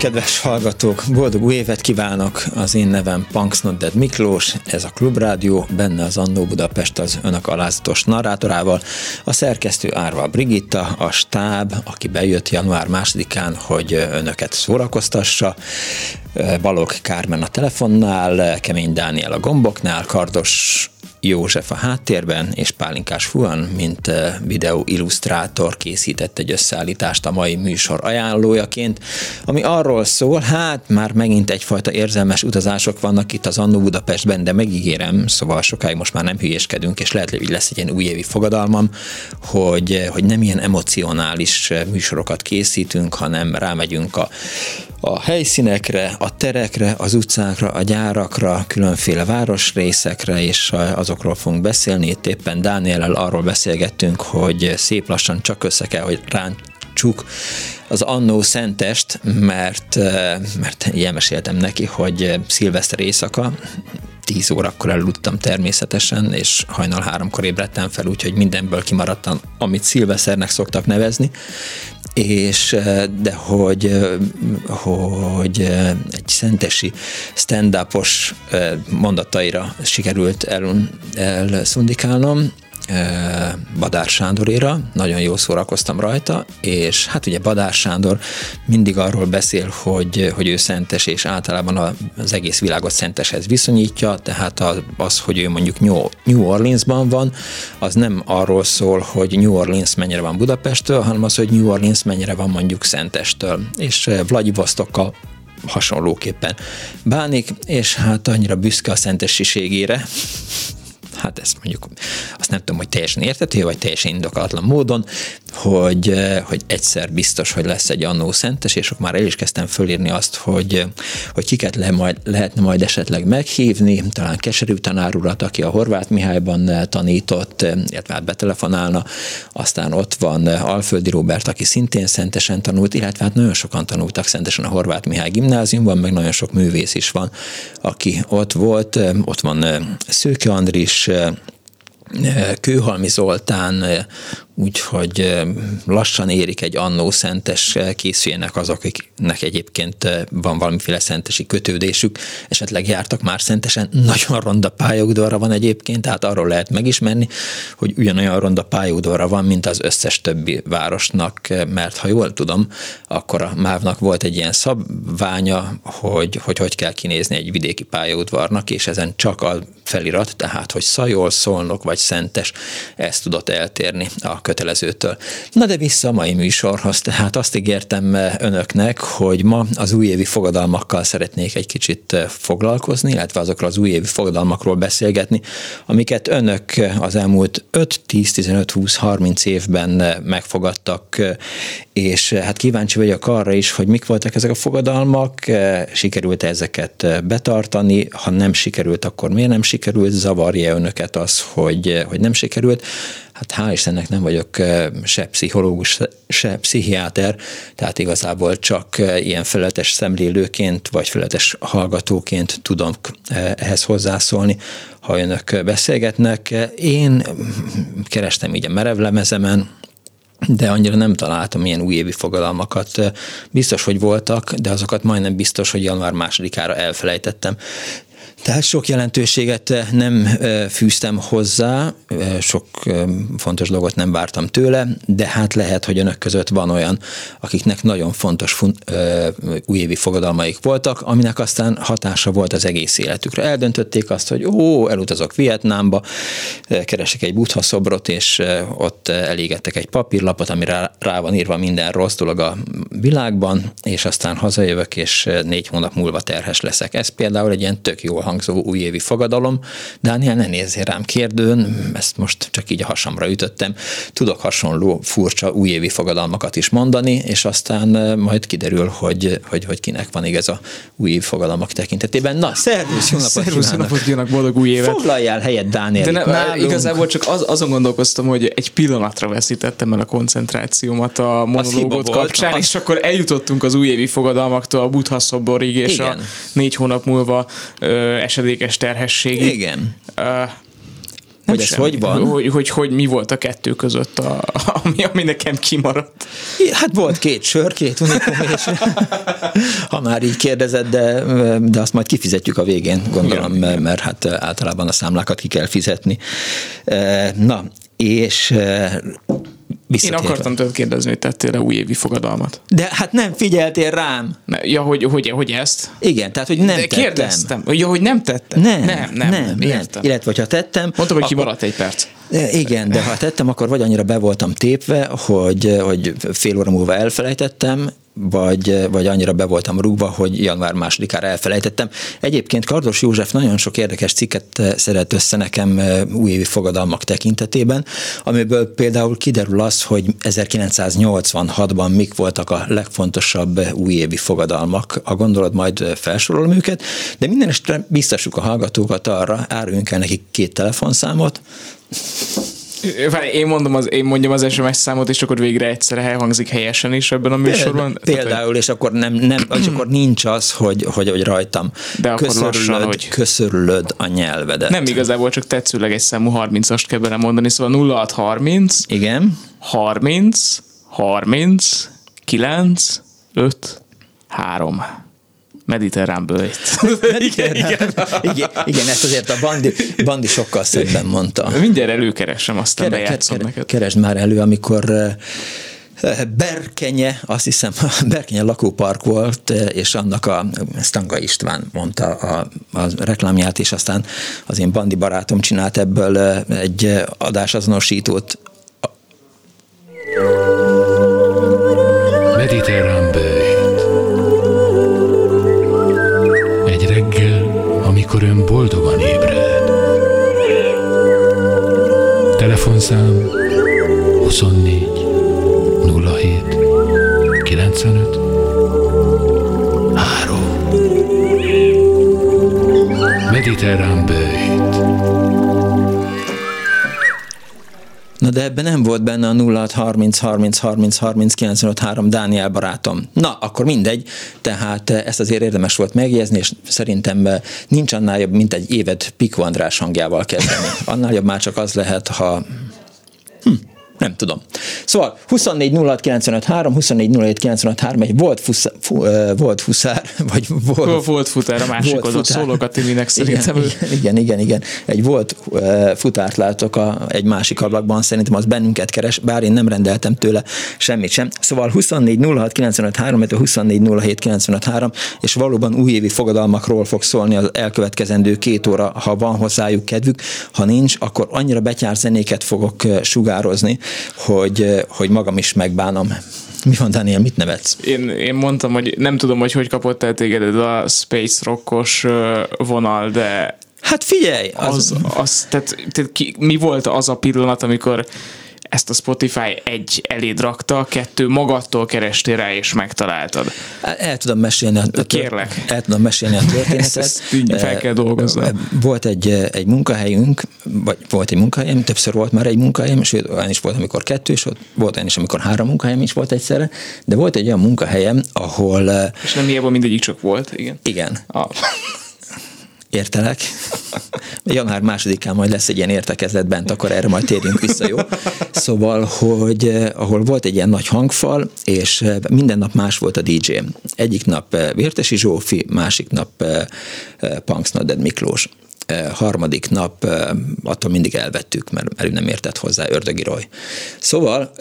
Kedves hallgatók! Boldog új évet kívánok! Az én nevem Punks Not Dead Miklós, ez a Klubrádió, benne az Annó Budapest az önök alázatos narrátorával, a szerkesztő Árva Brigitta, a stáb, aki bejött január másodikán, hogy önöket szórakoztassa, Balog Kármen a telefonnál, Kemény Dániel a gomboknál, Kardos József a háttérben, és Pálinkás Fuan, mint eh, videó illusztrátor készített egy összeállítást a mai műsor ajánlójaként, ami arról szól, hát már megint egyfajta érzelmes utazások vannak itt az Annó Budapestben, de megígérem, szóval sokáig most már nem hülyéskedünk, és lehet, hogy lesz egy ilyen újévi fogadalmam, hogy, eh, hogy nem ilyen emocionális eh, műsorokat készítünk, hanem rámegyünk a a helyszínekre, a terekre, az utcákra, a gyárakra, különféle városrészekre, és azokról fogunk beszélni. Itt éppen Dániel arról beszélgettünk, hogy szép lassan csak össze kell, hogy ráncsuk az annó szentest, mert, mert ilyen meséltem neki, hogy szilveszter éjszaka, 10 órakor eludtam természetesen, és hajnal háromkor ébredtem fel, úgyhogy mindenből kimaradtam, amit szilveszternek szoktak nevezni, és de hogy, hogy egy szentesi stand-upos mondataira sikerült el, elszundikálnom, Badár Sándoréra, nagyon jól szórakoztam rajta, és hát ugye Badár Sándor mindig arról beszél, hogy, hogy ő szentes, és általában az egész világot szenteshez viszonyítja, tehát az, hogy ő mondjuk New Orleansban van, az nem arról szól, hogy New Orleans mennyire van Budapesttől, hanem az, hogy New Orleans mennyire van mondjuk Szentestől. És Vladivostokkal hasonlóképpen bánik, és hát annyira büszke a szentesiségére, hát ezt mondjuk azt nem tudom, hogy teljesen értető, vagy teljesen indokolatlan módon, hogy, eh, hogy egyszer biztos, hogy lesz egy annó szentes, és akkor már el is kezdtem fölírni azt, hogy, hogy kiket le majd, lehetne majd esetleg meghívni, talán Keserű tanár urat, aki a Horváth Mihályban eh, tanított, eh, illetve hát betelefonálna, aztán ott van Alföldi Robert, aki szintén szentesen tanult, illetve hát nagyon sokan tanultak szentesen a Horváth Mihály gimnáziumban, meg nagyon sok művész is van, aki ott volt, ott van Szőke Andris, Kőhalmi Zoltán, úgyhogy lassan érik egy annó szentes készüljenek azok, akiknek egyébként van valamiféle szentesi kötődésük, esetleg jártak már szentesen, nagyon ronda pályaudvarra van egyébként, tehát arról lehet megismerni, hogy ugyanolyan ronda pályaudvarra van, mint az összes többi városnak, mert ha jól tudom, akkor a MÁV-nak volt egy ilyen szabványa, hogy, hogy hogy kell kinézni egy vidéki pályaudvarnak, és ezen csak a felirat, tehát hogy Szajol, Szolnok vagy Szentes, ezt tudott eltérni a kötelezőtől. Na de vissza a mai műsorhoz, tehát azt ígértem önöknek, hogy ma az újévi fogadalmakkal szeretnék egy kicsit foglalkozni, illetve azokról az újévi fogadalmakról beszélgetni, amiket önök az elmúlt 5, 10, 15, 20, 30 évben megfogadtak, és hát kíváncsi vagyok arra is, hogy mik voltak ezek a fogadalmak, sikerült ezeket betartani, ha nem sikerült, akkor miért nem sikerült, zavarja önöket az, hogy, hogy nem sikerült. Hát hál' Istennek nem vagyok se pszichológus, se pszichiáter, tehát igazából csak ilyen felületes szemlélőként, vagy felületes hallgatóként tudom ehhez hozzászólni, ha önök beszélgetnek. Én kerestem így a merevlemezemen, de annyira nem találtam ilyen újévi fogadalmakat. Biztos, hogy voltak, de azokat majdnem biztos, hogy január másodikára elfelejtettem. Tehát sok jelentőséget eh, nem eh, fűztem hozzá, eh, sok fontos dolgot nem vártam tőle, de hát lehet, hogy önök között van olyan, akiknek nagyon fontos újévi fogadalmaik voltak, aminek aztán hatása volt az egész életükre. Eldöntötték azt, hogy ó, elutazok Vietnámba, keresek egy buddha szobrot, és ott elégettek egy papírlapot, amire rá van írva minden rossz dolog a világban, és aztán hazajövök, és négy hónap múlva terhes leszek. Ez például egy ilyen tök jó hangzó újévi fogadalom. Dániel, ne nézzél rám kérdőn, ezt most csak így a hasamra ütöttem. Tudok hasonló furcsa újévi fogadalmakat is mondani, és aztán majd kiderül, hogy, hogy, hogy kinek van igaz a újévi fogadalmak tekintetében. Na, szervusz, jó napot szervusz, jó napot kívánok, boldog új évet! Foglaljál helyet, Dániel. De ne, igazából csak az, azon gondolkoztam, hogy egy pillanatra veszítettem el a koncentrációmat a monológot kapcsán, volt, és akkor eljutottunk az újévi fogadalmaktól a Buddha szoborig, és Igen. a négy hónap múlva ö, esedékes terhességig. Igen. Uh, hogy ez hogy van? Hogy, hogy, hogy mi volt a kettő között, a, ami, ami nekem kimaradt? Hát volt két sör, két unikum, és ha már így kérdezed, de, de azt majd kifizetjük a végén, gondolom, mert, mert hát általában a számlákat ki kell fizetni. Na, és én akartam tőled kérdezni, hogy tettél-e újévi fogadalmat. De hát nem figyeltél rám. Ne, ja, hogy, hogy, hogy ezt? Igen, tehát hogy nem De tettem. kérdeztem. Ja, hogy nem tettem. Nem, nem, nem. nem, nem. Értem. Illetve, hogyha tettem... Mondtam, hogy akkor... kimaradt egy perc. Igen, de ha tettem, akkor vagy annyira be voltam tépve, hogy, hogy fél óra múlva elfelejtettem, vagy, vagy annyira be voltam rúgva, hogy január másodikára elfelejtettem. Egyébként Kardos József nagyon sok érdekes cikket szeret össze nekem újévi fogadalmak tekintetében, amiből például kiderül az, hogy 1986-ban mik voltak a legfontosabb újévi fogadalmak. A gondolod majd felsorolom őket, de minden esetre biztosuk a hallgatókat arra, áruljunk el nekik két telefonszámot, én, mondom az, én mondjam az SMS számot, és akkor végre egyszer elhangzik helyesen is ebben a műsorban. Például, és akkor, nem, nem, és akkor nincs az, hogy, hogy, hogy rajtam De köszörülöd, lassan, hogy... köszörülöd a nyelvedet. Nem igazából csak tetszőleges számú 30-ast kell bele mondani, szóval 0630 Igen. 30 30 9 5 3 mediterrán bőjt. igen, igen, igen, igen, ezt azért a Bandi, Bandi sokkal szebben mondta. Mindjárt előkeresem, aztán kere, bejátszom kere, neked. Keresd már elő, amikor Berkenye, azt hiszem, Berkenye lakópark volt, és annak a Stanga István mondta a, a reklámját, és aztán az én bandi barátom csinált ebből egy adásazonosítót. Mediterrán Telefonszám 24 07 95 3 Mediterrán bőjt Na de ebben nem volt benne a 0 30 30 30 30 95 3 Dániel barátom. Na, akkor mindegy, tehát eh, ezt azért érdemes volt megjegyezni, és szerintem eh, nincs annál jobb, mint egy évet Pikó András hangjával kezdeni. Annál jobb már csak az lehet, ha hm, nem tudom. Szóval 24 06 95 3, 24 07 95 3, egy volt, fusz, fu, uh, volt fuszár, vagy volt, volt futár, a másik volt oldal, szólok a Timinek szerintem. Igen, igen, igen, igen, egy volt uh, futárt látok a, egy másik ablakban, szerintem az bennünket keres, bár én nem rendeltem tőle semmit sem. Szóval 24 06 95 3, 24 07 95 3, és valóban újévi fogadalmakról fog szólni az elkövetkezendő két óra, ha van hozzájuk kedvük, ha nincs, akkor annyira betyár zenéket fogok sugározni, hogy, hogy magam is megbánom. Mi van, Daniel, mit nevetsz? Én, én mondtam, hogy nem tudom, hogy hogy kapott el téged a space rockos vonal, de Hát figyelj! Az, az, az tehát, tehát ki, mi volt az a pillanat, amikor ezt a Spotify egy eléd rakta, kettő magadtól kerestél rá és megtaláltad. El tudom mesélni a, Kérlek. El tudom mesélni a történetet. ezt, ezt fel kell dolgozni. Volt egy, egy munkahelyünk, vagy volt egy munkahelyem, többször volt már egy munkahelyem, sőt, olyan is volt, amikor kettő, és volt olyan is, amikor három munkahelyem is volt egyszerre, de volt egy olyan munkahelyem, ahol... És nem ilyenból mindegyik csak volt, igen. Igen. Ah Értelek. Január másodikán majd lesz egy ilyen értekezlet bent, akkor erre majd térjünk vissza, jó? Szóval, hogy eh, ahol volt egy ilyen nagy hangfal, és eh, minden nap más volt a DJ. Egyik nap eh, Vértesi Zsófi, másik nap Punks Nodded Miklós harmadik nap attól mindig elvettük, mert, mert nem értett hozzá, ördögi Roy. Szóval,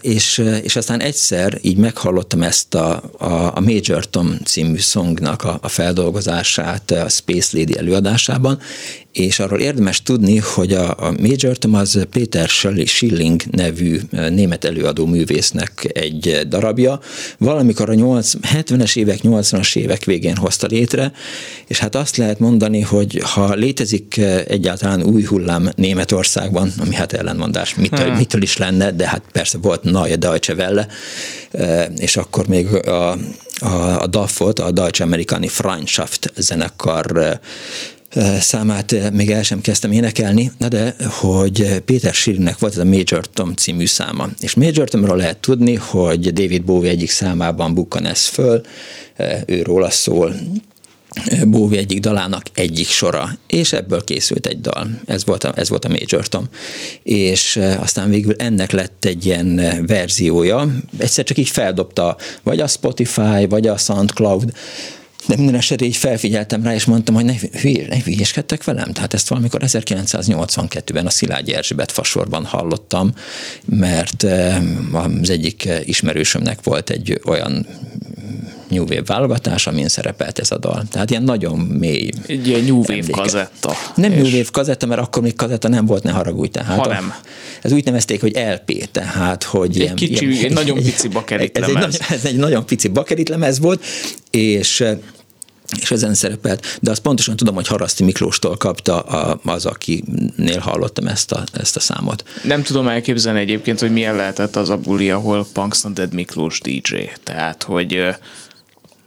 és, és aztán egyszer így meghallottam ezt a, a, a Major Tom című szongnak a, a feldolgozását a Space Lady előadásában, és arról érdemes tudni, hogy a, a Major Tom az Péter Schilling nevű német előadó művésznek egy darabja, valamikor a 8, 70-es évek, 80-as évek végén hozta létre, és hát azt lehet mondani, hogy ha létezik egyáltalán új hullám Németországban, ami hát ellenmondás, mitől, hmm. mitől is lenne, de hát persze volt Neue Deutsche Welle, és akkor még a, a, a DAF-ot, a Deutsche Amerikani Freundschaft zenekar számát még el sem kezdtem énekelni, de, hogy Péter Sírnek volt ez a Major Tom című száma. És Major Tomról lehet tudni, hogy David Bowie egyik számában bukkan ez föl, ő róla szól, Bowie egyik dalának egyik sora, és ebből készült egy dal. Ez volt a, ez volt a Major Tom. És aztán végül ennek lett egy ilyen verziója, egyszer csak így feldobta vagy a Spotify, vagy a SoundCloud, de minden esetre így felfigyeltem rá, és mondtam, hogy ne, hülyés, ne hülyéskedtek velem. Tehát ezt valamikor 1982-ben a Szilágyi Erzsébet fasorban hallottam, mert az egyik ismerősömnek volt egy olyan New Wave válogatás, amin szerepelt ez a dal. Tehát ilyen nagyon mély. Egy ilyen New Wave emléke. kazetta. Nem és... New Wave kazetta, mert akkor még kazetta nem volt, ne haragudj. Tehát ha nem. Ez úgy nevezték, hogy LP, tehát hogy... Egy ilyen, kicsi, ilyen, egy nagyon pici bakerit ez, lemez. Egy, ez egy nagyon pici bakerit lemez volt, és és ezen szerepelt, de azt pontosan tudom, hogy Haraszti Miklóstól kapta a, az, akinél hallottam ezt a, ezt a számot. Nem tudom elképzelni egyébként, hogy milyen lehetett az a buli, ahol Punks Dead Miklós DJ. Tehát, hogy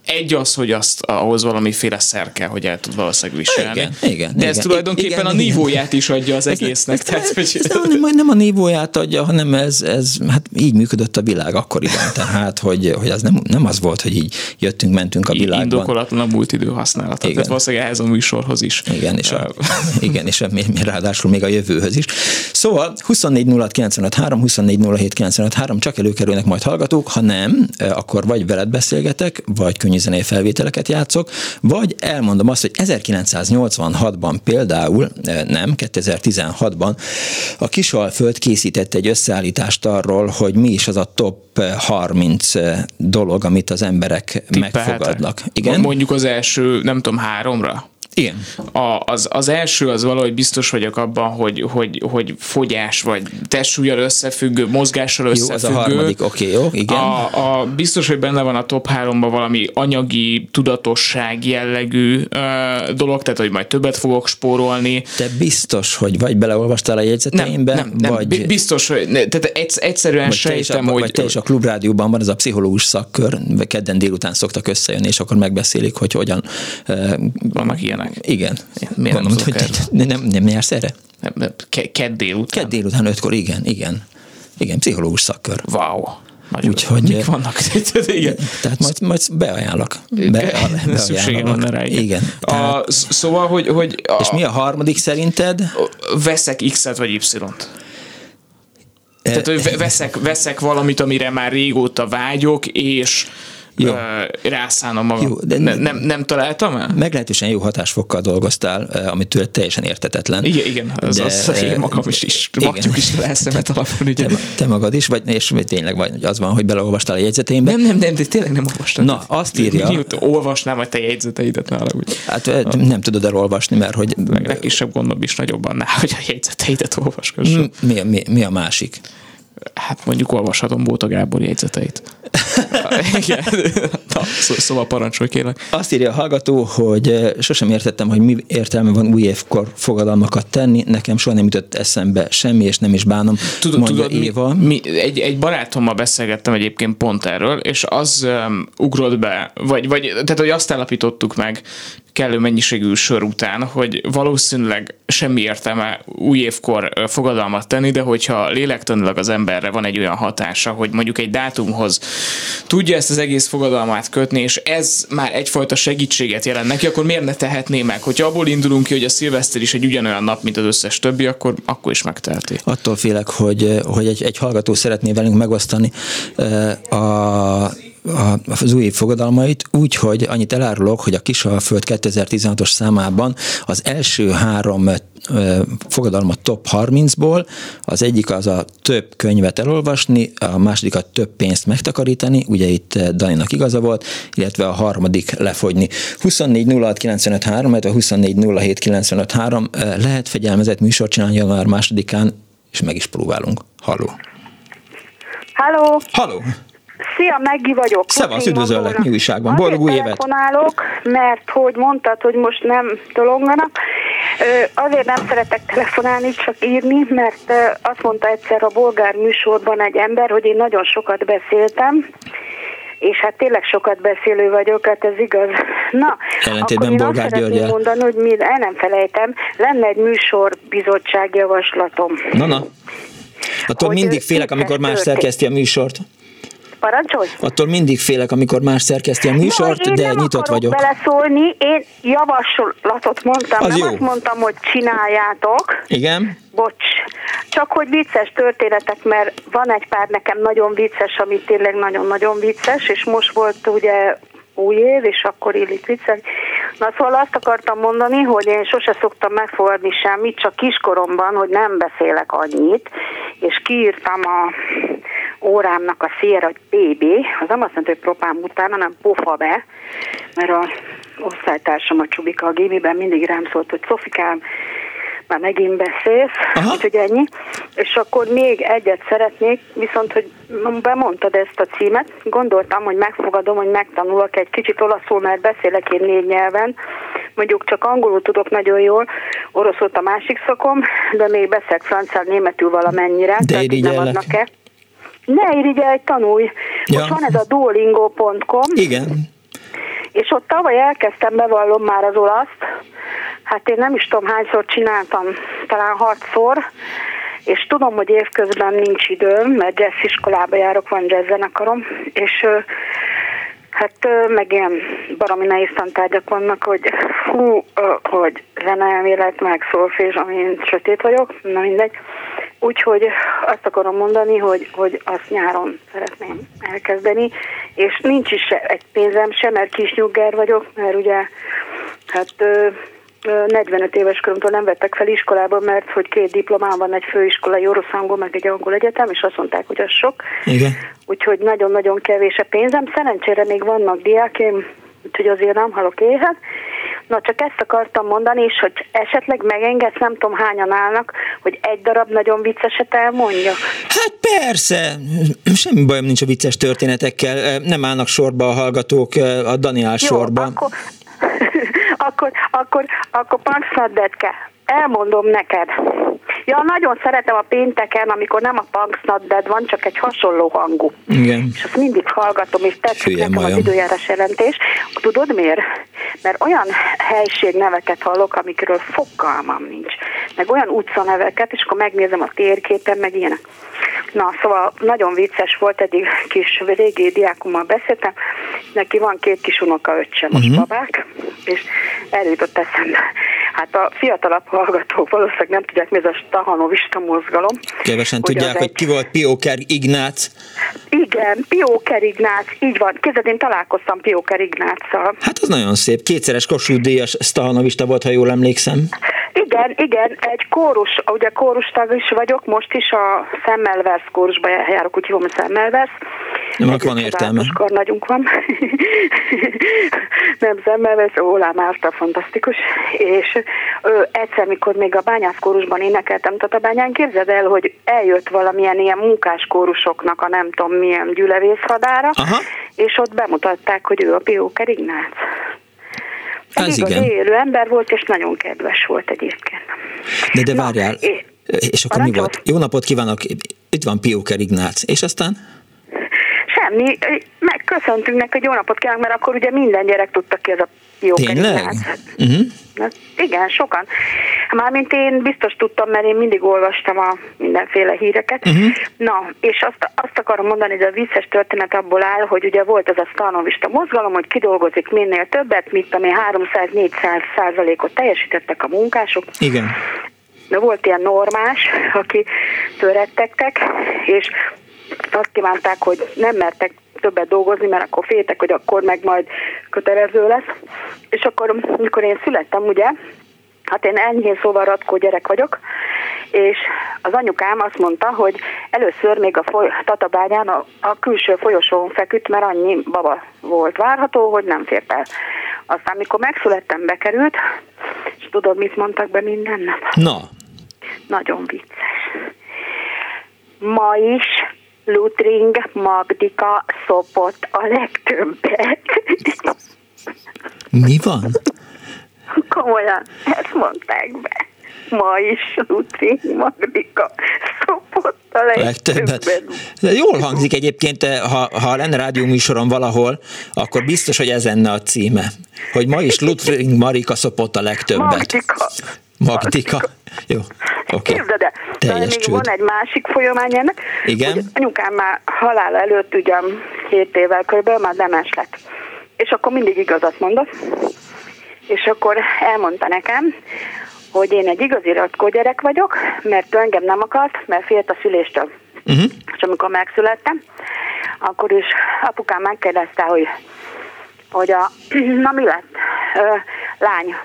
egy az, hogy azt ahhoz valamiféle szer kell, hogy el tud valószínűleg viselni. Igen, igen, De ez igen, tulajdonképpen igen, a nívóját is adja az egésznek. Ez, tehát, hogy... ez nem, nem a nívóját adja, hanem ez, ez hát így működött a világ akkoriban. Tehát, hogy, hogy az nem, nem az volt, hogy így jöttünk, mentünk a világban. Indokolatlan a múlt idő használata. Igen. Tehát valószínűleg ehhez a műsorhoz is. Igen, és, a, igen, és a, ráadásul még a jövőhöz is. Szóval 24 06 95 3, 24 07 95 3, csak előkerülnek majd hallgatók, ha nem, akkor vagy veled beszélgetek, vagy könnyű zenei felvételeket játszok, vagy elmondom azt, hogy 1986-ban például, nem, 2016-ban a Kisalföld készített egy összeállítást arról, hogy mi is az a top 30 dolog, amit az emberek megfogadnak. Igen? Mondjuk az első, nem tudom, háromra? Igen. A, az, az első az valahogy biztos vagyok abban, hogy, hogy, hogy fogyás, vagy testsúlyal összefüggő, mozgással összefüggő. Jó, az a harmadik, oké, okay, jó, igen. A, a, biztos, hogy benne van a top háromban valami anyagi, tudatosság jellegű ö, dolog, tehát hogy majd többet fogok spórolni. Te biztos, hogy vagy beleolvastál a jegyzeteimbe, nem, nem, nem, vagy... biztos, hogy ne, tehát egyszerűen vagy sejtem, a, hogy... Vagy te is a klubrádióban van ez a pszichológus szakkör, kedden délután szoktak összejönni, és akkor megbeszélik, hogy hogyan... Vannak ilyenek meg. Igen. Miért Gondolom, nem hogy nem, nem, nem jársz erre? Kedd délután. Kedd délután ötkor, igen, igen. Igen, pszichológus szakkör. Wow. Úgyhogy, mik vannak? igen. Tehát majd, majd beajánlok. Be, Szükségem van rá. Igen. igen tehát, a, szóval, hogy... hogy a, és mi a harmadik szerinted? Veszek X-et vagy Y-t. Tehát, hogy veszek, veszek valamit, amire már régóta vágyok, és jó. rászánom magam. Jó, de ne, nem, nem találtam el? Meglehetősen jó hatásfokkal dolgoztál, amit tőle teljesen értetetlen. Igen, igen az, de, az, én magam is, is matjuk is lelszemet alapon. Ugye. Te, te, magad is, vagy, és tényleg vagy, az van, hogy beleolvastál a jegyzeteimbe? Nem, nem, nem, de tényleg nem olvastam. Na, azt írja. Miut olvasnám a te jegyzeteidet nála, úgy. Hát a, nem tudod elolvasni, mert hogy... Legkisebb gondom is nagyobb annál, hogy a jegyzeteidet olvasgassam. Mi, mi, mi a másik? hát mondjuk olvashatom Bóta Gábor jegyzeteit. Igen. Na, szó, szóval parancsolj kérlek. Azt írja a hallgató, hogy eh, sosem értettem, hogy mi értelme van új évkor fogadalmakat tenni, nekem soha nem jutott eszembe semmi, és nem is bánom, tudod, mondja tudod, Éva. Mi, mi, egy, egy barátommal beszélgettem egyébként pont erről, és az um, ugrott be, vagy, vagy tehát, hogy azt állapítottuk meg kellő mennyiségű sör után, hogy valószínűleg semmi értelme új évkor fogadalmat tenni, de hogyha lélektanilag az emberre van egy olyan hatása, hogy mondjuk egy dátumhoz tudja ezt az egész fogadalmát kötni, és ez már egyfajta segítséget jelent neki, akkor miért ne tehetné meg? Hogyha abból indulunk ki, hogy a szilveszter is egy ugyanolyan nap, mint az összes többi, akkor, akkor is megteheti. Attól félek, hogy, hogy egy, egy hallgató szeretné velünk megosztani a az új év fogadalmait úgy, hogy annyit elárulok, hogy a Kisalföld 2016-os számában az első három fogadalmat top 30-ból, az egyik az a több könyvet elolvasni, a második a több pénzt megtakarítani, ugye itt Daninak igaza volt, illetve a harmadik lefogyni. 24 06 95 3, a 24 07 95 3 lehet fegyelmezett műsort csinálni január másodikán, és meg is próbálunk. Halló! Halló! Halló! Szia, Meggi vagyok. Szevasz, üdvözöllek, mi újságban. Boldog új évet. telefonálok, mert hogy mondtad, hogy most nem tolonganak. Azért nem szeretek telefonálni, csak írni, mert azt mondta egyszer a bolgár műsorban egy ember, hogy én nagyon sokat beszéltem, és hát tényleg sokat beszélő vagyok, hát ez igaz. Na, Ellentétben akkor én azt szeretném mondani, hogy mi, el nem felejtem, lenne egy műsorbizottság javaslatom. Na, na. Attól mindig félek, amikor más szerkeszti a műsort. Parancsolj! Attól mindig félek, amikor más szerkeszti a műsort, no, de nyitott vagyok. beleszólni, én javaslatot mondtam, Az nem jó. azt mondtam, hogy csináljátok. Igen. Bocs. Csak hogy vicces történetek, mert van egy pár nekem nagyon vicces, ami tényleg nagyon-nagyon vicces, és most volt ugye új év, és akkor illik viccelni. Na szóval azt akartam mondani, hogy én sose szoktam megfogadni semmit, csak kiskoromban, hogy nem beszélek annyit, és kiírtam a órámnak a szér, hogy PB, az nem azt mondta, hogy propám után, hanem pofa be, mert a osztálytársam a Csubika a gémiben mindig rám szólt, hogy Szofikám, már megint beszélsz, Aha. úgyhogy ennyi. És akkor még egyet szeretnék, viszont, hogy bemondtad ezt a címet, gondoltam, hogy megfogadom, hogy megtanulok egy kicsit olaszul, mert beszélek én négy nyelven, mondjuk csak angolul tudok nagyon jól, orosz volt a másik szakom, de még beszélek francia, németül valamennyire, de tehát nem adnak-e. Ne irigyelj, tanulj! Ja. Most van ez a duolingo.com. Igen. És ott tavaly elkezdtem, bevallom már az olaszt, hát én nem is tudom hányszor csináltam, talán hatszor, és tudom, hogy évközben nincs időm, mert jazz iskolába járok, van jazz zenekarom, és hát meg ilyen baromi nehéz tantárgyak vannak, hogy hú, hogy zeneelmélet, meg szólfés, amin sötét vagyok, na mindegy. Úgyhogy azt akarom mondani, hogy, hogy azt nyáron szeretném elkezdeni, és nincs is egy pénzem sem, mert kis nyugger vagyok, mert ugye hát 45 éves koromtól nem vettek fel iskolába, mert hogy két diplomám van, egy főiskolai orosz angol, meg egy angol egyetem, és azt mondták, hogy az sok. Igen. Úgyhogy nagyon-nagyon kevés a pénzem. Szerencsére még vannak diákém, úgyhogy azért nem halok éhet. Na, csak ezt akartam mondani, és hogy esetleg megengedsz, nem tudom hányan állnak, hogy egy darab nagyon vicceset elmondja. Hát persze, semmi bajom nincs a vicces történetekkel, nem állnak sorba a hallgatók, a Dani áll Jó, sorba. Akkor, akkor, akkor, akkor Punksnaddetke, elmondom neked. Ja, nagyon szeretem a pénteken, amikor nem a Punksnadded van, csak egy hasonló hangú. Igen. És azt mindig hallgatom, és tetszik nekem az időjárás jelentés. Tudod miért? Mert olyan helységneveket hallok, amikről fogalmam nincs. Meg olyan utcaneveket, és akkor megnézem a térképen, meg ilyenek. Na, szóval nagyon vicces volt, egy kis régi diákummal beszéltem, neki van két kis unoka öccse, most uh-huh. babák, és eljutott eszembe. Hát a fiatalabb hallgatók valószínűleg nem tudják, mi ez a stahanovista mozgalom. Kevesen tudják, hogy egy... ki volt Pióker Ignác. Igen, Pióker Ignác, így van. Képzeld, én találkoztam Pióker Ignáccal. Hát az nagyon szép. Kétszeres Kossuth Díjas stahanovista volt, ha jól emlékszem. Igen, igen, egy kórus, ugye kórustag is vagyok, most is a Semmelvers kórusba járok, úgy hívom a Semmelvers. Nem, van értelme. nagyunk van. Nem Semmelvers, Olá Márta, fantasztikus. És ő, egyszer, mikor még a bányászkórusban énekeltem Tatabányán, képzeld el, hogy eljött valamilyen ilyen munkáskórusoknak a nem tudom milyen gyülevészhadára, Aha. és ott bemutatták, hogy ő a Pióker Ignác. Ez igen. élő ember volt, és nagyon kedves volt egyébként. De de várjál, Na, és, és akkor mi volt? Jó napot kívánok, itt van Pióker Ignác, és aztán? Semmi, mi megköszöntünk neki, hogy jó napot kívánok, mert akkor ugye minden gyerek tudta ki az a jó Tényleg? Uh-huh. Na, igen, sokan. Mármint én biztos tudtam, mert én mindig olvastam a mindenféle híreket. Uh-huh. Na, és azt, azt akarom mondani, hogy a vicces történet abból áll, hogy ugye volt az a stanovista mozgalom, hogy kidolgozik minél többet, mint ami 300-400 százalékot teljesítettek a munkások. Igen. De volt ilyen normás, aki törettektek, és azt kívánták, hogy nem mertek többet dolgozni, mert akkor féltek, hogy akkor meg majd kötelező lesz. És akkor, amikor én születtem, ugye, hát én enyhén szóval ratkó gyerek vagyok, és az anyukám azt mondta, hogy először még a foly- Tatabányán a, a külső folyosón feküdt, mert annyi baba volt várható, hogy nem fért el. Aztán, mikor megszülettem, bekerült, és tudod, mit mondtak be minden nap? Na. Nagyon vicces. Ma is Lutring Magdika szopott a legtöbbet. Mi van? Komolyan, ezt mondták be. Ma is Lutring Magdika szopott a legtöbbet. De jól hangzik egyébként, ha, ha lenne rádió műsoron valahol, akkor biztos, hogy ez lenne a címe. Hogy ma is Lutring Marika szopott a legtöbbet. Magdika. Magdika. Jó, oké. Okay. Képzeld el, Teljes még van egy másik folyamány ennek. Igen? Hogy anyukám már halála előtt ugyan 7 évvel körülbelül már demes lett. És akkor mindig igazat mondott. És akkor elmondta nekem, hogy én egy igazi ratkó gyerek vagyok, mert ő engem nem akart, mert félt a szüléstől. Uh-huh. És amikor megszülettem, akkor is apukám megkérdezte, hogy, hogy a, na mi lett? Ö, lány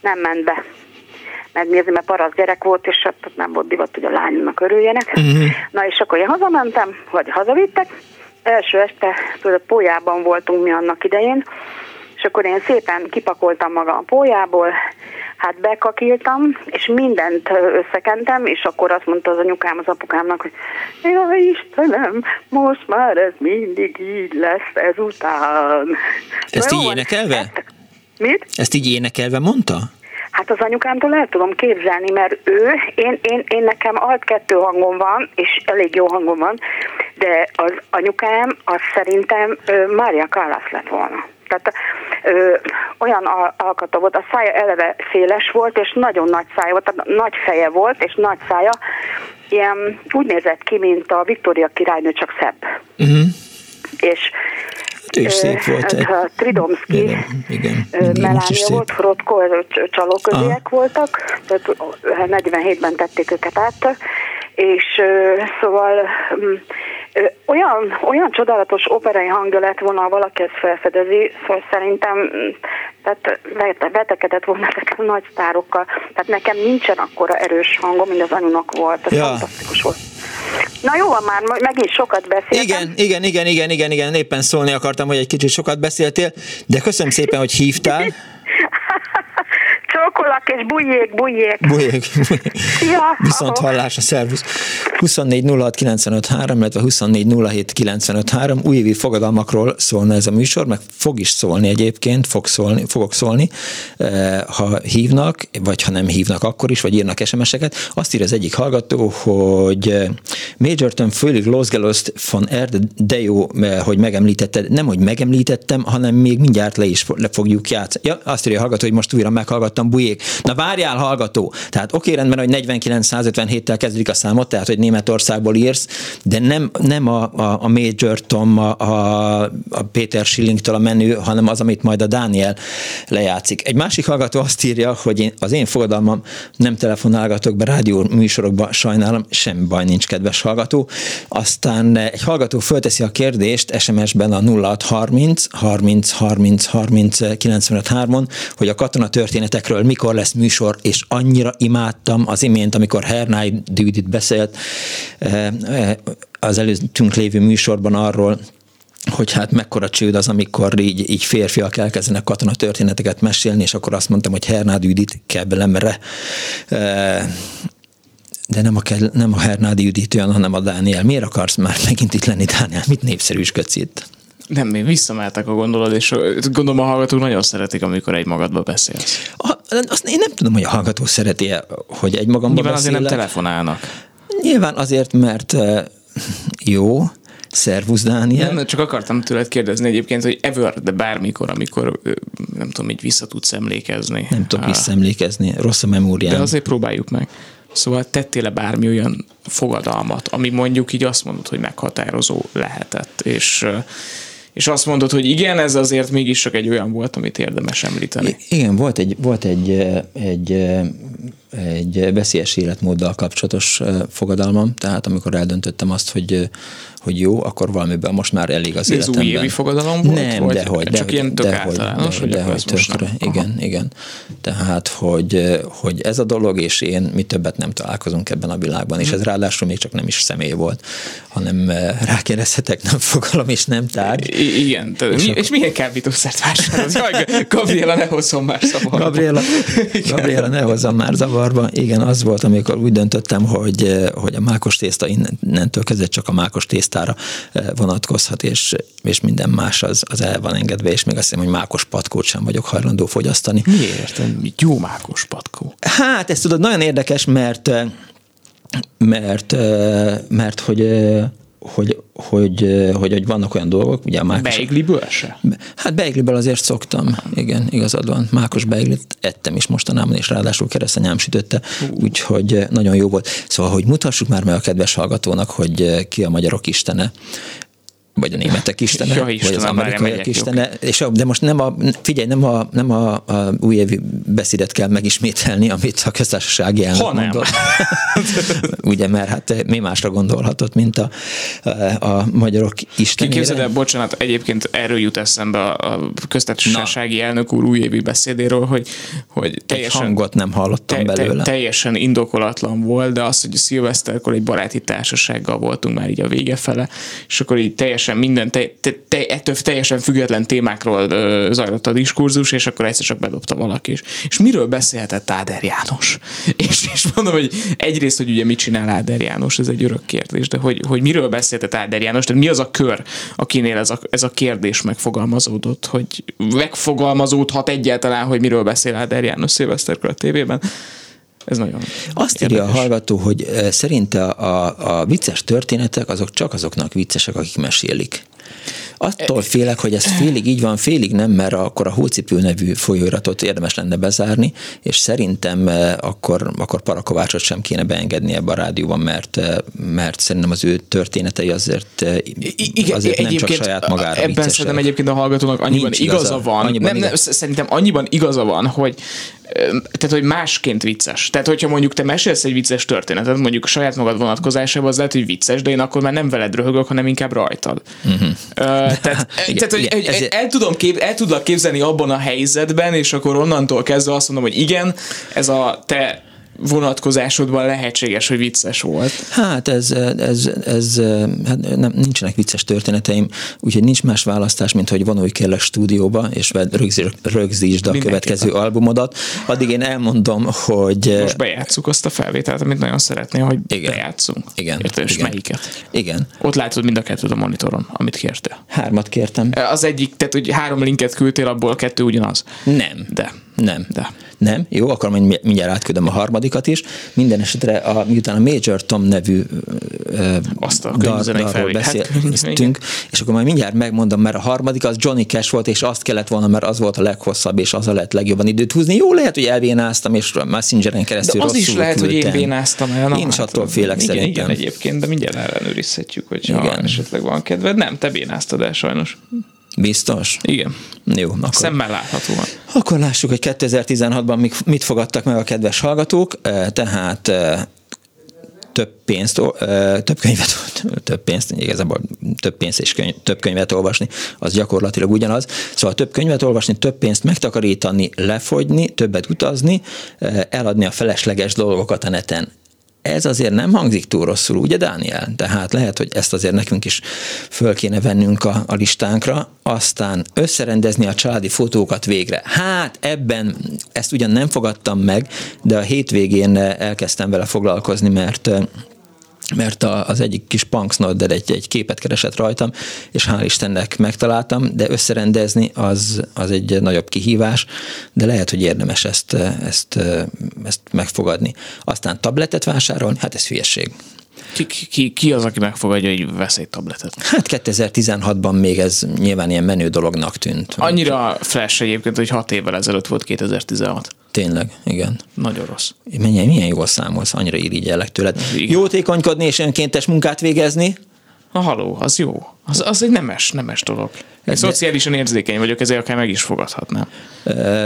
nem ment be megnézni, mert parasz gyerek volt, és ott nem volt divat, hogy a lánynak örüljenek. Uh-huh. Na és akkor én hazamentem, vagy hazavittek. Első este, tudod, pólyában voltunk mi annak idején, és akkor én szépen kipakoltam magam a pólyából, hát bekakiltam, és mindent összekentem, és akkor azt mondta az anyukám az apukámnak, hogy ja Istenem, most már ez mindig így lesz ezután. Ezt Na így jó, énekelve? ezt- Mit? Ezt így énekelve mondta? Hát az anyukámtól el tudom képzelni, mert ő, én, én, én nekem alt kettő hangom van, és elég jó hangom van, de az anyukám, az szerintem Mária Callas lett volna. Tehát ö, olyan al- alkata volt, a szája eleve széles volt, és nagyon nagy szája volt, tehát nagy feje volt, és nagy szája, ilyen úgy nézett ki, mint a Viktória királynő, csak szebb. Uh-huh. És Is szép volt. ez a Tridomski, Igen, igen, szép. volt, Frotko, csalóköziek voltak, tehát ö, 47-ben tették őket át, és szóval mm, olyan, olyan csodálatos operai hangja lett volna, ha valaki ezt felfedezi, szóval szerintem mm, tehát vetekedett volna a nagy sztárokkal. Tehát nekem nincsen akkora erős hangom, mint az anyunak volt. Ez Ja. fantasztikus volt. Na jó, már megint sokat beszéltem. Igen, igen, igen, igen, igen, igen, éppen szólni akartam, hogy egy kicsit sokat beszéltél, de köszönöm szépen, hogy hívtál. Csókolak és bujjék, bujjék. Bujék. Ja, Viszont ahó. hallásra, szervusz. 24 06 95 3, illetve 24 07 95 3. Újévi fogadalmakról szólna ez a műsor, meg fog is szólni egyébként, fog szólni, fogok szólni, eh, ha hívnak, vagy ha nem hívnak akkor is, vagy írnak SMS-eket. Azt ír az egyik hallgató, hogy eh, Major Tom főleg Los Gelost von Erde, de jó, eh, hogy megemlítetted. Nem, hogy megemlítettem, hanem még mindjárt le is le fogjuk játszani. Ja, azt írja a hallgató, hogy most újra meghallgattam bujék. Na várjál, hallgató! Tehát oké, rendben, hogy 49-157-tel kezdődik a számot, tehát hogy Németországból írsz, de nem, nem a, a, a Major Tom, a, a, a Péter Schillingtől a menü, hanem az, amit majd a Dániel lejátszik. Egy másik hallgató azt írja, hogy én, az én fogadalmam nem telefonálgatok be rádió műsorokba, sajnálom, semmi baj nincs, kedves hallgató. Aztán egy hallgató fölteszi a kérdést SMS-ben a 0630 30 30 30 95 3-on, hogy a katona történetekről mikor lesz műsor, és annyira imádtam az imént, amikor Hernály Dűdit beszélt eh, eh, az előttünk lévő műsorban arról, hogy hát mekkora csőd az, amikor így, így férfiak elkezdenek katona történeteket mesélni, és akkor azt mondtam, hogy Hernád Judit kebelemre, Eh, de nem a, nem a Hernádi Judit olyan, hanem a Dániel. Miért akarsz már megint itt lenni, Dániel? Mit népszerűsködsz itt? Nem, még visszameltek a gondolod, és gondolom a hallgatók nagyon szeretik, amikor egy magadba beszélsz. A, azt én nem tudom, hogy a hallgató szereti hogy egy magamban Nyilván azért nem beszélek. telefonálnak. Nyilván azért, mert jó, Szervusz, Dániel. Nem, csak akartam tőled kérdezni egyébként, hogy ever, de bármikor, amikor nem tudom, így vissza tudsz emlékezni. Nem tudok visszaemlékezni, rossz a memóriám. De azért próbáljuk meg. Szóval tettél-e bármi olyan fogadalmat, ami mondjuk így azt mondod, hogy meghatározó lehetett, és és azt mondod, hogy igen, ez azért mégis csak egy olyan volt, amit érdemes említeni. Igen, volt egy, volt egy, egy, egy veszélyes életmóddal kapcsolatos fogadalmam, tehát amikor eldöntöttem azt, hogy hogy jó, akkor valamiben most már elég az Ez életemben. új évi fogadalom volt? Nem, vagy dehogy. Csak dehogy, ilyen tök dehogy, általános, dehogy, hogy dehogy, tökre. Igen, igen. Tehát, hogy, hogy ez a dolog, és én mi többet nem találkozunk ebben a világban, és ez ráadásul még csak nem is személy volt, hanem rákérdezhetek, nem fogalom, és nem tárgy. I- igen, és, mi, és milyen kábítószert vásárolsz? Gabriela, ne hozzon már zavarba. Gabriela, Gabriela, ne hozzon már zavarba. Igen, az volt, amikor úgy döntöttem, hogy, hogy a mákos tészta innentől kezdve csak a mákos tésztára vonatkozhat, és, és minden más az, az el van engedve, és még azt hiszem, hogy mákos patkót sem vagyok hajlandó fogyasztani. Miért? Jó mákos patkó. Hát, ez tudod, nagyon érdekes, mert mert, mert hogy hogy, hogy, hogy, hogy vannak olyan dolgok, ugye a mákos... Beigliből se? Hát beigliből azért szoktam, igen, igazad van. Mákos beiglit ettem is mostanában, és ráadásul keresztanyám sütötte, uh. úgyhogy nagyon jó volt. Szóval, hogy mutassuk már meg a kedves hallgatónak, hogy ki a magyarok istene vagy a németek istene, ja, Istenem, vagy az amerikaiak istene, és, de most nem a, figyelj, nem a, nem a, a újévi beszédet kell megismételni, amit a köztársasági elnök mondott. Ugye, mert hát mi másra gondolhatott, mint a, a, magyarok istenére. Képzeld el, bocsánat, egyébként erről jut eszembe a köztársasági Na. elnök úr újévi beszédéről, hogy, hogy teljesen... Egy hangot nem hallottam te, belőle. Te, teljesen indokolatlan volt, de az, hogy szilveszterkor egy baráti társasággal voltunk már így a vége fele, és akkor így teljesen teljesen minden, te, te, te, ettől teljesen független témákról ö, zajlott a diskurzus, és akkor egyszer csak bedobta valaki is. És miről beszélhetett Áder János? És, és mondom, hogy egyrészt, hogy ugye mit csinál Áder János, ez egy örök kérdés, de hogy, hogy miről beszélhetett Áder János, tehát mi az a kör, akinél ez a, ez a kérdés megfogalmazódott, hogy megfogalmazódhat egyáltalán, hogy miről beszél Áder János szilveszterkor a tévében. Ez nagyon Azt érdekes. írja a hallgató, hogy szerinte a, a vicces történetek azok csak azoknak viccesek, akik mesélik. Attól félek, hogy ez félig így van, félig nem, mert akkor a Hócipő nevű folyóiratot érdemes lenne bezárni, és szerintem akkor, akkor Parakovácsot sem kéne beengedni ebbe a rádióban, mert, mert szerintem az ő történetei azért, Igen, azért nem csak saját magára Ebben viccesek. szerintem egyébként a hallgatónak annyiban Nincs igaza, igaza van. Annyiban nem, igaz... nem, szerintem annyiban igaza van, hogy tehát, hogy másként vicces. Tehát, hogyha mondjuk te mesélsz egy vicces történetet, mondjuk saját magad vonatkozásában, az lehet, hogy vicces, de én akkor már nem veled röhögök, hanem inkább rajtad. Uh-huh. Tehát, igen, tehát, hogy, igen, hogy el, tudom kép, el tudlak képzelni abban a helyzetben, és akkor onnantól kezdve azt mondom, hogy igen, ez a te vonatkozásodban lehetséges, hogy vicces volt? Hát ez, ez, ez hát nem, nincsenek vicces történeteim, úgyhogy nincs más választás, mint hogy vonulj kell a stúdióba, és rögzítsd, rögzítsd a következő albumodat. Addig én elmondom, hogy... Most bejátszuk azt a felvételt, amit nagyon szeretnél, hogy igen. bejátszunk. Igen. Érted, igen. melyiket? Igen. Ott látod mind a kettőt a monitoron, amit kértél. Hármat kértem. Az egyik, tehát hogy három linket küldtél, abból kettő ugyanaz. Nem. De. Nem. De. Nem, jó, akkor mindjárt átküldöm a harmadikat is. Minden esetre, a, miután a Major Tom nevű Azt a darról beszéltünk, és akkor majd mindjárt megmondom, mert a harmadik az Johnny Cash volt, és azt kellett volna, mert az volt a leghosszabb, és az a lehet legjobban időt húzni. Jó, lehet, hogy elvénáztam, és Messengeren keresztül de az is lehet, küldtem. hogy én vénáztam el. Na, én hát, attól félek igen, szerintem. Igen, egyébként, de mindjárt ellenőrizhetjük, hogy igen. esetleg van kedved. Nem, te vénáztad el sajnos. Biztos? Igen. Jó. Akkor, Szemmel láthatóan. Akkor lássuk, hogy 2016-ban mit fogadtak meg a kedves hallgatók. Tehát több pénzt, több könyvet, több pénzt, igazából több pénzt és könyv, több könyvet olvasni, az gyakorlatilag ugyanaz. Szóval több könyvet olvasni, több pénzt megtakarítani, lefogyni, többet utazni, eladni a felesleges dolgokat a neten ez azért nem hangzik túl rosszul, ugye Dániel? Tehát lehet, hogy ezt azért nekünk is föl kéne vennünk a, a listánkra, aztán összerendezni a családi fotókat végre. Hát ebben ezt ugyan nem fogadtam meg, de a hétvégén elkezdtem vele foglalkozni, mert mert az egyik kis punksnodded egy, egy képet keresett rajtam, és hál' Istennek megtaláltam, de összerendezni az, az egy nagyobb kihívás, de lehet, hogy érdemes ezt, ezt, ezt megfogadni. Aztán tabletet vásárolni, hát ez hülyeség. Ki, ki, ki az, aki megfogadja egy veszélytabletet? Hát 2016-ban még ez nyilván ilyen menő dolognak tűnt. Annyira flash egyébként, hogy hat évvel ezelőtt volt 2016. Tényleg, igen. Nagyon rossz. Milyen, milyen jól számolsz, annyira irigyellek tőled. Igen. Jótékonykodni és önkéntes munkát végezni? A haló, az jó. Az, az egy nemes, nemes dolog. Én De... szociálisan érzékeny vagyok, ezért akár meg is fogadhatnám.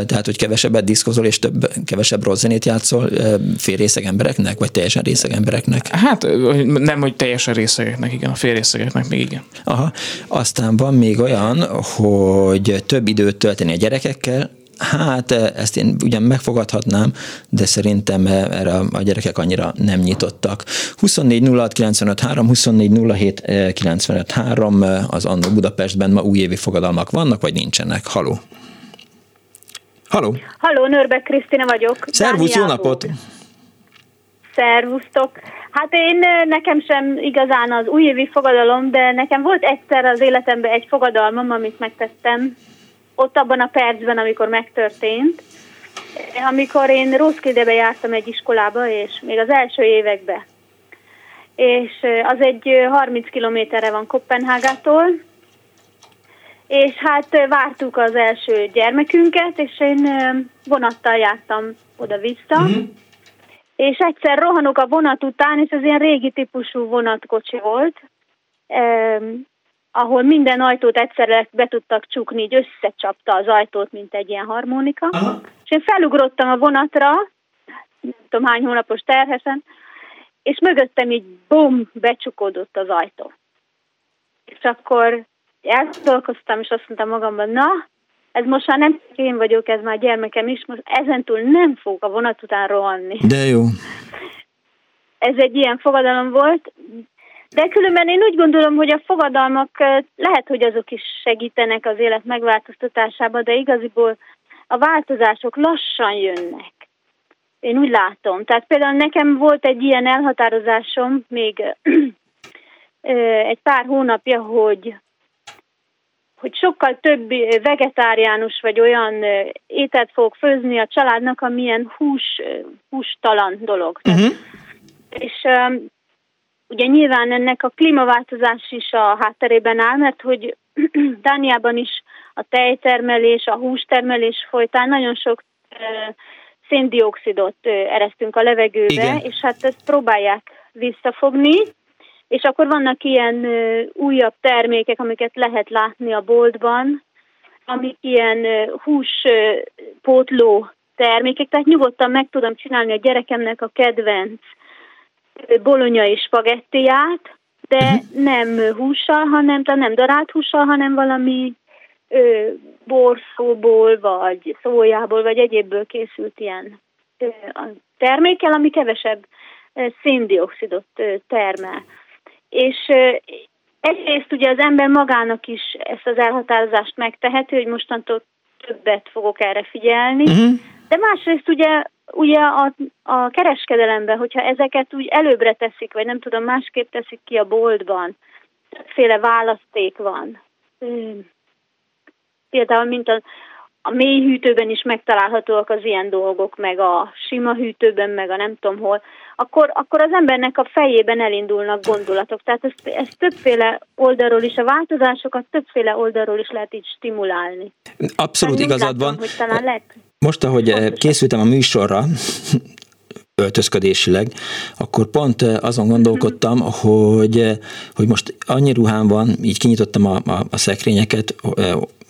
Tehát, hogy kevesebbet diszkozol és több, kevesebb rossz zenét játszol fél részeg embereknek, vagy teljesen részeg embereknek? Hát nem, hogy teljesen részegeknek, igen, a fél részegeknek még igen. Aha. Aztán van még olyan, hogy több időt tölteni a gyerekekkel, Hát ezt én ugyan megfogadhatnám, de szerintem erre a gyerekek annyira nem nyitottak. 24 06 95 3, 24 07 95 3 az Annó Budapestben ma újévi fogadalmak vannak, vagy nincsenek? Haló! Haló! Haló, Nörbek Krisztina vagyok. Szervusz, jó napot! Szervusztok! Hát én nekem sem igazán az újévi fogadalom, de nekem volt egyszer az életemben egy fogadalmam, amit megtettem ott abban a percben, amikor megtörtént, amikor én Roskildebe jártam egy iskolába, és még az első években. És az egy 30 kilométerre van Kopenhágától, és hát vártuk az első gyermekünket, és én vonattal jártam oda-vissza, mm-hmm. és egyszer rohanok a vonat után, és ez ilyen régi típusú vonatkocsi volt, ahol minden ajtót egyszerre be tudtak csukni, így összecsapta az ajtót, mint egy ilyen harmonika. Aha. És én felugrottam a vonatra, nem tudom hány hónapos terhesen, és mögöttem így bum, becsukódott az ajtó. És akkor elgondolkoztam, és azt mondtam magamban, na, ez most már nem én vagyok, ez már gyermekem is, most ezentúl nem fog a vonat után rohanni. De jó. Ez egy ilyen fogadalom volt, de különben én úgy gondolom, hogy a fogadalmak lehet, hogy azok is segítenek az élet megváltoztatásába, de igaziból a változások lassan jönnek. Én úgy látom. Tehát például nekem volt egy ilyen elhatározásom még egy pár hónapja, hogy hogy sokkal több vegetáriánus vagy olyan ételt fogok főzni a családnak, amilyen hús, hústalan dolog. Uh-huh. És Ugye nyilván ennek a klímaváltozás is a hátterében áll, mert hogy Dániában is a tejtermelés, a hústermelés folytán nagyon sok széndiokszidot eresztünk a levegőbe, Igen. és hát ezt próbálják visszafogni, és akkor vannak ilyen újabb termékek, amiket lehet látni a boltban, amik ilyen húspótló termékek, tehát nyugodtan meg tudom csinálni a gyerekemnek a kedvenc bolonyai spagettiját, de uh-huh. nem hússal, hanem, tehát nem darált hússal, hanem valami ö, borszóból, vagy szójából, vagy egyébből készült ilyen ö, a termékkel, ami kevesebb ö, széndiokszidot ö, termel. És ö, egyrészt ugye az ember magának is ezt az elhatározást megteheti, hogy mostantól többet fogok erre figyelni, uh-huh. de másrészt ugye ugye a, a kereskedelemben, hogyha ezeket úgy előbbre teszik, vagy nem tudom, másképp teszik ki a boltban, többféle választék van. Például, mint a, a mély hűtőben is megtalálhatóak az ilyen dolgok, meg a sima hűtőben, meg a nem tudom hol, akkor, akkor az embernek a fejében elindulnak gondolatok. Tehát ez, ez többféle oldalról is, a változásokat többféle oldalról is lehet így stimulálni. Abszolút Tehát igazad van. Hogy talán lehet most, ahogy eh, készültem a műsorra, öltözködésileg, akkor pont eh, azon gondolkodtam, hogy, eh, hogy most annyi ruhám van, így kinyitottam a, a, a szekrényeket,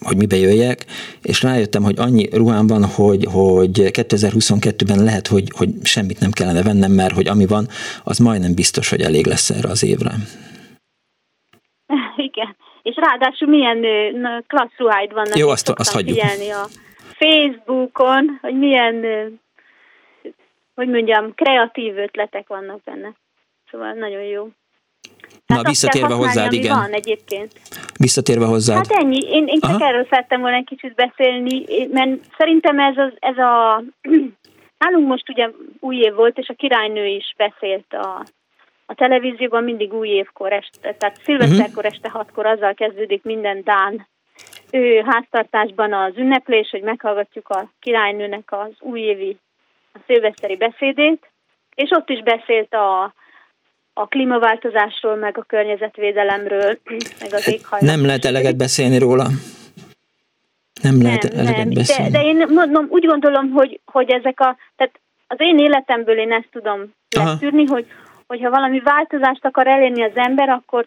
hogy mibe jöjjek, és rájöttem, hogy annyi ruhám van, hogy, hogy 2022-ben lehet, hogy, hogy semmit nem kellene vennem, mert hogy ami van, az majdnem biztos, hogy elég lesz erre az évre. Igen, és ráadásul milyen klassz ruháid vannak. Jó, azt, azt hagyjuk. A Facebookon, hogy milyen, hogy mondjam, kreatív ötletek vannak benne. Szóval nagyon jó. Na, visszatérve hozzád, igen. Van egyébként. Visszatérve hozzád. Hát ennyi. Én, én csak Aha. erről szerettem volna egy kicsit beszélni, mert szerintem ez, az, ez a... Nálunk most ugye új év volt, és a királynő is beszélt a, a televízióban mindig új évkor este, tehát szilveszterkor mhm. este hatkor azzal kezdődik minden Dán ő háztartásban az ünneplés, hogy meghallgatjuk a királynőnek az újévi, a szilveszteri beszédét, és ott is beszélt a, a klímaváltozásról, meg a környezetvédelemről, meg az éghajlat. Nem lehet eleget beszélni róla. Nem lehet nem, eleget nem. beszélni. De, de én mondom, úgy gondolom, hogy, hogy ezek a, tehát az én életemből én ezt tudom leszűrni, hogy hogyha valami változást akar elérni az ember, akkor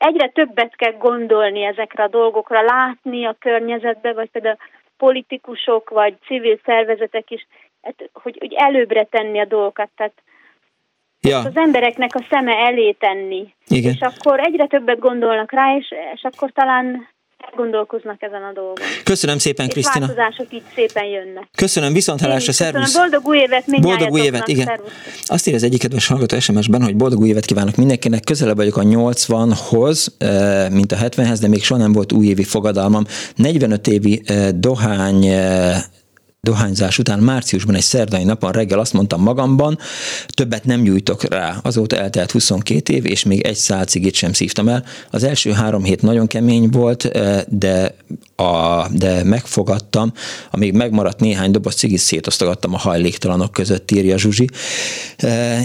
egyre többet kell gondolni ezekre a dolgokra, látni a környezetbe, vagy például politikusok, vagy civil szervezetek is, hát, hogy, hogy előbbre tenni a dolgokat. Tehát ja. az embereknek a szeme elé tenni. Igen. És akkor egyre többet gondolnak rá, és, és akkor talán gondolkoznak ezen a dolgon. Köszönöm szépen, és Krisztina. változások így szépen jönnek. Köszönöm, viszont hallásra, szervusz. Boldog új évet Boldog új évet, igen. Szervusz. Azt írja az egyik kedves hallgató SMS-ben, hogy boldog új évet kívánok mindenkinek. Közelebb vagyok a 80-hoz, eh, mint a 70-hez, de még soha nem volt újévi fogadalmam. 45 évi eh, dohány eh, dohányzás után márciusban egy szerdai napon reggel azt mondtam magamban, többet nem gyújtok rá. Azóta eltelt 22 év, és még egy szál cigit sem szívtam el. Az első három hét nagyon kemény volt, eh, de, a, de megfogadtam, amíg megmaradt néhány doboz cigit, szétosztogattam a hajléktalanok között, írja Zsuzsi. E,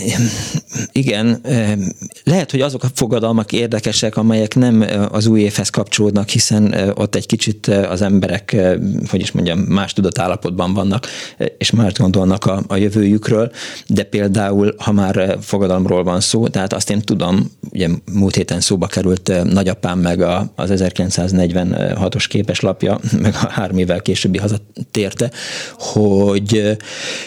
igen, e, lehet, hogy azok a fogadalmak érdekesek, amelyek nem az új évhez kapcsolódnak, hiszen ott egy kicsit az emberek, hogy is mondjam, más tudatállapotban állapotban vannak, és már gondolnak a, a jövőjükről, de például, ha már fogadalomról van szó, tehát azt én tudom, ugye múlt héten szóba került eh, nagyapám meg a, az 1946-os képeslapja, meg a három évvel későbbi hazatérte, hogy, eh,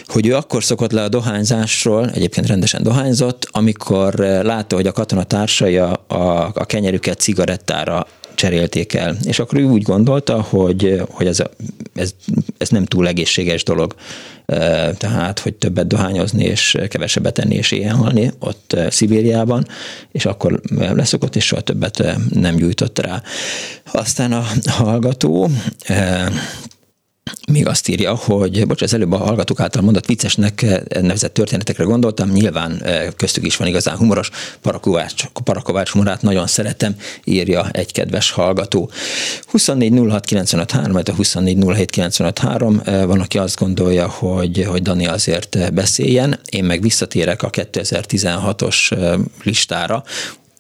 hogy ő akkor szokott le a dohányzásról, egyébként rendesen dohányzott, amikor eh, látta, hogy a katonatársai a, a, a kenyerüket cigarettára cserélték el. És akkor ő úgy gondolta, hogy, hogy ez, ez, ez nem túl egészséges dolog. Tehát, hogy többet dohányozni és kevesebbet enni és éhen halni ott Szibériában, és akkor leszokott, és soha többet nem gyújtott rá. Aztán a hallgató még azt írja, hogy, bocs, az előbb a hallgatók által mondott viccesnek nevezett történetekre gondoltam, nyilván eh, köztük is van igazán humoros, Parakovács, Parakovács humorát nagyon szeretem, írja egy kedves hallgató. 24 06 95 3, a 24 07 95 3, van, aki azt gondolja, hogy, hogy Dani azért beszéljen, én meg visszatérek a 2016-os eh, listára,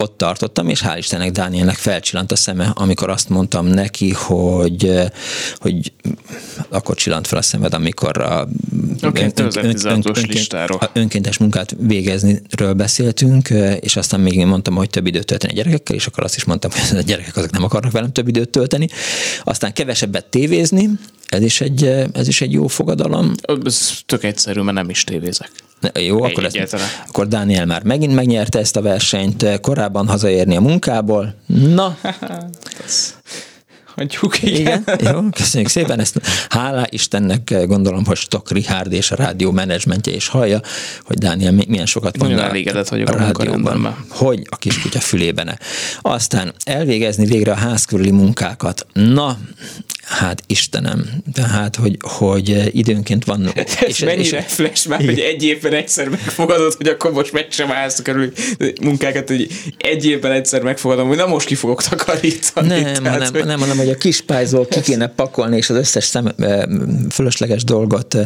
ott tartottam, és hál' Istennek Dánielnek felcsillant a szeme, amikor azt mondtam neki, hogy, hogy akkor csillant fel a szemed, amikor a, okay, ön, ön, ön, ön, a önkéntes munkát végezniről beszéltünk, és aztán még én mondtam, hogy több időt tölteni a gyerekekkel, és akkor azt is mondtam, hogy a gyerekek azok nem akarnak velem több időt tölteni. Aztán kevesebbet tévézni, ez is egy, ez is egy jó fogadalom. Ez tök egyszerű, mert nem is tévézek. Jó, akkor, ezt, akkor Dániel már megint megnyerte ezt a versenyt, korábban hazaérni a munkából. Na. Hagyjuk, igen. igen. Jó, köszönjük szépen. Ezt hálá Istennek gondolom, hogy Stok Richard és a rádió menedzsmentje is hallja, hogy Dániel milyen sokat van Nagyon elégedett vagyok a, a rádióban. Hogy a kiskutya fülében. Aztán elvégezni végre a házkörüli munkákat. Na, Hát Istenem, tehát, hogy, hogy időnként van... Ez és, mennyire és, flash már, hogy egy évben egyszer megfogadod, hogy akkor most meg sem állsz kerül munkákat, hogy egy évben egyszer megfogadom, hogy na most ki fogok takarítani. Nem, tehát, hanem, hogy... nem, hanem, hogy a kis pályzól ki kéne pakolni, és az összes szem, fölösleges dolgot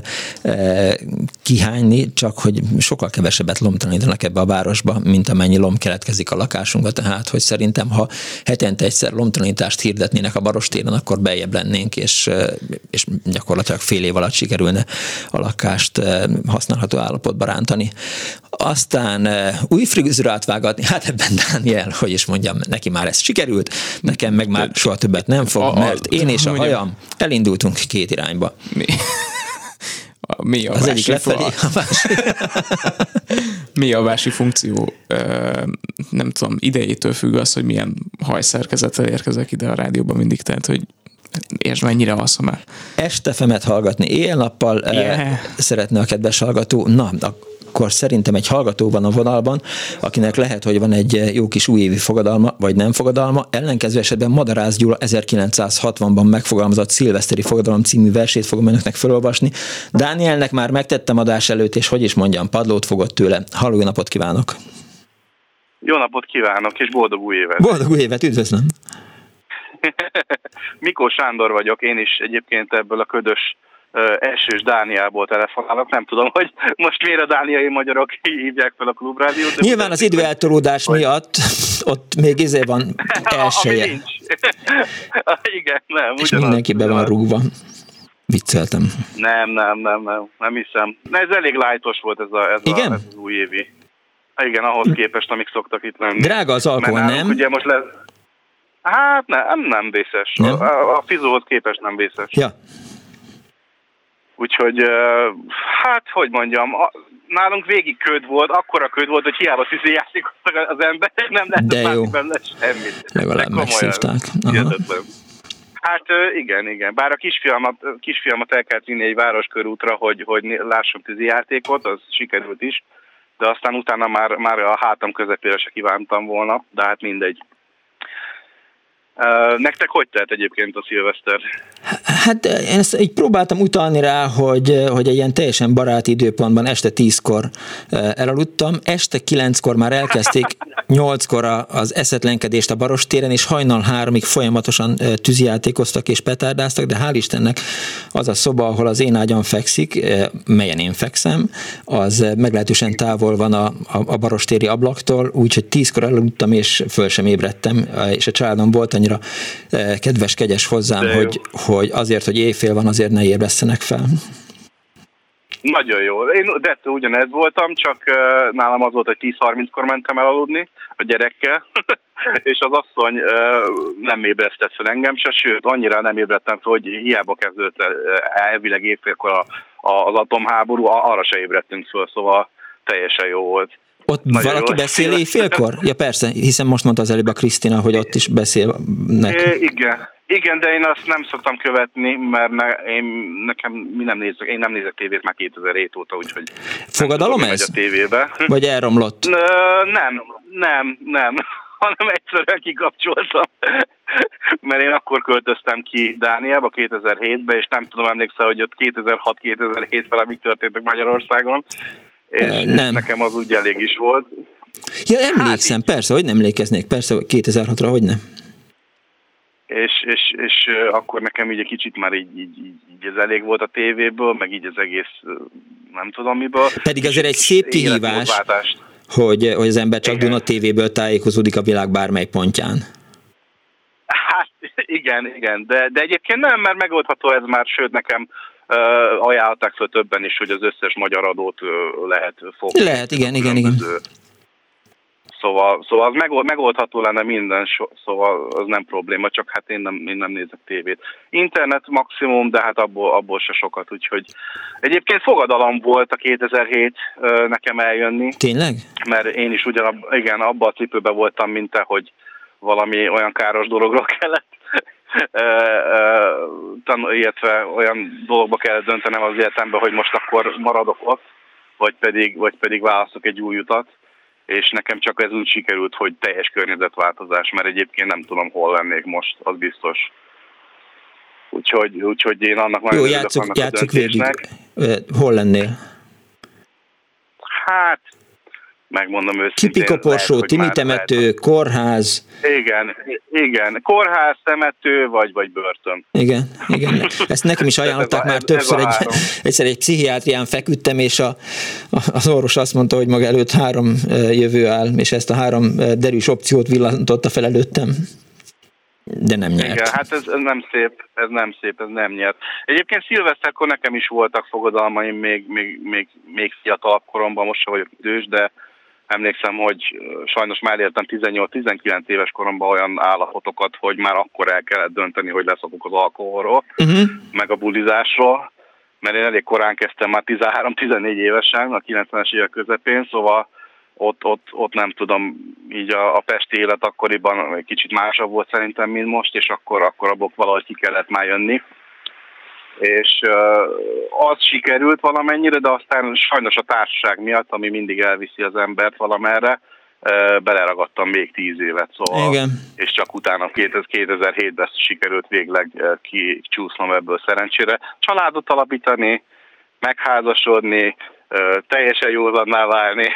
kihányni, csak hogy sokkal kevesebbet lomtalanítanak ebbe a városba, mint amennyi lom keletkezik a lakásunkba, tehát, hogy szerintem, ha hetente egyszer lomtalanítást hirdetnének a barostéren, akkor bejebb lenne lennénk, és, és gyakorlatilag fél év alatt sikerülne a lakást használható állapotba rántani. Aztán új frizurát vágatni, hát ebben Daniel, hogy is mondjam, neki már ez sikerült, nekem meg már soha többet nem fog, mert én és a hajam elindultunk két irányba. Mi? Mi a az egyik lefelé, a másik. Mi a vási funkció? Nem tudom, idejétől függ az, hogy milyen hajszerkezettel érkezek ide a rádióban mindig, tehát hogy és mennyire alszom el. Este femet hallgatni éjjel-nappal yeah. szeretne a kedves hallgató. Na, akkor szerintem egy hallgató van a vonalban, akinek lehet, hogy van egy jó kis újévi fogadalma, vagy nem fogadalma. Ellenkező esetben Madarász Gyula 1960-ban megfogalmazott szilveszteri fogadalom című versét fogom önöknek felolvasni. Dánielnek már megtettem adás előtt, és hogy is mondjam, padlót fogott tőle. Halló, napot kívánok! Jó napot kívánok, és boldog új évet! Boldog új évet, üdvözlöm! Mikó Sándor vagyok, én is egyébként ebből a ködös esős Dániából telefonálok, nem tudom, hogy most miért a dániai magyarok hívják fel a klubrádiót. Nyilván az időeltolódás hogy... miatt ott még izé van elsője. Igen, nem. És mindenki be van rúgva. Vicceltem. Nem, nem, nem, nem, nem hiszem. Ez elég lájtos volt ez, a, ez, Igen? A, ez az új évi. Igen, ahhoz képest, amik szoktak itt lenni. Drága az alkohol, nem? Ugye most le... Hát nem, nem vészes. Nem? A, a fizóhoz képest nem vészes. Ja. Úgyhogy, hát, hogy mondjam, nálunk végig köd volt, akkora köd volt, hogy hiába tűzi játékoztak az emberek, nem lehet látni benne semmit. Legalább megszívták. Hát igen, igen. Bár a kisfiamat, kisfiamat el kellett vinni egy városkörútra, hogy, hogy lássunk tűzi játékot, az sikerült is, de aztán utána már, már a hátam közepére se kívántam volna, de hát mindegy. Nektek hogy telt egyébként a szilveszter? Hát én ezt így próbáltam utalni rá, hogy, hogy egy ilyen teljesen baráti időpontban este tízkor elaludtam, este kilenckor már elkezdték nyolckor az eszetlenkedést a Barostéren, és hajnal háromig folyamatosan tűzijátékoztak és petárdáztak, de hál' Istennek az a szoba, ahol az én ágyam fekszik, melyen én fekszem, az meglehetősen távol van a, a, a Barostéri ablaktól, úgyhogy tízkor elaludtam, és föl sem ébredtem, és a családom volt annyira kedves, kegyes hozzám, hogy, hogy azért, hogy éjfél van, azért ne ébresztenek fel. Nagyon jó. Én dettő ugyanez voltam, csak uh, nálam az volt, hogy 10-30-kor mentem el aludni a gyerekkel, és az asszony uh, nem ébresztett fel engem se, sőt, annyira nem ébredtem fel, hogy hiába kezdődött elvileg évfélkor az atomháború, arra se ébredtünk föl, szóval teljesen jó volt. Ott Nagyon valaki jó. beszél éjfélkor? Ja persze, hiszen most mondta az előbb a Krisztina, hogy ott is beszélnek. É, igen, igen, de én azt nem szoktam követni, mert ne, én, nekem mi nem nézek, én nem nézek tévét már 2007 óta, úgyhogy... Fogadalom nem ez? A tévébe. Vagy elromlott? Ö, nem, nem, nem, hanem egyszerűen kikapcsoltam. mert én akkor költöztem ki Dániába 2007-ben, és nem tudom emlékszel, hogy ott 2006-2007-ben mi történtek Magyarországon, és nem. nekem az úgy elég is volt. Ja, emlékszem, hát, persze, hogy nem emlékeznék, persze 2006-ra, hogy nem és, és, és akkor nekem így egy kicsit már így, így, így, így ez elég volt a tévéből, meg így az egész nem tudom miből. Pedig azért egy szép kihívás, hogy, hogy az ember csak igen. Duna tévéből tájékozódik a világ bármely pontján. Hát igen, igen, de, de egyébként nem, mert megoldható ez már, sőt nekem ajánlották fel többen is, hogy az összes magyar adót lehet fogni. Lehet, igen, igen, igen. Szóval, szóval az megold, megoldható lenne minden, szóval az nem probléma, csak hát én nem, én nem nézek tévét. Internet maximum, de hát abból, abból se sokat, úgyhogy egyébként fogadalom volt a 2007 nekem eljönni. Tényleg? Mert én is ugyanab, igen, abban a cipőben voltam, mint te, hogy valami olyan káros dologról kellett tanul, illetve olyan dologba kellett döntenem az életemben, hogy most akkor maradok ott, vagy pedig, vagy pedig választok egy új utat és nekem csak ez úgy sikerült, hogy teljes környezetváltozás, mert egyébként nem tudom, hol lennék most, az biztos. Úgyhogy, úgyhogy én annak nagyon Jó, játsszuk, annak játsszuk végig. Hol lennél? Hát, megmondom őszintén. Kipikoporsó, Timi temető, lehet, kórház. Igen, igen, kórház, temető, vagy, vagy börtön. Igen, igen. Ezt nekem is ajánlották már többször. Egy, egyszer egy pszichiátrián feküdtem, és a, az orvos azt mondta, hogy maga előtt három jövő áll, és ezt a három derűs opciót villantotta fel előttem. De nem nyert. Igen, hát ez, ez nem szép, ez nem szép, ez nem nyert. Egyébként szilveszterkor nekem is voltak fogadalmaim még, még, még, még fiatalabb koromban, most sem vagyok idős, de emlékszem, hogy sajnos már éltem 18-19 éves koromban olyan állapotokat, hogy már akkor el kellett dönteni, hogy leszokok az alkoholról, uh-huh. meg a bulizásról, mert én elég korán kezdtem már 13-14 évesen, a 90-es évek közepén, szóval ott, ott, ott nem tudom, így a, a pesti élet akkoriban egy kicsit másabb volt szerintem, mint most, és akkor, akkor abból valahogy ki kellett már jönni és az sikerült valamennyire, de aztán sajnos a társaság miatt, ami mindig elviszi az embert valamerre, beleragadtam még tíz évet, szóval, Igen. és csak utána 2007-ben sikerült végleg kicsúsznom ebből szerencsére. Családot alapítani, megházasodni, teljesen józanná válni.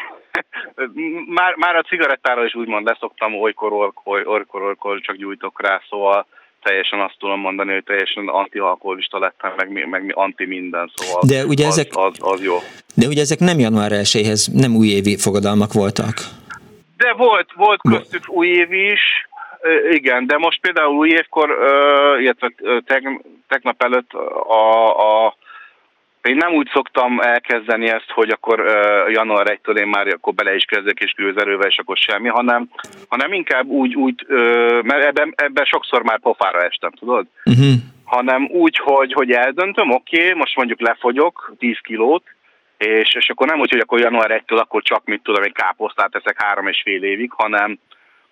már, már a cigarettára is úgymond leszoktam, olykor, olykor, olykor, olykor csak gyújtok rá, szóval teljesen azt tudom mondani, hogy teljesen antialkoholista lettem, meg, meg anti minden, szóval de ugye az, ezek, az, az jó. De ugye ezek nem január 1 nem újévi fogadalmak voltak. De volt, volt köztük újévi is, igen, de most például új évkor, illetve tegnap előtt a, a én nem úgy szoktam elkezdeni ezt, hogy akkor uh, január 1-től én már akkor bele is kezdek és gőzerővel, és akkor semmi, hanem, hanem inkább úgy, úgy uh, mert ebben, ebben sokszor már pofára estem, tudod? Uh-huh. Hanem úgy, hogy, hogy eldöntöm, oké, okay, most mondjuk lefogyok 10 kilót, és, és akkor nem úgy, hogy akkor január 1-től akkor csak mit tudom, egy káposztát eszek három és fél évig, hanem,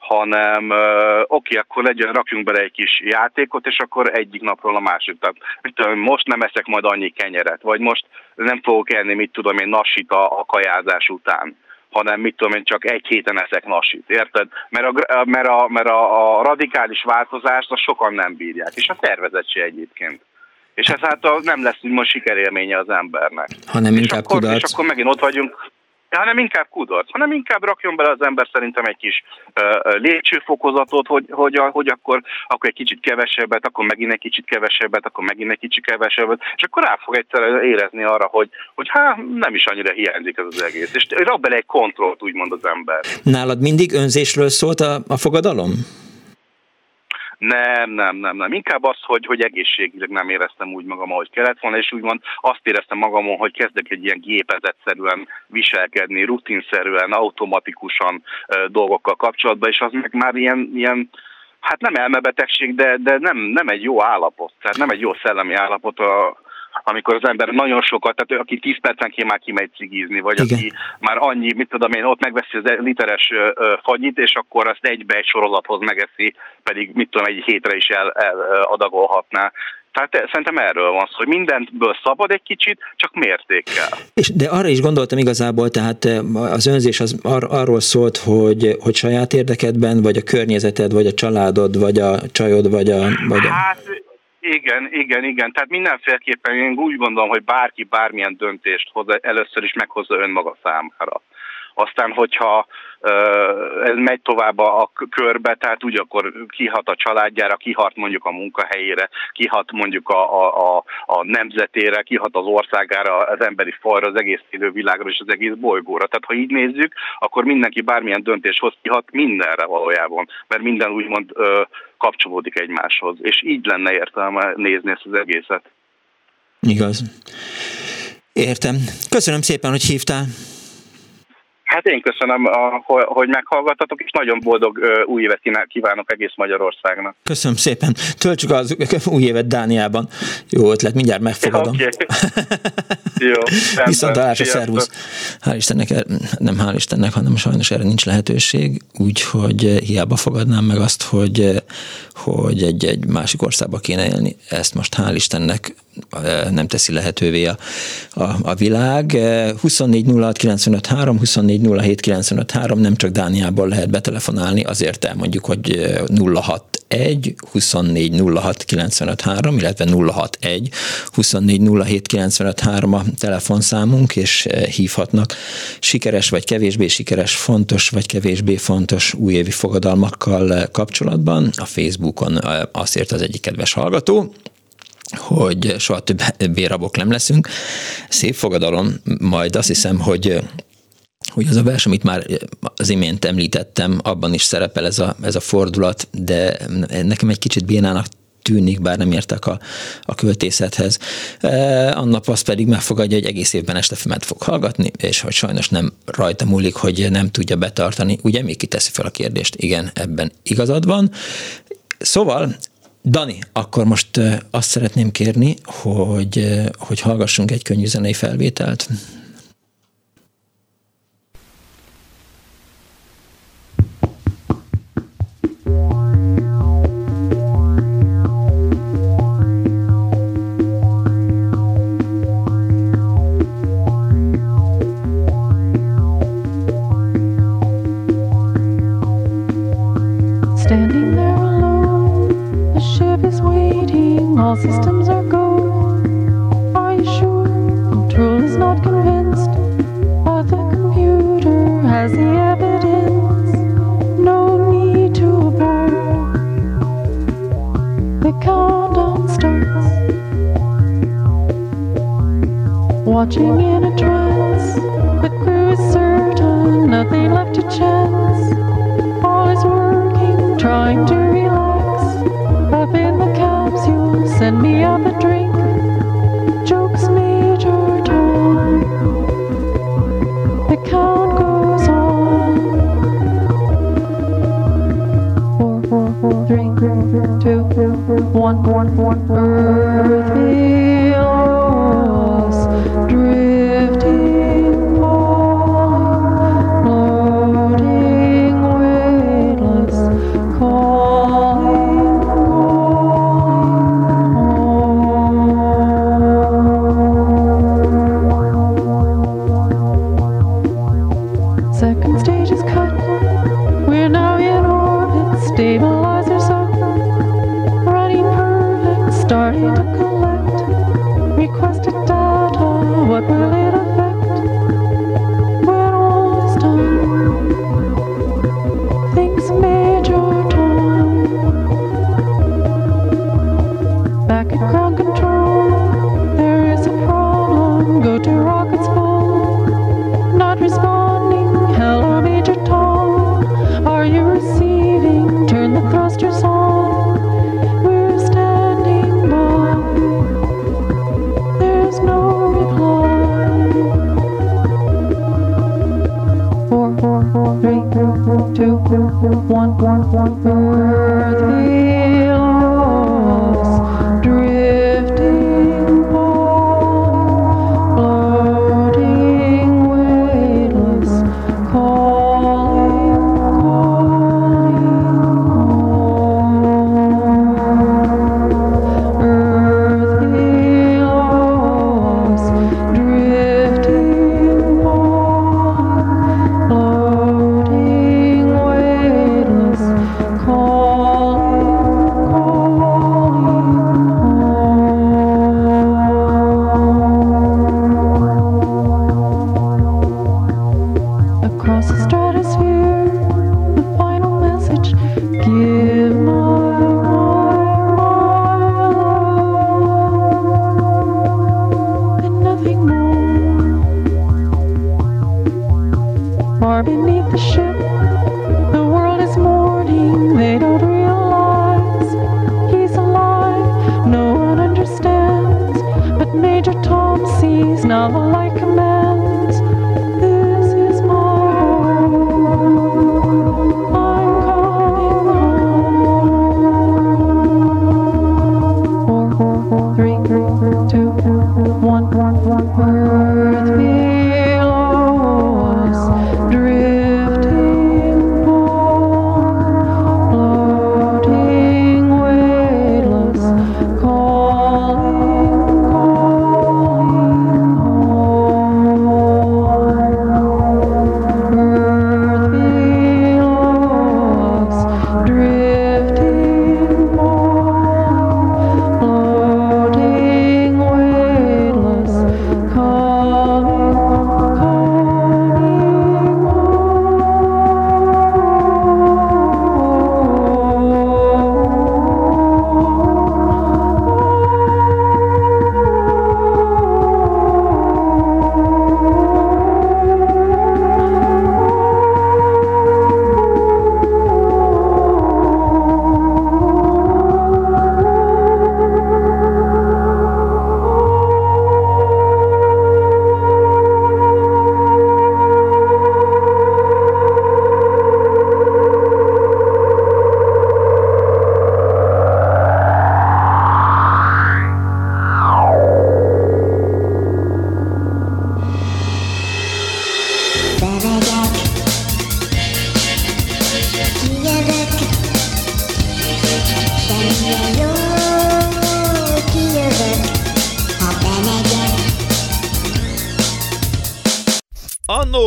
hanem oké, okay, akkor legyen, rakjunk bele egy kis játékot, és akkor egyik napról a másik. Tehát mit tudom, most nem eszek majd annyi kenyeret, vagy most nem fogok enni, mit tudom én, nasit a, a kajázás után hanem mit tudom én, csak egy héten eszek nasit, érted? Mert a, mert a, mert a, a radikális változást azt sokan nem bírják, és a szervezet se egyébként. És ezáltal nem lesz úgymond sikerélménye az embernek. Hanem inkább és akkor, és akkor megint ott vagyunk, hanem inkább kudarc, hanem inkább rakjon bele az ember szerintem egy kis lépcsőfokozatot, hogy, hogy, hogy akkor, akkor egy kicsit kevesebbet, akkor megint egy kicsit kevesebbet, akkor megint egy kicsit kevesebbet, és akkor rá fog egyszer érezni arra, hogy, hogy hát nem is annyira hiányzik ez az egész. És rak bele egy kontrollt, úgymond az ember. Nálad mindig önzésről szólt a, a fogadalom? Nem, nem, nem, nem. Inkább az, hogy, hogy egészségileg nem éreztem úgy magam, ahogy kellett volna, és úgymond azt éreztem magamon, hogy kezdek egy ilyen gépezetszerűen viselkedni, rutinszerűen, automatikusan uh, dolgokkal kapcsolatban, és az meg már ilyen, ilyen hát nem elmebetegség, de, de nem, nem egy jó állapot, tehát nem egy jó szellemi állapot a, amikor az ember nagyon sokat, tehát aki 10 percenként már kimegy cigizni, vagy Igen. aki már annyi, mit tudom én, ott megveszi az literes fagyit, és akkor azt egybe egy sorozathoz megeszi, pedig mit tudom, egy hétre is el, eladagolhatná. Tehát szerintem erről van szó, hogy mindentből szabad egy kicsit, csak mértékkel. És, de arra is gondoltam igazából, tehát az önzés az ar- arról szólt, hogy, hogy saját érdekedben, vagy a környezeted, vagy a családod, vagy a csajod, vagy a... Vagy a... Hát igen, igen, igen. Tehát mindenféleképpen én úgy gondolom, hogy bárki bármilyen döntést hoz, először is meghozza önmaga számára. Aztán, hogyha ez megy tovább a körbe, tehát úgy akkor kihat a családjára, kihat mondjuk a munkahelyére, kihat mondjuk a, a, a, nemzetére, kihat az országára, az emberi fajra, az egész élő és az egész bolygóra. Tehát ha így nézzük, akkor mindenki bármilyen döntés hoz kihat mindenre valójában, mert minden úgymond ö, kapcsolódik egymáshoz, és így lenne értelme nézni ezt az egészet. Igaz. Értem. Köszönöm szépen, hogy hívtál. Hát én köszönöm, hogy meghallgattatok, és nagyon boldog új évet kívánok egész Magyarországnak. Köszönöm szépen. Töltsük az új évet Dániában. Jó ötlet, mindjárt megfogadom. Okay. Jó. Viszont a szervusz. Hál' Istennek, er- nem hál' Istennek, hanem sajnos erre nincs lehetőség, úgyhogy hiába fogadnám meg azt, hogy, hogy egy, egy másik országba kéne élni. Ezt most hál' Istennek nem teszi lehetővé a, a, a világ. 24 06 95 3, 24 07 95 3, nem csak Dániából lehet betelefonálni, azért elmondjuk, hogy 061 24 06 95 3, illetve 061 24 07 95 3 a telefonszámunk, és hívhatnak sikeres vagy kevésbé sikeres, fontos vagy kevésbé fontos újévi fogadalmakkal kapcsolatban. A Facebookon azt ért az egyik kedves hallgató, hogy soha több bérabok nem leszünk. Szép fogadalom, majd azt hiszem, hogy hogy az a vers, amit már az imént említettem, abban is szerepel ez a, ez a fordulat, de nekem egy kicsit bénának tűnik, bár nem értek a, a költészethez. E, annap az pedig megfogadja, hogy egész évben este filmet fog hallgatni, és hogy sajnos nem rajta múlik, hogy nem tudja betartani. Ugye még kiteszi fel a kérdést? Igen, ebben igazad van. Szóval Dani, akkor most azt szeretném kérni, hogy, hogy hallgassunk egy könnyű zenei felvételt. All systems are go. Are you sure? Control is not convinced, but the computer has the evidence. No need to abort. The countdown starts. Watching in a trance, but crew is certain, nothing left to chance. All is working, trying to relax. Up in the capsule send me up a drink. Jokes Major Tom. The count goes on. Four, four, four, three, two, one, one, one. Earth Thank you.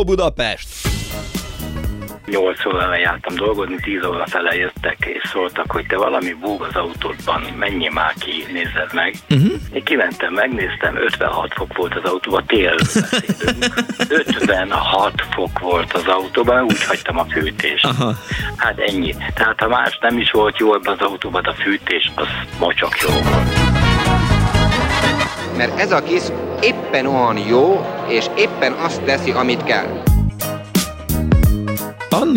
Budapest! 8 óra jártam dolgozni, 10 óra fele jöttek, és szóltak, hogy te valami búg az autódban, menjél már ki, nézzed meg. Uh-huh. Én kimentem, megnéztem, 56 fok volt az autóban, tél 56 fok volt az autóban, úgy hagytam a fűtést. Aha. Hát ennyi. Tehát ha más nem is volt jó ebben az autóban, a fűtés az mocsok jó volt. mert ez a kis éppen olyan jó, és éppen azt teszi, amit kell.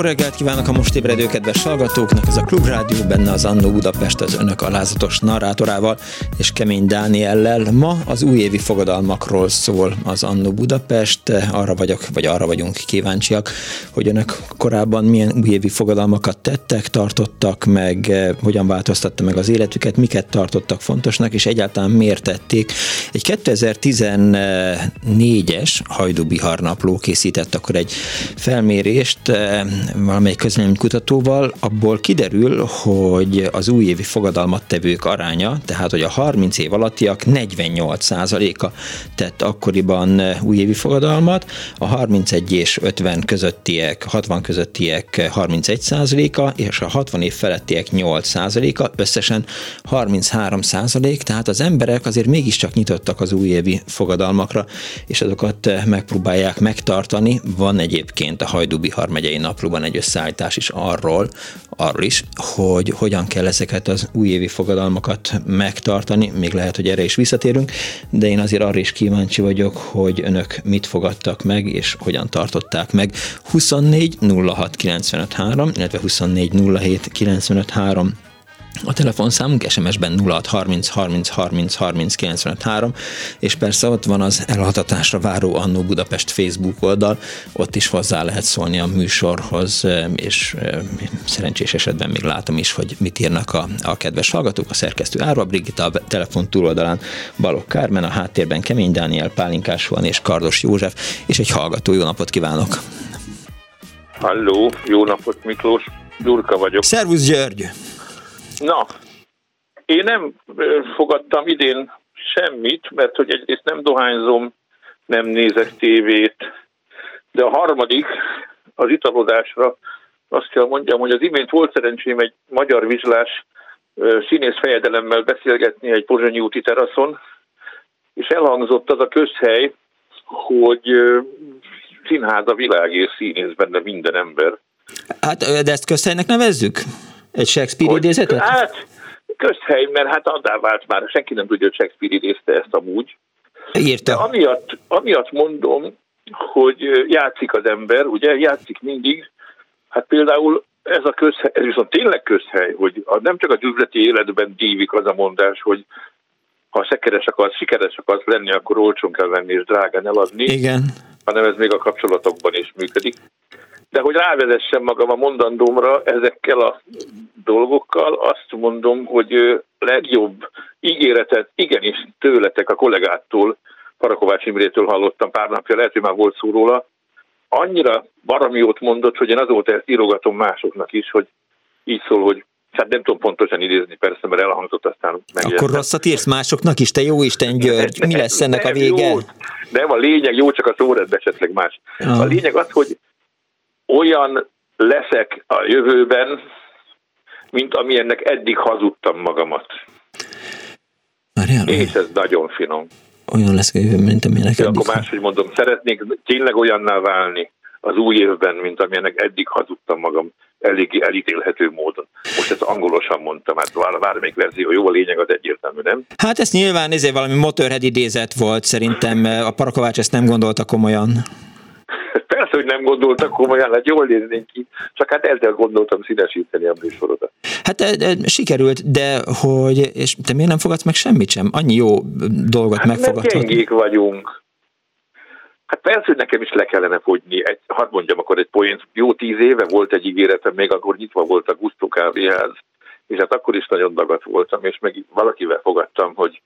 Jó reggelt kívánok a most ébredő kedves hallgatóknak, ez a Klubrádió, benne az Annó Budapest az önök alázatos narrátorával és Kemény Dániellel. Ma az újévi fogadalmakról szól az Annó Budapest, arra vagyok, vagy arra vagyunk kíváncsiak, hogy önök korábban milyen újévi fogadalmakat tettek, tartottak meg, hogyan változtatta meg az életüket, miket tartottak fontosnak, és egyáltalán miért tették. Egy 2014-es Hajdu Bihar napló készített akkor egy felmérést, valamelyik közleménykutatóval, abból kiderül, hogy az újévi fogadalmat tevők aránya, tehát hogy a 30 év alattiak 48%-a tett akkoriban újévi fogadalmat, a 31 és 50 közöttiek, 60 közöttiek 31%-a, és a 60 év felettiek 8%-a, összesen 33%, tehát az emberek azért mégiscsak nyitottak az újévi fogadalmakra, és azokat megpróbálják megtartani. Van egyébként a Hajdubihar megyei napló van egy összeállítás is arról, arról is, hogy hogyan kell ezeket az újévi fogadalmakat megtartani, még lehet, hogy erre is visszatérünk, de én azért arra is kíváncsi vagyok, hogy önök mit fogadtak meg, és hogyan tartották meg. 24 06 95 3, illetve 24 07 95 3 a telefonszámunk SMS-ben 0630 30 30 30 93, és persze ott van az elhatatásra váró Annó Budapest Facebook oldal, ott is hozzá lehet szólni a műsorhoz, és szerencsés esetben még látom is, hogy mit írnak a, a kedves hallgatók, a szerkesztő Árva Brigitta, a telefon túloldalán Balok Kármen, a háttérben Kemény Dániel, Pálinkás van és Kardos József, és egy hallgató. Jó napot kívánok! Halló, jó napot Miklós, Gyurka vagyok. Szervusz György! Na, én nem fogadtam idén semmit, mert hogy egyrészt nem dohányzom, nem nézek tévét, de a harmadik az italodásra azt kell mondjam, hogy az imént volt szerencsém egy magyar vizslás színész fejedelemmel beszélgetni egy Pozsonyi úti teraszon, és elhangzott az a közhely, hogy színház a és színész benne minden ember. Hát, de ezt közhelynek nevezzük? Egy Shakespeare idézetet? Hát, közhely, mert hát adá vált már, senki nem tudja, hogy Shakespeare idézte ezt amúgy. Írta. De amiatt, amiatt mondom, hogy játszik az ember, ugye, játszik mindig, hát például ez a közhely, ez viszont tényleg közhely, hogy nem csak a üzleti életben dívik az a mondás, hogy ha sikeres akarsz, sikeres akarsz lenni, akkor olcsón kell venni és drágán eladni. Igen. Hanem ez még a kapcsolatokban is működik. De hogy rávezessem magam a mondandómra ezekkel a dolgokkal, azt mondom, hogy legjobb ígéretet igenis tőletek a kollégától, Parakovács Imrétől hallottam pár napja, lehet, hogy már volt szó róla, annyira baromi jót mondott, hogy én azóta ezt írogatom másoknak is, hogy így szól, hogy Hát nem tudom pontosan idézni, persze, mert elhangzott aztán meg. Akkor rosszat írsz másoknak is, te jó Isten György, mi lesz ennek a vége? Jó, nem, a lényeg jó, csak a szórend esetleg más. Ah. A lényeg az, hogy olyan leszek a jövőben, mint amilyennek eddig hazudtam magamat. Várjál, És ez nagyon finom. Olyan lesz a jövőben, mint amilyennek eddig. Akkor máshogy mondom, szeretnék tényleg olyanná válni az új évben, mint amilyennek eddig hazudtam magam eléggé elítélhető módon. Most ezt angolosan mondtam, hát bármelyik verzió jó, a lényeg az egyértelmű, nem? Hát ez nyilván ezért valami Motorhead idézet volt, szerintem a Parakovács ezt nem gondolta komolyan. Persze, hogy nem gondoltak komolyan, hát jól néznénk ki, csak hát ezzel gondoltam színesíteni a műsorodat. Hát de, de, sikerült, de hogy, és te miért nem fogadsz meg semmit sem? Annyi jó dolgot hát megfogadhat. Mert gyengék vagyunk. Hát persze, hogy nekem is le kellene fogyni. Egy, hadd mondjam akkor egy poént. Jó tíz éve volt egy ígéretem, még akkor nyitva volt a Gusto kávéház, és hát akkor is nagyon dagat voltam, és meg valakivel fogadtam, hogy,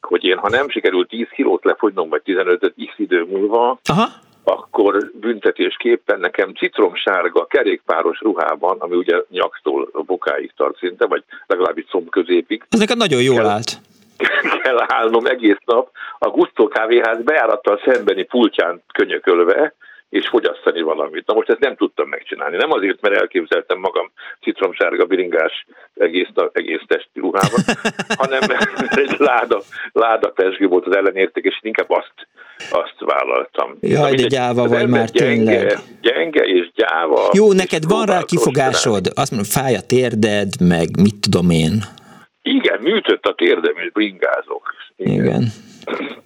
hogy én, ha nem sikerült 10 kilót lefogynom, vagy 15-öt x idő múlva, Aha akkor büntetésképpen nekem citromsárga kerékpáros ruhában, ami ugye nyaksztól a bokáig tart szinte, vagy legalábbis szomb középig. Ez neked nagyon jól kell, állt. Kell állnom egész nap a Gusto kávéház bejárattal szembeni pultján könyökölve, és fogyasztani valamit. Na most ezt nem tudtam megcsinálni. Nem azért, mert elképzeltem magam citromsárga biringás egész, egész testi ruhában, hanem mert egy láda, láda pesgő volt az ellenérték, és inkább azt, azt vállaltam. Jaj, de gyáva vagy már gyenge, tényleg. Gyenge és gyáva. Jó, neked van rá kifogásod? Azt mondom, fáj a térded, meg mit tudom én. Igen, műtött a térdem, és bringázok. Igen. Igen.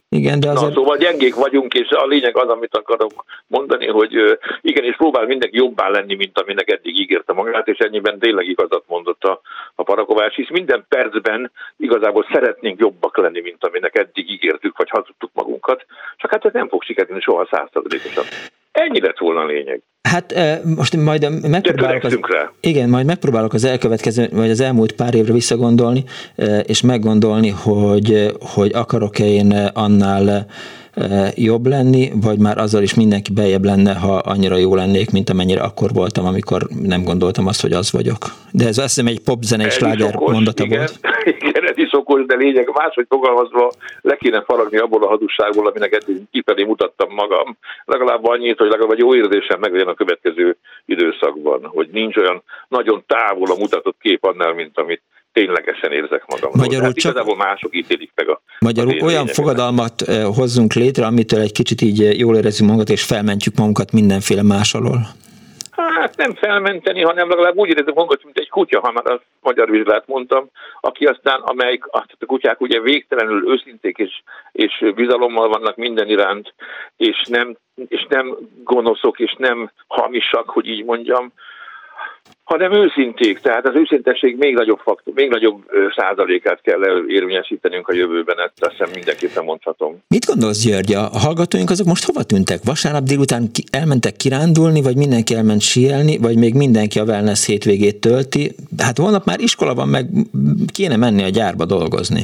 Igen, de azért... Na, szóval gyengék vagyunk, és a lényeg az, amit akarok mondani, hogy igen, és próbál mindenki jobbá lenni, mint aminek eddig ígérte magát, és ennyiben tényleg igazat mondott a, a Parakovás, hisz minden percben igazából szeretnénk jobbak lenni, mint aminek eddig ígértük, vagy hazudtuk magunkat, csak hát ez nem fog sikerülni soha százszerzalékosan. Ennyi lett volna a lényeg. Hát most majd megpróbálok az, rá. igen, majd megpróbálok az elkövetkező, vagy az elmúlt pár évre visszagondolni, és meggondolni, hogy, hogy akarok-e én annál jobb lenni, vagy már azzal is mindenki bejebb lenne, ha annyira jó lennék, mint amennyire akkor voltam, amikor nem gondoltam azt, hogy az vagyok. De ez azt hiszem egy popzenei sláger mondata igen, volt. Igen, ez is okos, de lényeg máshogy fogalmazva le kéne faragni abból a hadusságból, aminek eddig kifelé mutattam magam. Legalább annyit, hogy legalább jó érzésem meglegyen a következő időszakban, hogy nincs olyan nagyon távol a mutatott kép annál, mint amit ténylegesen érzek magam. Magyarul hát csak... igazából mások ítélik meg a Magyarul az olyan fogadalmat eh, hozzunk létre, amitől egy kicsit így eh, jól érezzük magunkat, és felmentjük magunkat mindenféle más alól. Hát nem felmenteni, hanem legalább úgy érezzük magunkat, mint egy kutya, ha már a magyar vizsgát mondtam, aki aztán, amelyik azt a kutyák ugye végtelenül őszinték és, és bizalommal vannak minden iránt, és nem, és nem gonoszok, és nem hamisak, hogy így mondjam, hanem őszinték, tehát az őszintesség még nagyobb faktor, még nagyobb százalékát kell érvényesítenünk a jövőben, ezt azt hiszem mindenképpen mondhatom. Mit gondolsz, György? A hallgatóink azok most hova tűntek? Vasárnap délután ki, elmentek kirándulni, vagy mindenki elment síelni, vagy még mindenki a wellness hétvégét tölti? Hát holnap már iskola van, meg kéne menni a gyárba dolgozni.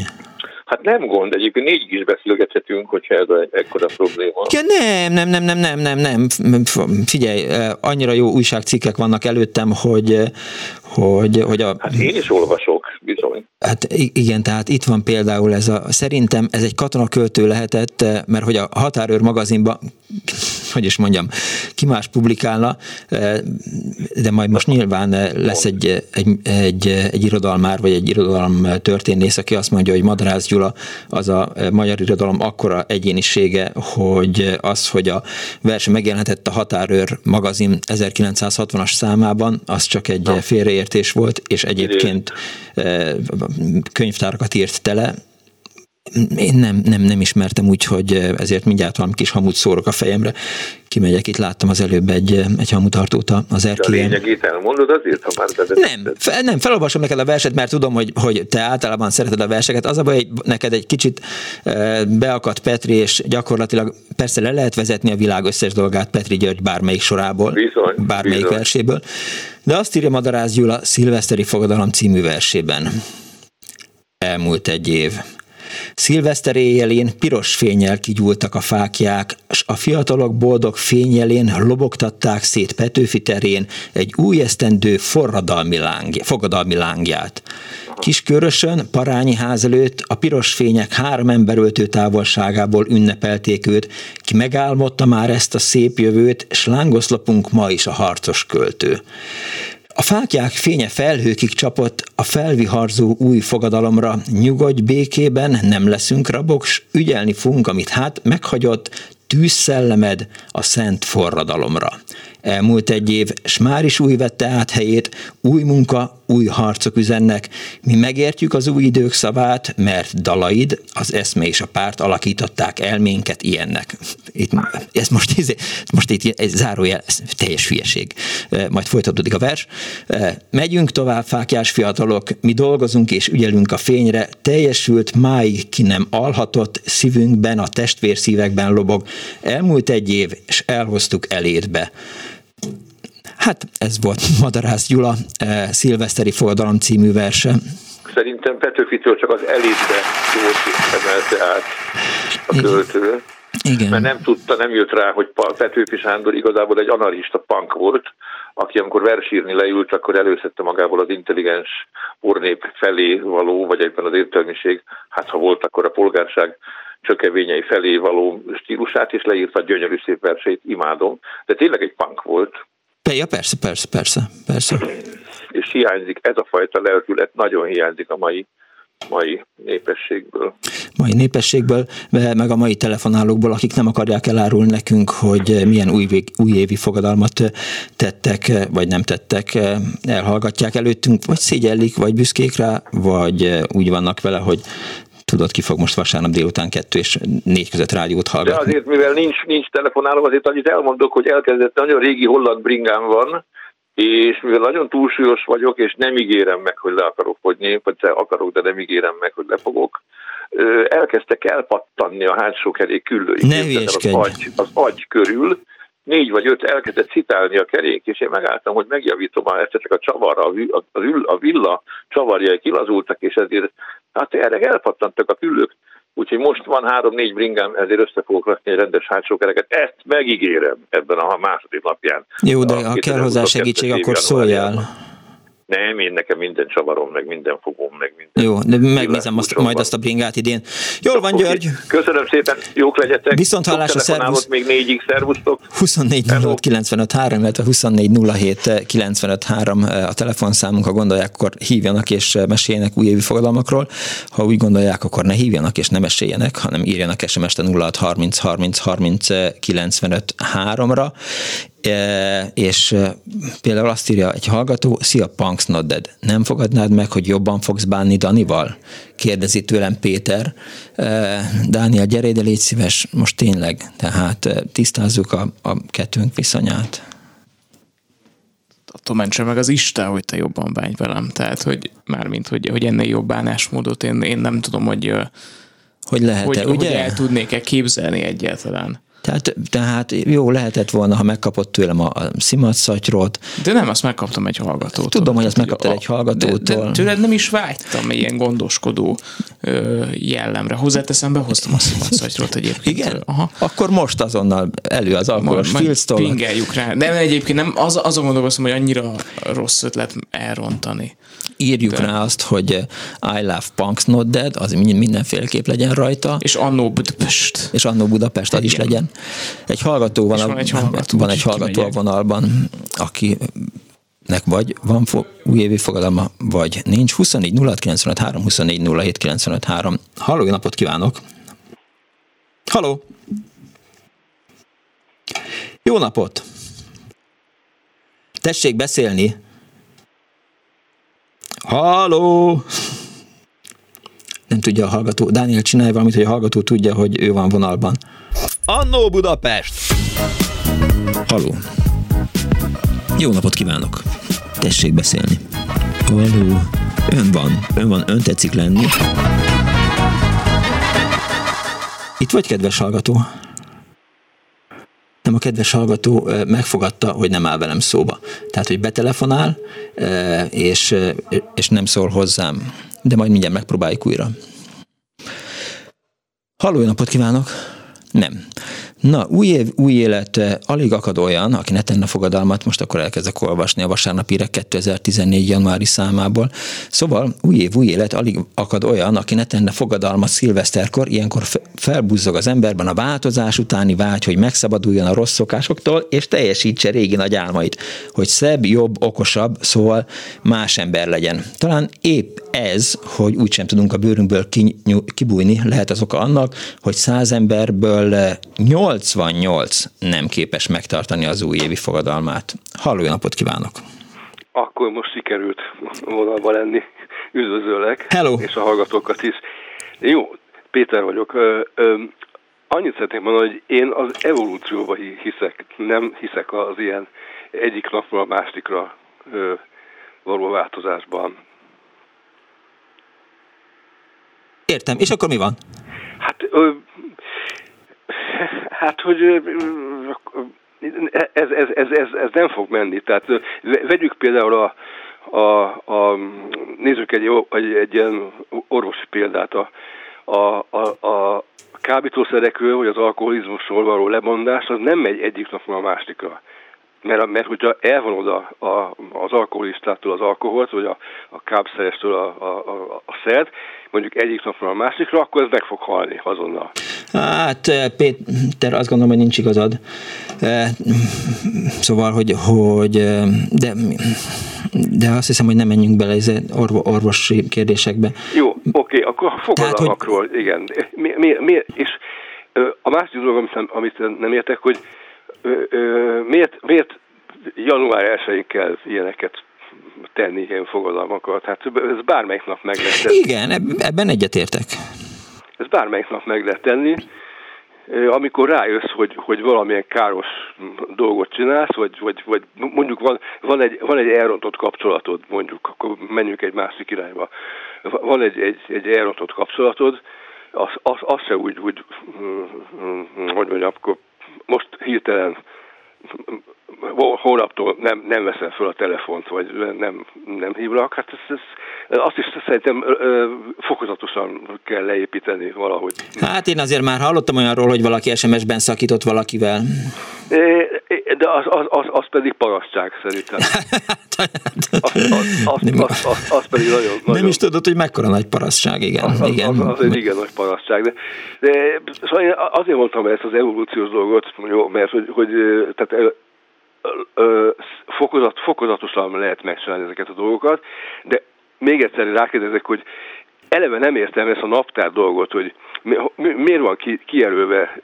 Hát nem gond, egyébként négy is beszélgethetünk, hogyha ez ekkora probléma. Ja, nem, nem, nem, nem, nem, nem, nem. Figyelj, annyira jó újságcikkek vannak előttem, hogy, hogy, hogy a... Hát én is olvasok, bizony. Hát igen, tehát itt van például ez a, szerintem ez egy katonaköltő lehetett, eh, mert hogy a Határőr magazinban, hogy is mondjam, ki más publikálna, de majd most nyilván lesz egy, egy, egy, egy irodalmár, vagy egy irodalom történész, aki azt mondja, hogy Madarász Gyula az a magyar irodalom akkora egyénisége, hogy az, hogy a verse megjelenhetett a Határőr magazin 1960-as számában, az csak egy félreértés volt, és egyébként könyvtárakat írt tele, én nem, nem, nem ismertem úgy, hogy ezért mindjárt valami kis hamut szórok a fejemre. Kimegyek, itt láttam az előbb egy, egy hamutartót az. De a lényegét elmondod azért, ha már Nem, fel, nem, felolvasom neked a verset, mert tudom, hogy, hogy te általában szereted a verseket. Az a baj, hogy neked egy kicsit beakadt Petri, és gyakorlatilag persze le lehet vezetni a világ összes dolgát Petri György bármelyik sorából, bizony, bármelyik bizony. verséből. De azt írja Madarász Gyula Szilveszteri Fogadalom című versében. Elmúlt egy év. Szilveszter éjjelén piros fényel kigyúltak a fákják, s a fiatalok boldog fényelén lobogtatták szét Petőfi terén egy új esztendő forradalmi lángja, fogadalmi lángját. Kiskörösön, parányi ház előtt a piros fények három emberöltő távolságából ünnepelték őt, ki megálmodta már ezt a szép jövőt, s lángoszlopunk ma is a harcos költő. A fákják fénye felhőkig csapott a felviharzó új fogadalomra. Nyugodj békében, nem leszünk rabok, s ügyelni fogunk, amit hát meghagyott, tűzszellemed a szent forradalomra. Elmúlt egy év, s már is új vette át helyét, új munka, új harcok üzennek. Mi megértjük az új idők szavát, mert dalaid, az eszme és a párt alakították elménket ilyennek. Itt, ez most, ez, most itt egy zárójel, ez teljes hülyeség. Majd folytatódik a vers. Megyünk tovább, fákjás fiatalok, mi dolgozunk és ügyelünk a fényre, teljesült máig ki nem alhatott, szívünkben, a testvérszívekben lobog. Elmúlt egy év, és elhoztuk elétbe. Hát ez volt Madarász Gyula eh, Szilveszteri Forradalom című verse. Szerintem Petőfitől csak az elitbe volt emelte át a költő. Igen. Mert nem tudta, nem jött rá, hogy Petőfi Sándor igazából egy anarchista punk volt, aki amikor versírni leült, akkor előszette magából az intelligens ornép felé való, vagy egyben az értelmiség, hát ha volt, akkor a polgárság csökevényei felé való stílusát, és leírta a gyönyörű szép versét, imádom. De tényleg egy punk volt. Ja, persze, persze, persze, persze. És hiányzik, ez a fajta lelkület nagyon hiányzik a mai mai népességből. Mai népességből, meg a mai telefonálókból, akik nem akarják elárulni nekünk, hogy milyen új, újévi fogadalmat tettek, vagy nem tettek, elhallgatják előttünk, vagy szégyellik, vagy büszkék rá, vagy úgy vannak vele, hogy tudod, ki fog most vasárnap délután kettő és négy között rádiót hallgatni. De azért, mivel nincs, nincs telefonáló, azért annyit elmondok, hogy elkezdett nagyon régi holland bringám van, és mivel nagyon túlsúlyos vagyok, és nem ígérem meg, hogy le akarok fogyni, vagy akarok, de nem ígérem meg, hogy lefogok, elkezdtek elpattanni a hátsó kerék küllői. Ne az agy, az agy körül, négy vagy öt elkezdett citálni a kerék, és én megálltam, hogy megjavítom, már csak a csavarra, a, a, a villa csavarjai kilazultak, és ezért hát erre elpattantak a küllők. Úgyhogy most van három-négy bringám, ezért össze fogok rakni egy rendes hátsó kereket. Ezt megígérem ebben a második napján. Jó, de ha kell hozzá segítség, akkor szóljál. Nem, én nekem minden csavarom, meg minden fogom, meg minden. Jó, de megnézem azt, majd azt a bringát idén. Jól van, György. Köszönöm szépen, jók legyetek. Viszont hallásra, szervusz. még négyig, szervusztok. 24 06 95 3, illetve 24 07 95 3 a telefonszámunk, ha gondolják, akkor hívjanak és eh, meséljenek újévi fogadalmakról. Ha úgy gondolják, akkor ne hívjanak és ne meséljenek, hanem írjanak SMS-t 06 30 30 30 95 3-ra és például azt írja egy hallgató, szia Punks Not Dead, nem fogadnád meg, hogy jobban fogsz bánni Danival? Kérdezi tőlem Péter. Dániel, gyere ide, légy szíves, most tényleg, tehát tisztázzuk a, a kettőnk viszonyát attól mentse meg az Isten, hogy te jobban bánj velem. Tehát, hogy mármint, hogy, hogy ennél jobb bánásmódot én, én nem tudom, hogy hogy lehet-e, hogy, ugye? Hogy el tudnék-e képzelni egyáltalán. Tehát, tehát jó, lehetett volna, ha megkapott tőlem a, a szimatszatyrot. De nem, azt megkaptam egy hallgatótól. Tudom, hogy azt megkaptad egy hallgatótól. De, de tőled nem is vágytam ilyen gondoskodó ö, jellemre. Hozzáteszem, behoztam a szimatszatyrot egyébként. Igen? Aha. Akkor most azonnal elő az alkoholos filctól. Pingeljük rá. De egyébként nem, az, azon gondolkoztam, hogy annyira rossz ötlet elrontani. Írjuk de. rá azt, hogy I love punks not dead, az mindenféleképp legyen rajta. És Annó Budapest. És Annó Budapest, az is legyen. Egy hallgató van, a, van egy hallgató, van egy hallgató a vonalban, aki nek vagy van fo- újévi fogadalma, vagy nincs. 24 06 95 3, 24 07 95 3. Halló, jó napot kívánok! Halló! Jó napot! Tessék beszélni! Halló! Nem tudja a hallgató. Dániel, csinálj valamit, hogy a hallgató tudja, hogy ő van vonalban. Annó Budapest! Haló. Jó napot kívánok. Tessék beszélni. Haló. Ön van. Ön van. Ön tetszik lenni. Itt vagy, kedves hallgató? nem a kedves hallgató megfogadta, hogy nem áll velem szóba. Tehát, hogy betelefonál, és, és nem szól hozzám. De majd mindjárt megpróbáljuk újra. Halló, napot kívánok! Nem. Na, új év, új élet, eh, alig akad olyan, aki ne tenne fogadalmat, most akkor elkezdek olvasni a vasárnapi 2014. januári számából. Szóval új év, új élet, alig akad olyan, aki ne tenne fogadalmat szilveszterkor, ilyenkor felbuzzog az emberben a változás utáni vágy, hogy megszabaduljon a rossz szokásoktól, és teljesítse régi nagy álmait, hogy szebb, jobb, okosabb, szóval más ember legyen. Talán épp ez, hogy úgysem tudunk a bőrünkből kibújni, lehet az oka annak, hogy száz emberből 88 nem képes megtartani az újévi fogadalmát. Halló, napot kívánok! Akkor most sikerült vonalba lenni. Üdvözöllek! Hello! És a hallgatókat is. Jó, Péter vagyok. Ö, ö, annyit szeretnék mondani, hogy én az evolúcióba hiszek, nem hiszek az ilyen egyik napról a másikra ö, való változásban. Értem. És akkor mi van? Hát, ö, hát hogy ez, ez, ez, ez, ez nem fog menni. Tehát vegyük például a, a, a nézzük egy, egy, egy ilyen orvosi példát, a, a, a, a kábítószerekről, vagy az alkoholizmusról való lemondás, az nem megy egyik napról a másikra. Mert, mert hogyha elvonod a, a, az alkoholistától az alkoholt, vagy a, a kábszerestől a, a, a, a szert, mondjuk egyik napról a másikra, akkor ez meg fog halni azonnal. Hát Péter, azt gondolom, hogy nincs igazad. Szóval, hogy, hogy de, de azt hiszem, hogy nem menjünk bele ez orvosi kérdésekbe. Jó, oké, akkor fogadalmakról, hogy... igen. Mi, mi, mi, és a másik dolog, amit, amit nem értek, hogy miért, miért január 1-én kell ilyeneket tenni, ilyen fogadalmakat? Hát ez bármelyik nap meg lehet tenni. Igen, ebben egyetértek. Ez bármelyik nap meg lehet tenni. Amikor rájössz, hogy, hogy valamilyen káros dolgot csinálsz, vagy, vagy, vagy mondjuk van, van, egy, van egy elrontott kapcsolatod, mondjuk, akkor menjünk egy másik irányba. Van egy, egy, egy elrontott kapcsolatod, az, az, az se úgy, úgy, hogy mondjam, akkor most hirtelen hónaptól nem, nem veszem fel a telefont, vagy nem, nem hívlak, hát ez, ez, azt is szerintem fokozatosan kell leépíteni valahogy. Hát én azért már hallottam olyanról, hogy valaki SMS-ben szakított valakivel. De az, az, az, az pedig parasztság szerintem. az, az, az, az, az, az pedig nagyon, nagyon... Nem is tudod, hogy mekkora nagy parasztság, igen. Az, az, igen. az, az egy igen nagy parasztság. De, de, szóval én azért mondtam ezt az evolúciós dolgot, jó, mert hogy, hogy tehát fokozat, fokozatosan lehet megcsinálni ezeket a dolgokat, de még egyszer rákérdezek, hogy eleve nem értem ezt a naptár dolgot, hogy mi, mi, miért van ki, kijelölve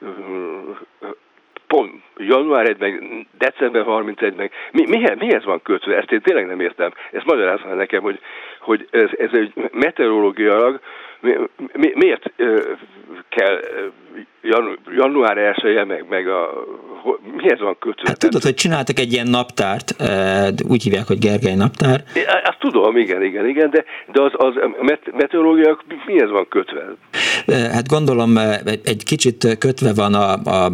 pont január 1 meg december 31 meg mi, mihez, mihez van kötve? Ezt én tényleg nem értem. Ezt magyarázza nekem, hogy, hogy ez, ez egy meteorológiailag mi, mi, miért kell január 1 -e, meg, meg a, mihez van kötve? Hát tudod, hogy csináltak egy ilyen naptárt, úgy hívják, hogy Gergely naptár. É, azt tudom, igen, igen, igen, de, de az, az meteorológia mihez van kötve? Hát gondolom egy kicsit kötve van a, a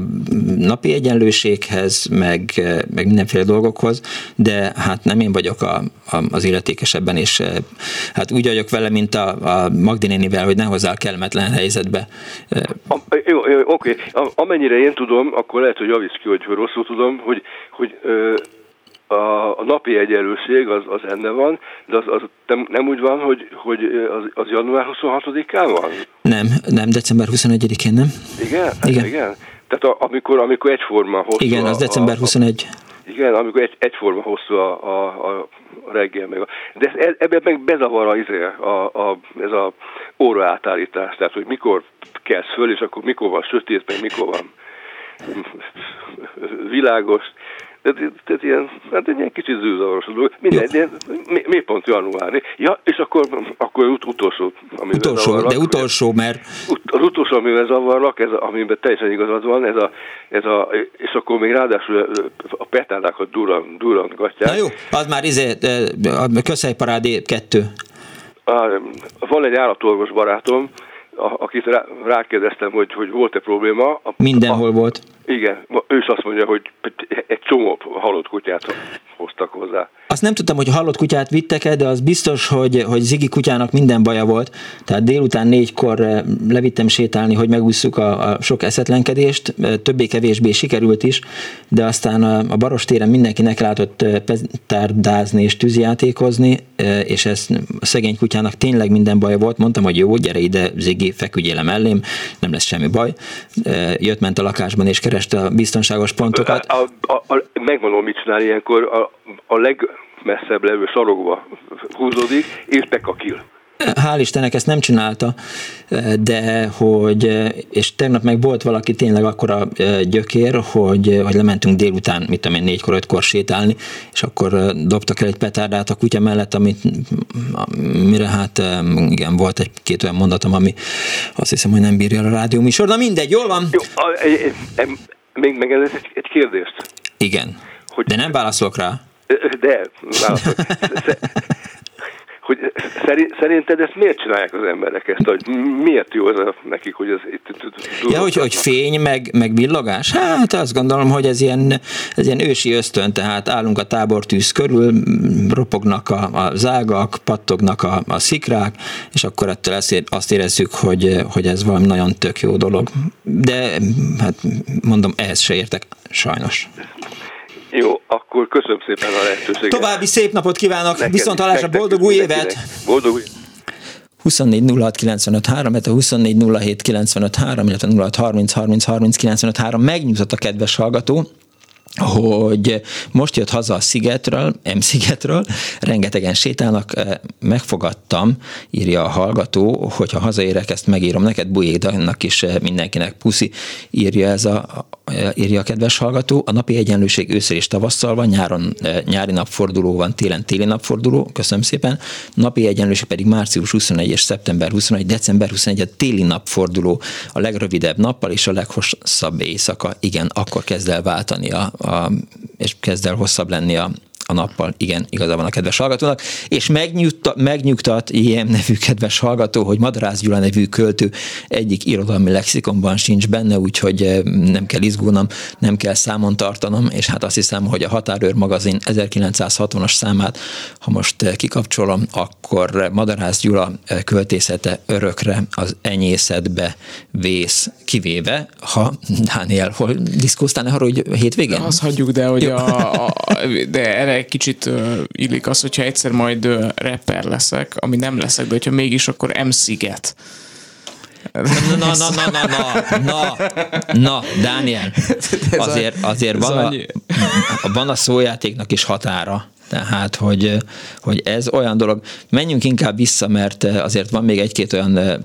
napi egyenlőséghez, meg, meg mindenféle dolgokhoz, de hát nem én vagyok a, a, az illetékesebben, és hát úgy vagyok vele, mint a, a Magdi nénivel, hogy ne hozzá kellemetlen helyzetbe. A, jó, jó, oké. Amennyire én tudom, akkor lehet, hogy javíts ki, hogy rosszul tudom, hogy, hogy ö, a, a napi egyenlőség az, az enne van, de az, az nem, nem úgy van, hogy, hogy az, az január 26-án van? Nem, nem, december 21-én nem. Igen? Igen. igen. Tehát a, amikor, amikor egyforma hosszú Igen, az december 21. A, a, igen, amikor egy, egyforma hosszú a, a, a reggel. Meg a, de ez, ebben meg bezavar a, izé, a, a, ez a óraátállítás, tehát hogy mikor kelsz föl, és akkor mikor van sötét, meg mikor van világos. Tehát, tehát ilyen, hát egy ilyen kicsit zűzavaros dolog. Mindegy, de mi, mi pont januári. Ja, és akkor, akkor ut- utolsó, amivel utolsó, zavarlak, de utolsó, mert... Az utolsó, amivel zavarlak, ez, amiben teljesen igazad van, ez a, ez a, és akkor még ráadásul a petárdákat duran, durantgatják. Na jó, az már izé, a közhelyparádé kettő. Van egy állatorvos barátom, akit rá, rákérdeztem, hogy, hogy volt-e probléma. Mindenhol a, volt. Igen, ő is azt mondja, hogy egy csomó halott kutyát hoztak hozzá. Azt nem tudtam, hogy halott kutyát vittek-e, de az biztos, hogy, hogy Zigi kutyának minden baja volt. Tehát délután négykor eh, levittem sétálni, hogy megúszuk a, a sok eszetlenkedést. Eh, többé-kevésbé sikerült is, de aztán a, a Barostéren mindenki látott eh, petárdázni és tűzjátékozni, és ez a szegény kutyának tényleg minden baja volt. Mondtam, hogy jó, gyere ide, Zigi, feküdjél mellém, nem lesz semmi baj. Jött, ment a lakásban és kereste a biztonságos pontokat. A, a, a, megmondom, mit csinál ilyenkor. A, a legmesszebb levő sarokba húzódik, és bekakil. Hál' Istennek ezt nem csinálta, de hogy, és tegnap meg volt valaki tényleg akkora gyökér, hogy, hogy lementünk délután, mit tudom én, négykor, ötkor sétálni, és akkor dobtak el egy petárdát a kutya mellett, amit, mire hát igen, volt egy-két olyan mondatom, ami azt hiszem, hogy nem bírja a rádió műsor. Na mindegy, jól van? Jó, még megengedett egy, egy kérdést? Igen, hogy, de nem válaszolok rá. De, válaszolok. hogy szerinted ezt miért csinálják az emberek ezt, hogy miért jó ez nekik, hogy ez itt Ja, hogy, hogy fény, meg, meg villogás? Hát azt gondolom, hogy ez ilyen, ez ilyen ősi ösztön, tehát állunk a tábortűz körül, ropognak a, a zágak, pattognak a, a szikrák, és akkor ettől azt érezzük, hogy, hogy ez valami nagyon tök jó dolog. De hát mondom, ehhez se értek, sajnos. Jó, akkor köszönöm szépen a lehetőséget. További szép napot kívánok, neked, viszont hallásra boldog új évet! Boldog új 24 06 95 3, illetve 24 07 95 3, illetve 06 30 30 30 95 3 megnyugtott a kedves hallgató, hogy most jött haza a szigetről, M-szigetről, rengetegen sétálnak, eh, megfogadtam, írja a hallgató, hogyha hazaérek, ezt megírom neked, Bujédannak is eh, mindenkinek puszi, írja ez a, írja a kedves hallgató. A napi egyenlőség őször és tavasszal van, nyáron eh, nyári napforduló van, télen téli napforduló, köszönöm szépen. Napi egyenlőség pedig március 21 és szeptember 21, december 21 a téli napforduló, a legrövidebb nappal és a leghosszabb éjszaka. Igen, akkor kezd el váltani a, a, és kezd el hosszabb lenni a, a nappal. Igen, igaza van a kedves hallgatónak. És megnyugta, megnyugtat ilyen nevű kedves hallgató, hogy Madarász Gyula nevű költő egyik irodalmi lexikonban sincs benne, úgyhogy eh, nem kell izgulnom, nem kell számon tartanom, és hát azt hiszem, hogy a Határőr magazin 1960-as számát, ha most eh, kikapcsolom, akkor Madarász Gyula eh, költészete örökre az enyészetbe vész, kivéve, ha Dániel, hol diszkóztál arról, hogy hétvégén? Azt hagyjuk, de hogy a, a, de erre egy kicsit uh, illik az, hogyha egyszer majd uh, rapper leszek, ami nem leszek, de hogyha mégis, akkor M-sziget. Na, na, na, na, na, na, na, na, Dániel, azért, azért van, a, van a szójátéknak is határa. Tehát, hogy, hogy ez olyan dolog. Menjünk inkább vissza, mert azért van még egy-két olyan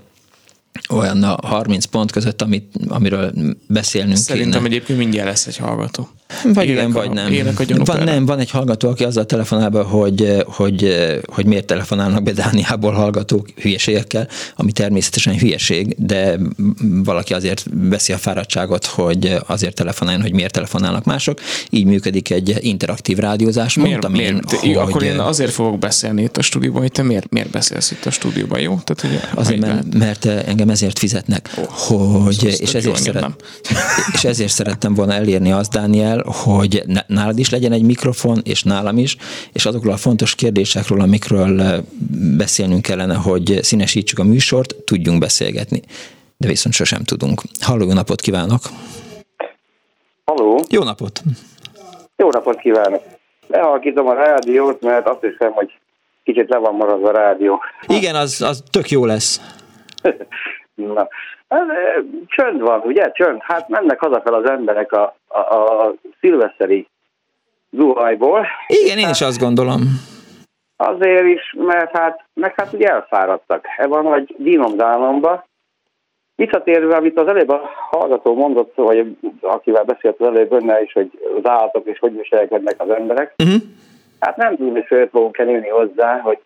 olyan a 30 pont között, amit, amiről beszélnünk Szerintem kéne. egyébként mindjárt lesz egy hallgató. Vagy igen, vagy nem. A van, nem, van egy hallgató, aki azzal telefonál be, hogy, hogy, hogy miért telefonálnak be Dániából hallgatók hülyeségekkel, ami természetesen hülyeség, de valaki azért veszi a fáradtságot, hogy azért telefonáljon, hogy miért telefonálnak mások. Így működik egy interaktív rádiózás. Miért, Mondtam miért? Én, hogy... Akkor én azért fogok beszélni itt a stúdióban, hogy te miért, miért beszélsz itt a stúdióban, jó? Tehát, hogy azért, mert, mert engem ezért fizetnek, oh, hogy, és, ezért szeret, és ezért szerettem volna elérni azt, Dániel, hogy nálad is legyen egy mikrofon, és nálam is, és azokról a fontos kérdésekről, amikről eh, beszélnünk kellene, hogy színesítsük a műsort, tudjunk beszélgetni. De viszont sosem tudunk. Halló, jó napot kívánok! Halló! Jó napot! Jó napot kívánok! Lehalkítom a rádiót, mert azt hiszem, hogy kicsit le van maradva a rádió. Igen, az, az tök jó lesz. Na, ez, csönd van, ugye? Csönd. Hát mennek hazafel az emberek a, a, a szilveszteri zuhajból. Igen, én is azt gondolom. Azért is, mert hát, meg hát ugye elfáradtak. Ebben a nagy dínomdálomba. Visszatérve, amit az előbb a hallgató mondott, vagy akivel beszélt az előbb önnel is, hogy az állatok és hogy viselkednek az emberek. Uh-huh. Hát nem tudom, hogy föl fogunk kerülni hozzá, hogy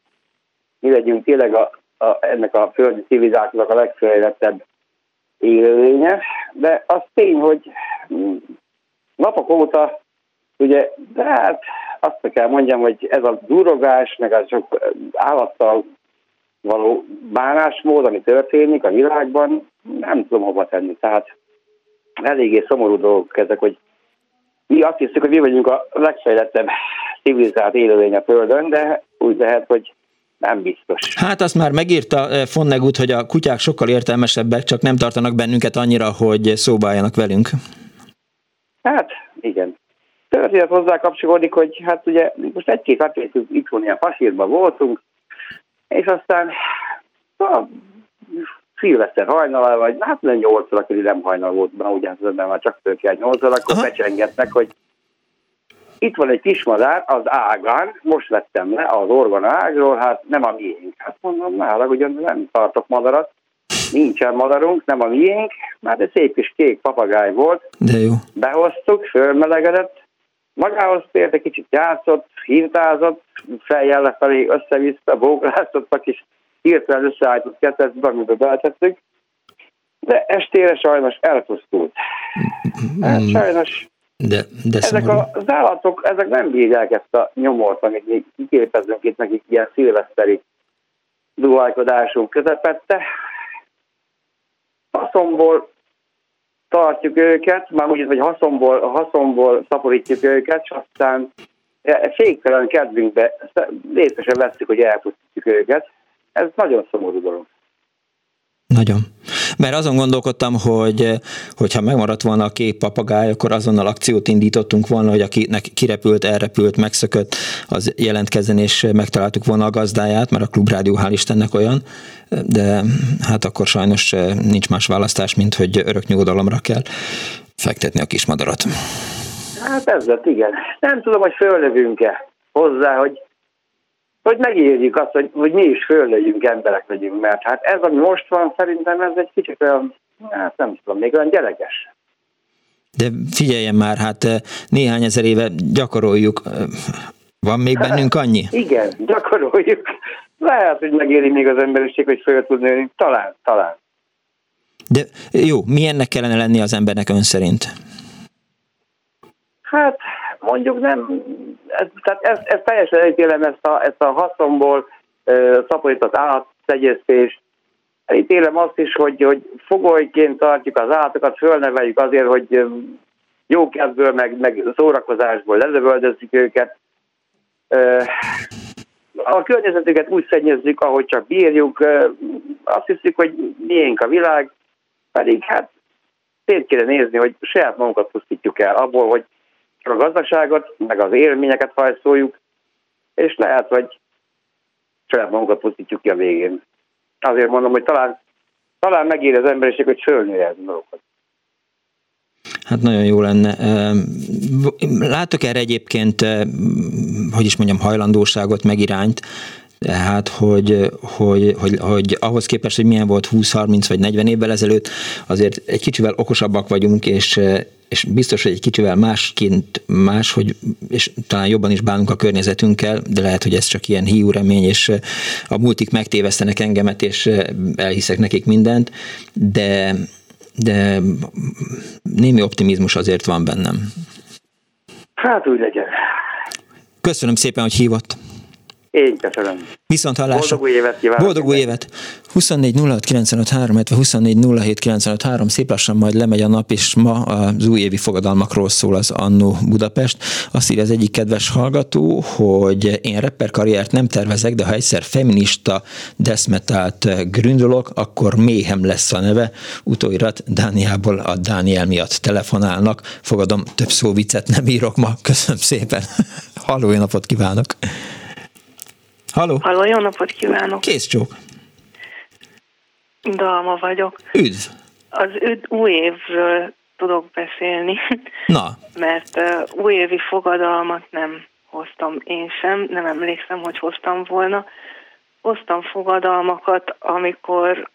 mi legyünk tényleg a, a, ennek a földi civilizációnak a legfejlettebb élőlénye, de az tény, hogy napok óta, ugye, de hát azt kell mondjam, hogy ez a durogás, meg az csak állattal való bánásmód, ami történik a világban, nem tudom hova tenni. Tehát eléggé szomorú dolgok ezek, hogy mi azt hiszük, hogy mi vagyunk a legfejlettebb civilizált élőlény a Földön, de úgy lehet, hogy nem biztos. Hát azt már megírta Fonnegut, eh, hogy a kutyák sokkal értelmesebbek, csak nem tartanak bennünket annyira, hogy szóba álljanak velünk. Hát, igen. Történet hozzá kapcsolódik, hogy hát ugye most egy-két atlétünk itthon ilyen fasírban voltunk, és aztán a szilveszter hajnal, vagy hát nem 8 óra körül nem hajnal volt, mert ugye az ember már csak tőke 8 óra, akkor becsengetnek, hogy itt van egy kismadár az ágán, most vettem le az orgon ágról, hát nem a miénk. Hát mondom, nála, ugyan nem tartok madarat, nincsen madarunk, nem a miénk, mert egy szép kis kék papagáj volt. De jó. Behoztuk, fölmelegedett, magához tért, egy kicsit játszott, hintázott, fejjel lefelé össze-vissza, bókláztattak, és hirtelen összeállított kettesbe, amiben beletettük. De estére sajnos elpusztult. Hát sajnos de, de ezek a, az állatok, ezek nem bírják ezt a nyomort, amit mi kiképezünk itt nekik ilyen szilveszteri duhajkodásunk közepette. Haszomból tartjuk őket, már úgy, hogy haszomból, haszomból szaporítjuk őket, és aztán féktelen kedvünkbe részesen veszük, hogy elpusztítjuk őket. Ez nagyon szomorú dolog. Nagyon. Mert azon gondolkodtam, hogy hogyha megmaradt volna a kép papagáj, akkor azonnal akciót indítottunk volna, hogy akinek kirepült, elrepült, megszökött, az jelentkezzen, és megtaláltuk volna a gazdáját, mert a klubrádió hál' Istennek olyan, de hát akkor sajnos nincs más választás, mint hogy örök nyugodalomra kell fektetni a kismadarat. Hát ez lett, igen. Nem tudom, hogy föllövünk-e hozzá, hogy hogy megérjük azt, hogy, hogy mi is föllőjünk, emberek legyünk, mert hát ez, ami most van, szerintem ez egy kicsit olyan, hát nem tudom, még olyan gyerekes. De figyeljen már, hát eh, néhány ezer éve gyakoroljuk. Van még bennünk annyi? Igen, gyakoroljuk. Lehet, hogy megéri még az emberiség, hogy föl tud nőni. Talán, talán. De jó, milyennek kellene lenni az embernek ön szerint? Hát mondjuk nem, ez, tehát ez, ez teljesen elítélem ezt a, ezt a haszonból uh, szaporított állattegyeztést, elítélem azt is, hogy, hogy fogolyként tartjuk az állatokat, fölneveljük azért, hogy jó kedvből, meg, meg szórakozásból lelövöldözzük őket. Uh, a környezetüket úgy szennyezzük, ahogy csak bírjuk, azt hiszük, hogy miénk a világ, pedig hát szét kéne nézni, hogy saját magunkat pusztítjuk el abból, hogy a gazdaságot, meg az élményeket hajszoljuk, és lehet, hogy saját magunkat pusztítjuk ki a végén. Azért mondom, hogy talán, talán megér az emberiség, hogy fölnője a dolgokat. Hát nagyon jó lenne. Látok erre egyébként, hogy is mondjam, hajlandóságot, meg irányt, tehát, hogy, hogy, hogy, hogy ahhoz képest, hogy milyen volt 20-30 vagy 40 évvel ezelőtt, azért egy kicsivel okosabbak vagyunk, és, és biztos, hogy egy kicsivel másként más, hogy, és talán jobban is bánunk a környezetünkkel, de lehet, hogy ez csak ilyen hiú remény, és a multik megtévesztenek engemet, és elhiszek nekik mindent, de, de némi optimizmus azért van bennem. Hát úgy legyen. Köszönöm szépen, hogy hívott. Én köszönöm. Viszont hallásra. Boldog új évet kívánok. Boldog új évet. 24 06 953, illetve 24 07 953, szép lassan majd lemegy a nap, és ma az újévi fogadalmakról szól az Annó Budapest. Azt írja az egyik kedves hallgató, hogy én rapper karriert nem tervezek, de ha egyszer feminista deszmetált gründolok, akkor méhem lesz a neve. Utóirat Dániából a Dániel miatt telefonálnak. Fogadom, több szó viccet nem írok ma. Köszönöm szépen. Halló, napot kívánok! Halló? Halló, jó napot kívánok! Kész csók! Dalma vagyok. Üdv! Az üd, új évről tudok beszélni. Na. Mert uh, újévi fogadalmat nem hoztam én sem, nem emlékszem, hogy hoztam volna. Hoztam fogadalmakat, amikor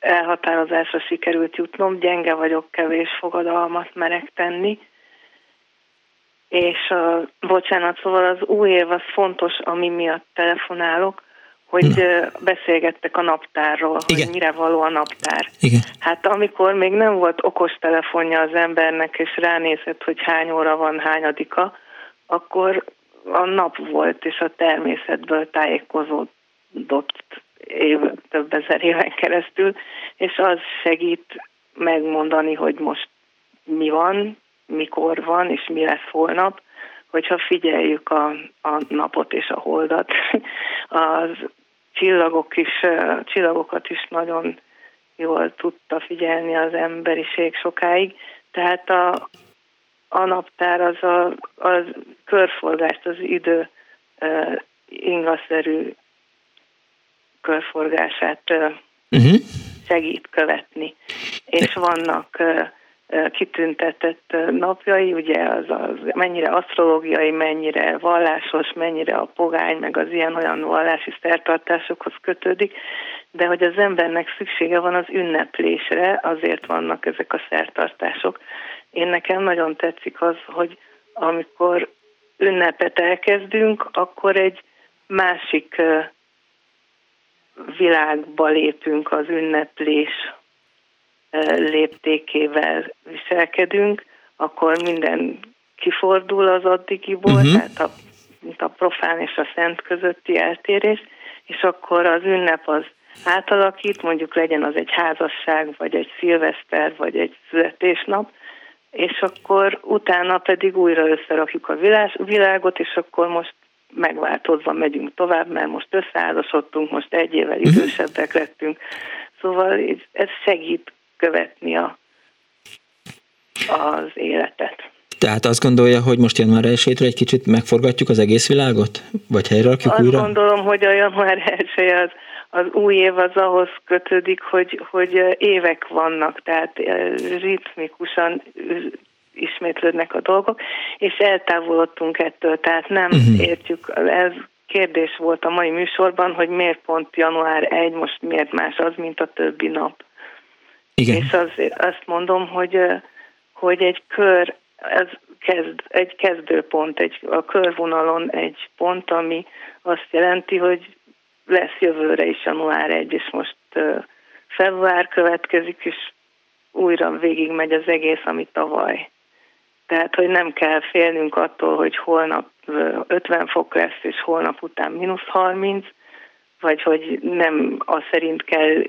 elhatározásra sikerült jutnom, gyenge vagyok, kevés fogadalmat merek tenni és uh, bocsánat, szóval az új év az fontos, ami miatt telefonálok, hogy uh, beszélgettek a naptárról, Igen. hogy mire való a naptár. Igen. Hát amikor még nem volt okos telefonja az embernek, és ránézett, hogy hány óra van, hányadika, akkor a nap volt, és a természetből tájékozódott év, több ezer éven keresztül, és az segít megmondani, hogy most mi van, mikor van, és mi lesz holnap, hogyha figyeljük a, a napot és a holdat. Az csillagok is, csillagokat is nagyon jól tudta figyelni az emberiség sokáig, tehát a, a naptár az a, a körforgást, az idő uh, ingaszerű körforgását uh, uh-huh. segít követni. És vannak uh, kitüntetett napjai, ugye az, az mennyire asztrológiai, mennyire vallásos, mennyire a pogány, meg az ilyen-olyan vallási szertartásokhoz kötődik, de hogy az embernek szüksége van az ünneplésre, azért vannak ezek a szertartások. Én nekem nagyon tetszik az, hogy amikor ünnepet elkezdünk, akkor egy másik világba lépünk az ünneplés léptékével viselkedünk, akkor minden kifordul az addigiból, uh-huh. tehát a, mint a profán és a szent közötti eltérés, és akkor az ünnep az átalakít, mondjuk legyen az egy házasság, vagy egy szilveszter, vagy egy születésnap, és akkor utána pedig újra összerakjuk a világot, és akkor most megváltozva megyünk tovább, mert most összeházasodtunk, most egy évvel mhm. idősebbek lettünk, Szóval ez segít követni a, az életet. Tehát azt gondolja, hogy most január 1 egy kicsit megforgatjuk az egész világot? Vagy helyrerakjuk azt újra? Azt gondolom, hogy a január 1 az, az új év az ahhoz kötődik, hogy, hogy évek vannak, tehát ritmikusan ismétlődnek a dolgok, és eltávolodtunk ettől, tehát nem uh-huh. értjük, ez kérdés volt a mai műsorban, hogy miért pont január 1, most miért más az, mint a többi nap. Igen. És az, azt mondom, hogy, hogy egy kör, ez kezd, egy kezdőpont, egy, a körvonalon egy pont, ami azt jelenti, hogy lesz jövőre is január 1, és most február következik, és újra végigmegy az egész, ami tavaly. Tehát, hogy nem kell félnünk attól, hogy holnap 50 fok lesz, és holnap után mínusz 30, vagy hogy nem az szerint kell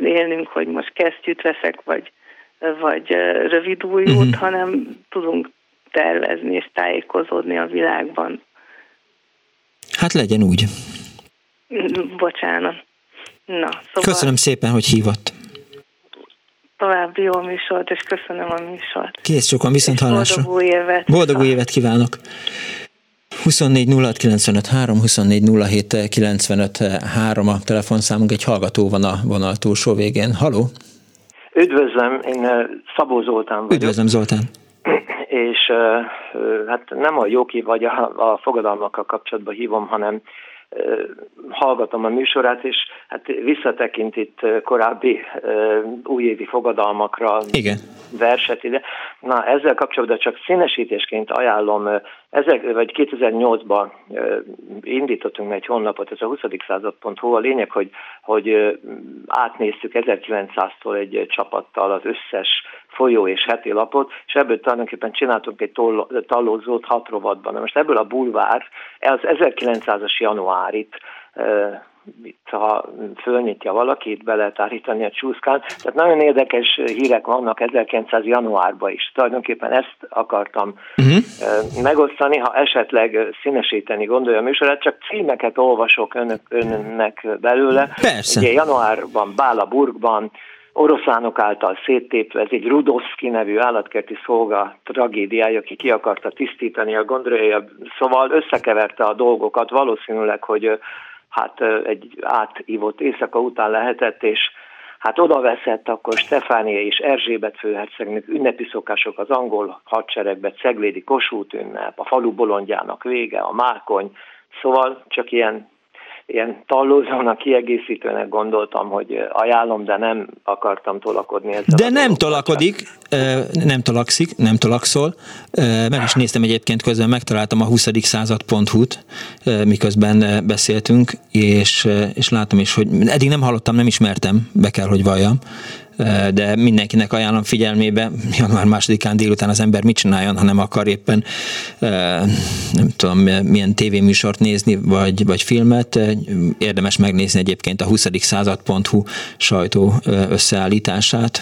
élnünk, hogy most kesztyűt veszek, vagy, vagy rövid újút, uh-huh. hanem tudunk tervezni és tájékozódni a világban. Hát legyen úgy. Bocsánat. Na, szóval... Köszönöm szépen, hogy hívott további jó műsort, és köszönöm a műsort. Kész sokan, viszont hallásra. Boldog új évet. Boldog új évet kívánok. 24 06 95 3, 24 07 95 3 a telefonszámunk, egy hallgató van a vonal túlsó végén. Haló? Üdvözlöm, én Szabó Zoltán vagyok. Üdvözlöm Zoltán. És hát nem a jóki vagy a, a fogadalmakkal kapcsolatban hívom, hanem hallgatom a műsorát, és hát visszatekint itt korábbi újévi fogadalmakra, Igen. verset ide. Na, ezzel kapcsolatban csak színesítésként ajánlom, ezek, vagy 2008-ban indítottunk egy honlapot, ez a 20. század.hu, a lényeg, hogy, hogy átnéztük 1900-tól egy csapattal az összes folyó és heti lapot, és ebből tulajdonképpen csináltunk egy tallózót hat rovatban. Most ebből a bulvár, az 1900-as januárit ha fölnyitja valakit, be lehet állítani a csúszkán. Tehát nagyon érdekes hírek vannak 1900 januárban is. Tulajdonképpen ezt akartam uh-huh. megosztani, ha esetleg színesíteni gondolja a műsorát, csak címeket olvasok önök, önnek belőle. Persze. Ugye januárban Bálaburgban oroszlánok által széttépve, ez egy Rudowski nevű állatkerti szolga tragédiája, aki ki akarta tisztítani a gondolaja, szóval összekeverte a dolgokat, valószínűleg, hogy hát egy átívott éjszaka után lehetett, és hát oda veszett akkor Stefánia és Erzsébet főhercegnők ünnepi szokások az angol hadseregbe, Ceglédi Kossuth ünnep, a falu bolondjának vége, a Márkony, szóval csak ilyen ilyen tallózónak kiegészítőnek gondoltam, hogy ajánlom, de nem akartam tolakodni ezzel. De nem tolakodik, nem tolakszik, nem tolakszol. Meg is néztem egyébként közben, megtaláltam a 20. század.hu-t, miközben beszéltünk, és, és látom is, hogy eddig nem hallottam, nem ismertem, be kell, hogy valljam de mindenkinek ajánlom figyelmébe, január másodikán délután az ember mit csináljon, ha nem akar éppen nem tudom milyen tévéműsort nézni, vagy, vagy filmet, érdemes megnézni egyébként a 20. század.hu sajtó összeállítását.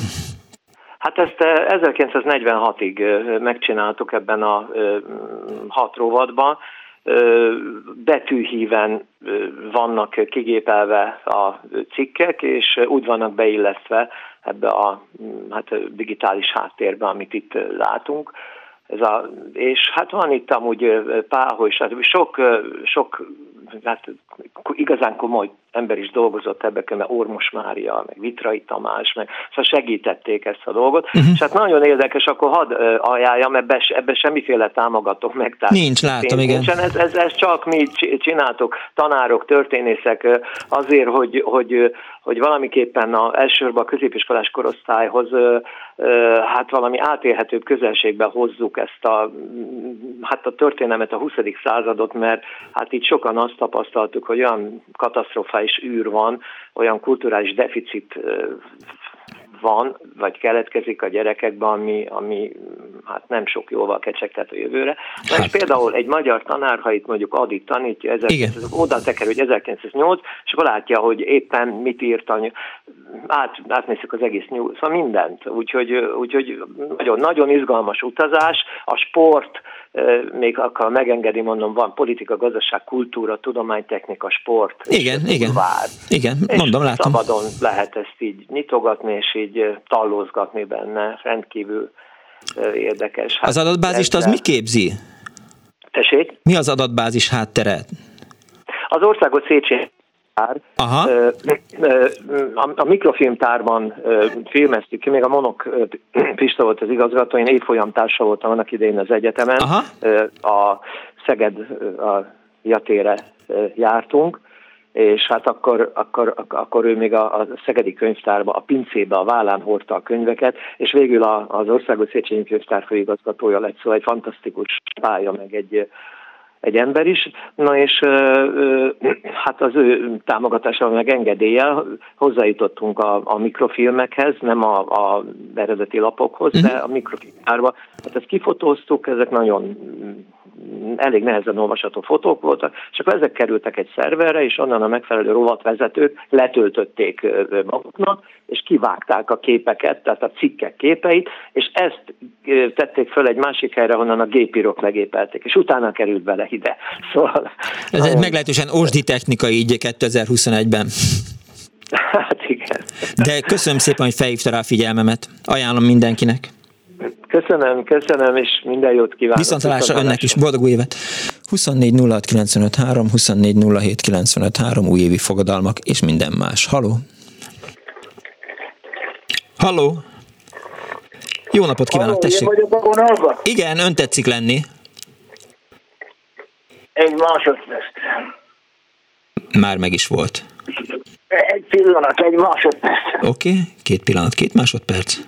Hát ezt 1946-ig megcsináltuk ebben a hat rovatban, betűhíven vannak kigépelve a cikkek, és úgy vannak beillesztve ebbe a hát, digitális háttérbe, amit itt látunk. Ez a, és hát van itt amúgy Páholy. Sok, sok hát igazán komoly ember is dolgozott ebben, mert Ormos Mária, meg Vitrai Tamás, meg szóval segítették ezt a dolgot, uh-huh. és hát nagyon érdekes, akkor hadd ajánljam, ebbe, ebbe semmiféle támogatok meg. Tehát Nincs, látom, igen. Nincsen, ez, ez, ez, csak mi csináltok, tanárok, történészek azért, hogy, hogy, hogy valamiképpen a, elsősorban a középiskolás korosztályhoz hát valami átélhetőbb közelségbe hozzuk ezt a, hát a történelmet, a 20. századot, mert hát itt sokan azt tapasztaltuk, hogy olyan katasztrofális űr van, olyan kulturális deficit van, vagy keletkezik a gyerekekben, ami, ami hát nem sok jóval kecsegtet a jövőre. Hát. És például egy magyar tanár, ha itt mondjuk addig tanítja, 1900, oda teker, hogy 1908, és akkor látja, hogy éppen mit írt, át, átnézzük az egész nyúl, szóval mindent. Úgyhogy, úgyhogy nagyon, nagyon izgalmas utazás, a sport, még akar megengedi, mondom, van politika, gazdaság, kultúra, tudománytechnika, sport. Igen, igen. Vár. Igen, mondom, és látom. Szabadon lehet ezt így nyitogatni, és így tallózgatni benne, rendkívül érdekes. Hát az adatbázist az mi képzi? Tessék? Mi az adatbázis háttere? Az országos Széchenyi tár. Aha. A mikrofilmtárban filmeztük ki, még a Monok Pista volt az igazgató, én évfolyam társa voltam annak idején az egyetemen. Aha. A Szeged a Jatére jártunk, és hát akkor, akkor, akkor ő még a, a Szegedi könyvtárba, a pincébe, a vállán hordta a könyveket, és végül a, az Országos Széchenyi Könyvtár főigazgatója lett, szóval egy fantasztikus pálya, meg egy, egy ember is. Na és hát az ő támogatásával meg engedéllyel hozzájutottunk a, a mikrofilmekhez, nem a, a eredeti lapokhoz, de a mikrofilmárba. Hát ezt kifotóztuk, ezek nagyon elég nehezen olvasható fotók voltak, és akkor ezek kerültek egy szerverre, és onnan a megfelelő rovatvezetők letöltötték maguknak, és kivágták a képeket, tehát a cikkek képeit, és ezt tették föl egy másik helyre, honnan a gépírók legépelték, és utána került bele ide. Szóval, Ez egy meglehetősen osdi technika így 2021-ben. Hát igen. De köszönöm szépen, hogy felhívta rá a figyelmemet. Ajánlom mindenkinek. Köszönöm, köszönöm, és minden jót kívánok. Viszontalásra önnek is, boldog új évet! 24 06 953, 24 07 953, újévi fogadalmak és minden más. Haló! Halló! Jó napot kívánok, Halló, tessék! Én vagyok a? Igen, ön tetszik lenni. Egy másodperc. Már meg is volt. Egy pillanat, egy másodperc. Oké, okay. két pillanat, két másodperc.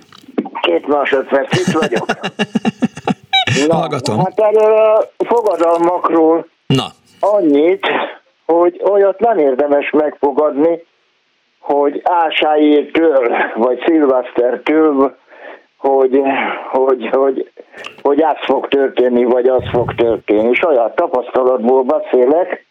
Két másodperc, itt vagyok. Na, Hallgatom. Hát erről a fogadalmakról Na. annyit, hogy olyat nem érdemes megfogadni, hogy Ásájétől, vagy Szilvesztertől, hogy, hogy, hogy, hogy az fog történni, vagy az fog történni. Saját tapasztalatból beszélek,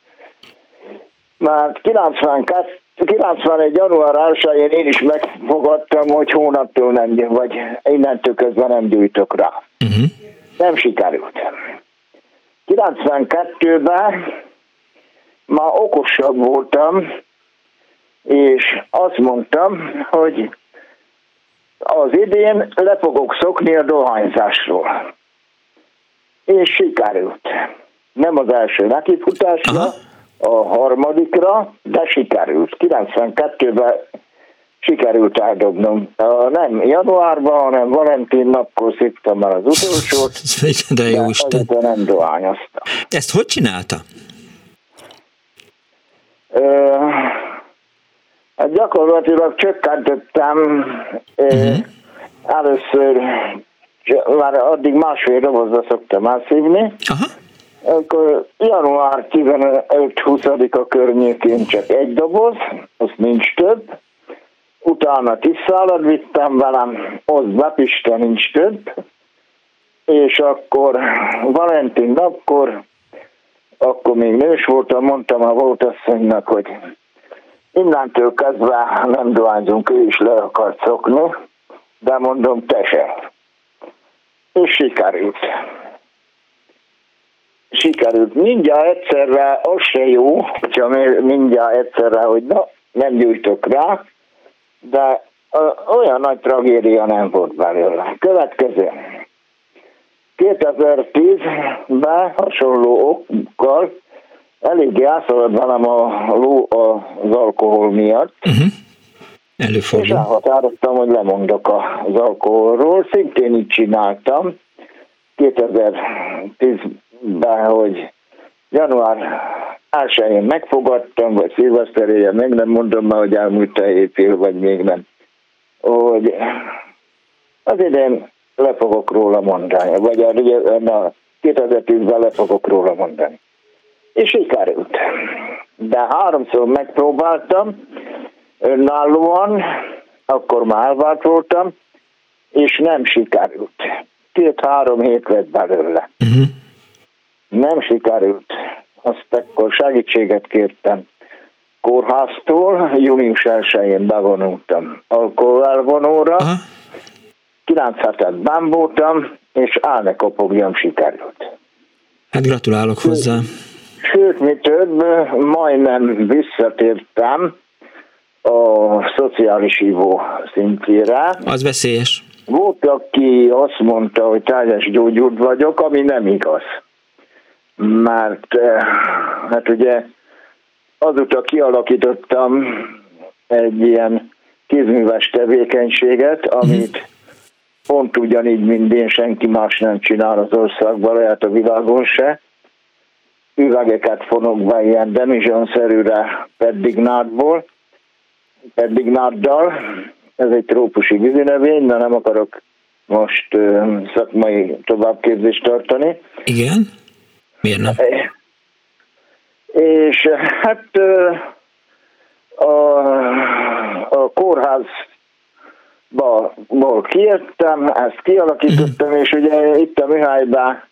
már 92, 91. január 1-én én is megfogadtam, hogy hónaptól nem, vagy innentől közben nem gyűjtök rá. Uh-huh. Nem sikerült. 92-ben már okosabb voltam, és azt mondtam, hogy az idén le fogok szokni a dohányzásról. És sikerült. Nem az első nekifutásra, Aha. A harmadikra, de sikerült. 92-ben sikerült eldobnom. Nem januárban, hanem Valentin napkor szívtam már az utolsót, de, jó Isten. nem dohányoztam. Ezt hogy csinálta? Ö, hát gyakorlatilag csökkentettem uh-huh. először, már addig másfél dobozra szoktam elszívni, Aha. Akkor január 15-20-a környékén csak egy doboz, az nincs több, utána tisztálat vittem velem, az Bepiste nincs több, és akkor Valentin napkor, akkor még nős voltam, mondtam a volt asszonynak, hogy innentől kezdve nem dohányzunk, ő is le akart szokni, de mondom, te se. És sikerült. Sikerült. Mindjárt egyszerre az se jó, hogyha mindjárt egyszerre, hogy na, nem gyújtok rá, de olyan nagy tragédia nem volt belőle. Következő. 2010-ben hasonló okkal eléggé átszaladt velem a ló az alkohol miatt. Uh-huh. Előfordul. És elhatároztam, hogy lemondok az alkoholról. Szintén így csináltam. 2010-ben, hogy január 1 megfogadtam, vagy szilveszteréje, meg nem mondom már, hogy elmúlt a évfél, vagy még nem. Hogy az idén le fogok róla mondani, vagy a, a 2010-ben le fogok róla mondani. És sikerült. De háromszor megpróbáltam, önállóan, akkor már elvált voltam, és nem sikerült. Két-három hét lett belőle. Uh-huh. Nem sikerült. Azt akkor segítséget kértem kórháztól, június 1-én bevonultam alkoholelvonóra, Aha. 9 hetet benn voltam, és állni kopogjam sikerült. Hát gratulálok hozzá. Sőt, mi több, majdnem visszatértem a szociális hívó szintjére. Az veszélyes. Volt, aki azt mondta, hogy teljes gyógyult vagyok, ami nem igaz. Mert hát ugye azóta kialakítottam egy ilyen kézműves tevékenységet, amit pont ugyanígy, mint én, senki más nem csinál az országban, lehet a világon se. Üvegeket fonok be ilyen demizsonszerűre peddignátból, peddignáddal. Ez egy trópusi vízinövény, de nem akarok most uh, szakmai továbbképzést tartani. Igen? Miért nem? És hát uh, a, a kórház ból kijöttem, ezt kialakítottam, és ugye itt a Mihályban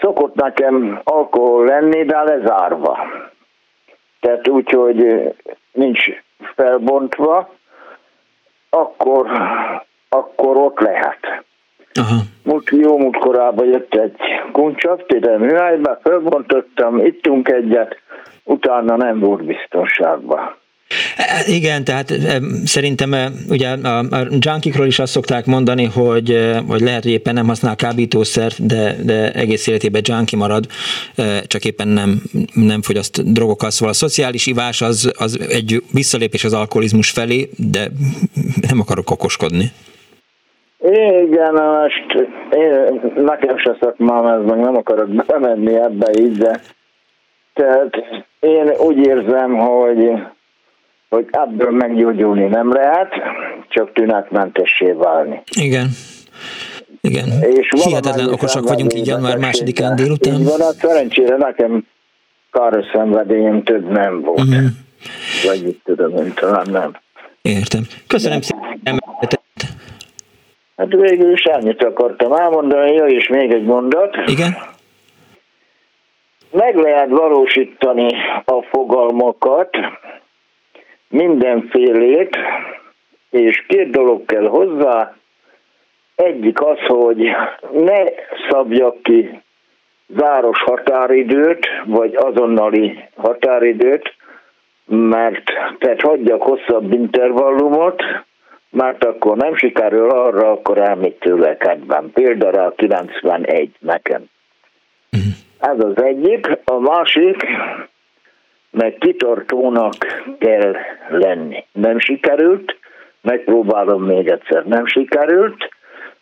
szokott nekem alkohol lenni, de lezárva. Tehát úgy, hogy nincs felbontva, akkor, akkor ott lehet. Aha. Múlt, jó múlt korában jött egy kuncsap, ide műhelybe, felbontottam, ittunk egyet, utána nem volt biztonságban. E, igen, tehát e, szerintem e, ugye a, a junkikról is azt szokták mondani, hogy, hogy lehet, hogy éppen nem használ kábítószert, de, de egész életében junkie marad, csak éppen nem, nem fogyaszt drogokat. Szóval a szociális ivás az, az egy visszalépés az alkoholizmus felé, de nem akarok okoskodni. Igen, most én, nekem se szakmám ez, meg nem akarok bemenni ebbe így, de tehát én úgy érzem, hogy hogy ebből meggyógyulni nem lehet, csak tünetmentessé válni. Igen. Igen. És Hihetetlen okosak vagyunk így január másodikán délután. Így van, hát szerencsére nekem károszenvedélyem több nem volt. Uh-huh. Vagy itt tudom, én talán nem. Értem. Köszönöm szépen. Hát végül is ennyit akartam elmondani, jó, és még egy mondat. Igen. Meg lehet valósítani a fogalmakat, mindenfélét, és két dolog kell hozzá. Egyik az, hogy ne szabjak ki záros határidőt, vagy azonnali határidőt, mert tehát hagyjak hosszabb intervallumot, mert akkor nem sikerül arra, akkor elmegy tőle kedvem. Például a 91 nekem. Ez az egyik. A másik, meg kitartónak kell lenni. Nem sikerült, megpróbálom még egyszer, nem sikerült,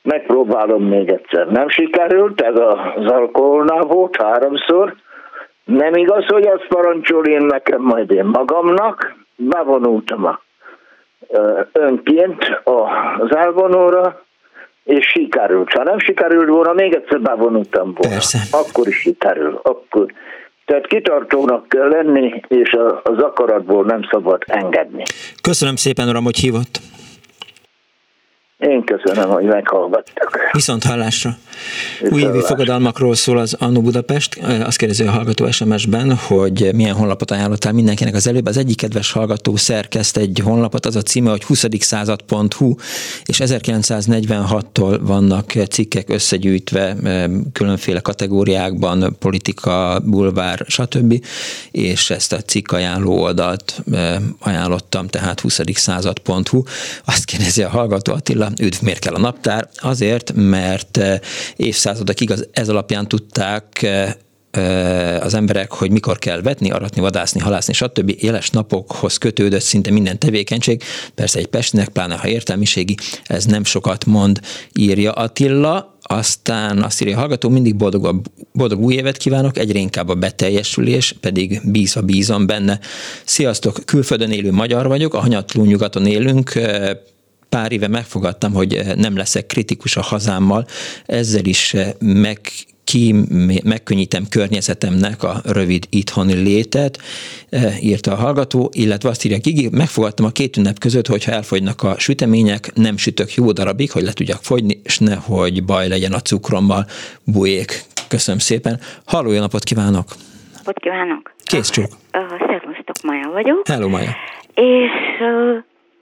megpróbálom még egyszer, nem sikerült, ez az alkoholnál volt háromszor, nem igaz, hogy azt parancsol én nekem, majd én magamnak, bevonultam a önként az elvonóra, és sikerült. Ha nem sikerült volna, még egyszer bevonultam volna. Persze. Akkor is sikerül. Akkor tehát kitartónak kell lenni, és az akaratból nem szabad engedni. Köszönöm szépen, uram, hogy hívott. Én köszönöm, hogy meghallgattak. Viszont hallásra. Újévi fogadalmakról szól az Annu Budapest. Azt kérdezi a hallgató SMS-ben, hogy milyen honlapot ajánlottál mindenkinek az előbb. Az egyik kedves hallgató szerkeszt egy honlapot, az a címe, hogy 20. század.hu, és 1946-tól vannak cikkek összegyűjtve különféle kategóriákban, politika, bulvár, stb. És ezt a cikk ajánló oldalt ajánlottam, tehát 20. század.hu. Azt kérdezi a hallgató Attila, üdv, miért kell a naptár? Azért, mert évszázadokig az, ez alapján tudták az emberek, hogy mikor kell vetni, aratni, vadászni, halászni, stb. Éles napokhoz kötődött szinte minden tevékenység. Persze egy Pestinek, pláne ha értelmiségi, ez nem sokat mond, írja Attila. Aztán azt írja a hallgató, mindig boldog, boldog új évet kívánok, egyre inkább a beteljesülés, pedig bízva bízom benne. Sziasztok, külföldön élő magyar vagyok, a hanyatló nyugaton élünk, pár éve megfogadtam, hogy eh, nem leszek kritikus a hazámmal, ezzel is eh, meg ki, megkönnyítem környezetemnek a rövid itthoni létet, eh, írta a hallgató, illetve azt írja Gigi, megfogadtam a két ünnep között, hogyha elfogynak a sütemények, nem sütök jó darabig, hogy le tudjak fogyni, és nehogy baj legyen a cukrommal, bujék. Köszönöm szépen. Halló, jó napot kívánok! Napot kívánok! Kész csók! Szervusztok, Maja vagyok. Hello, Maja! És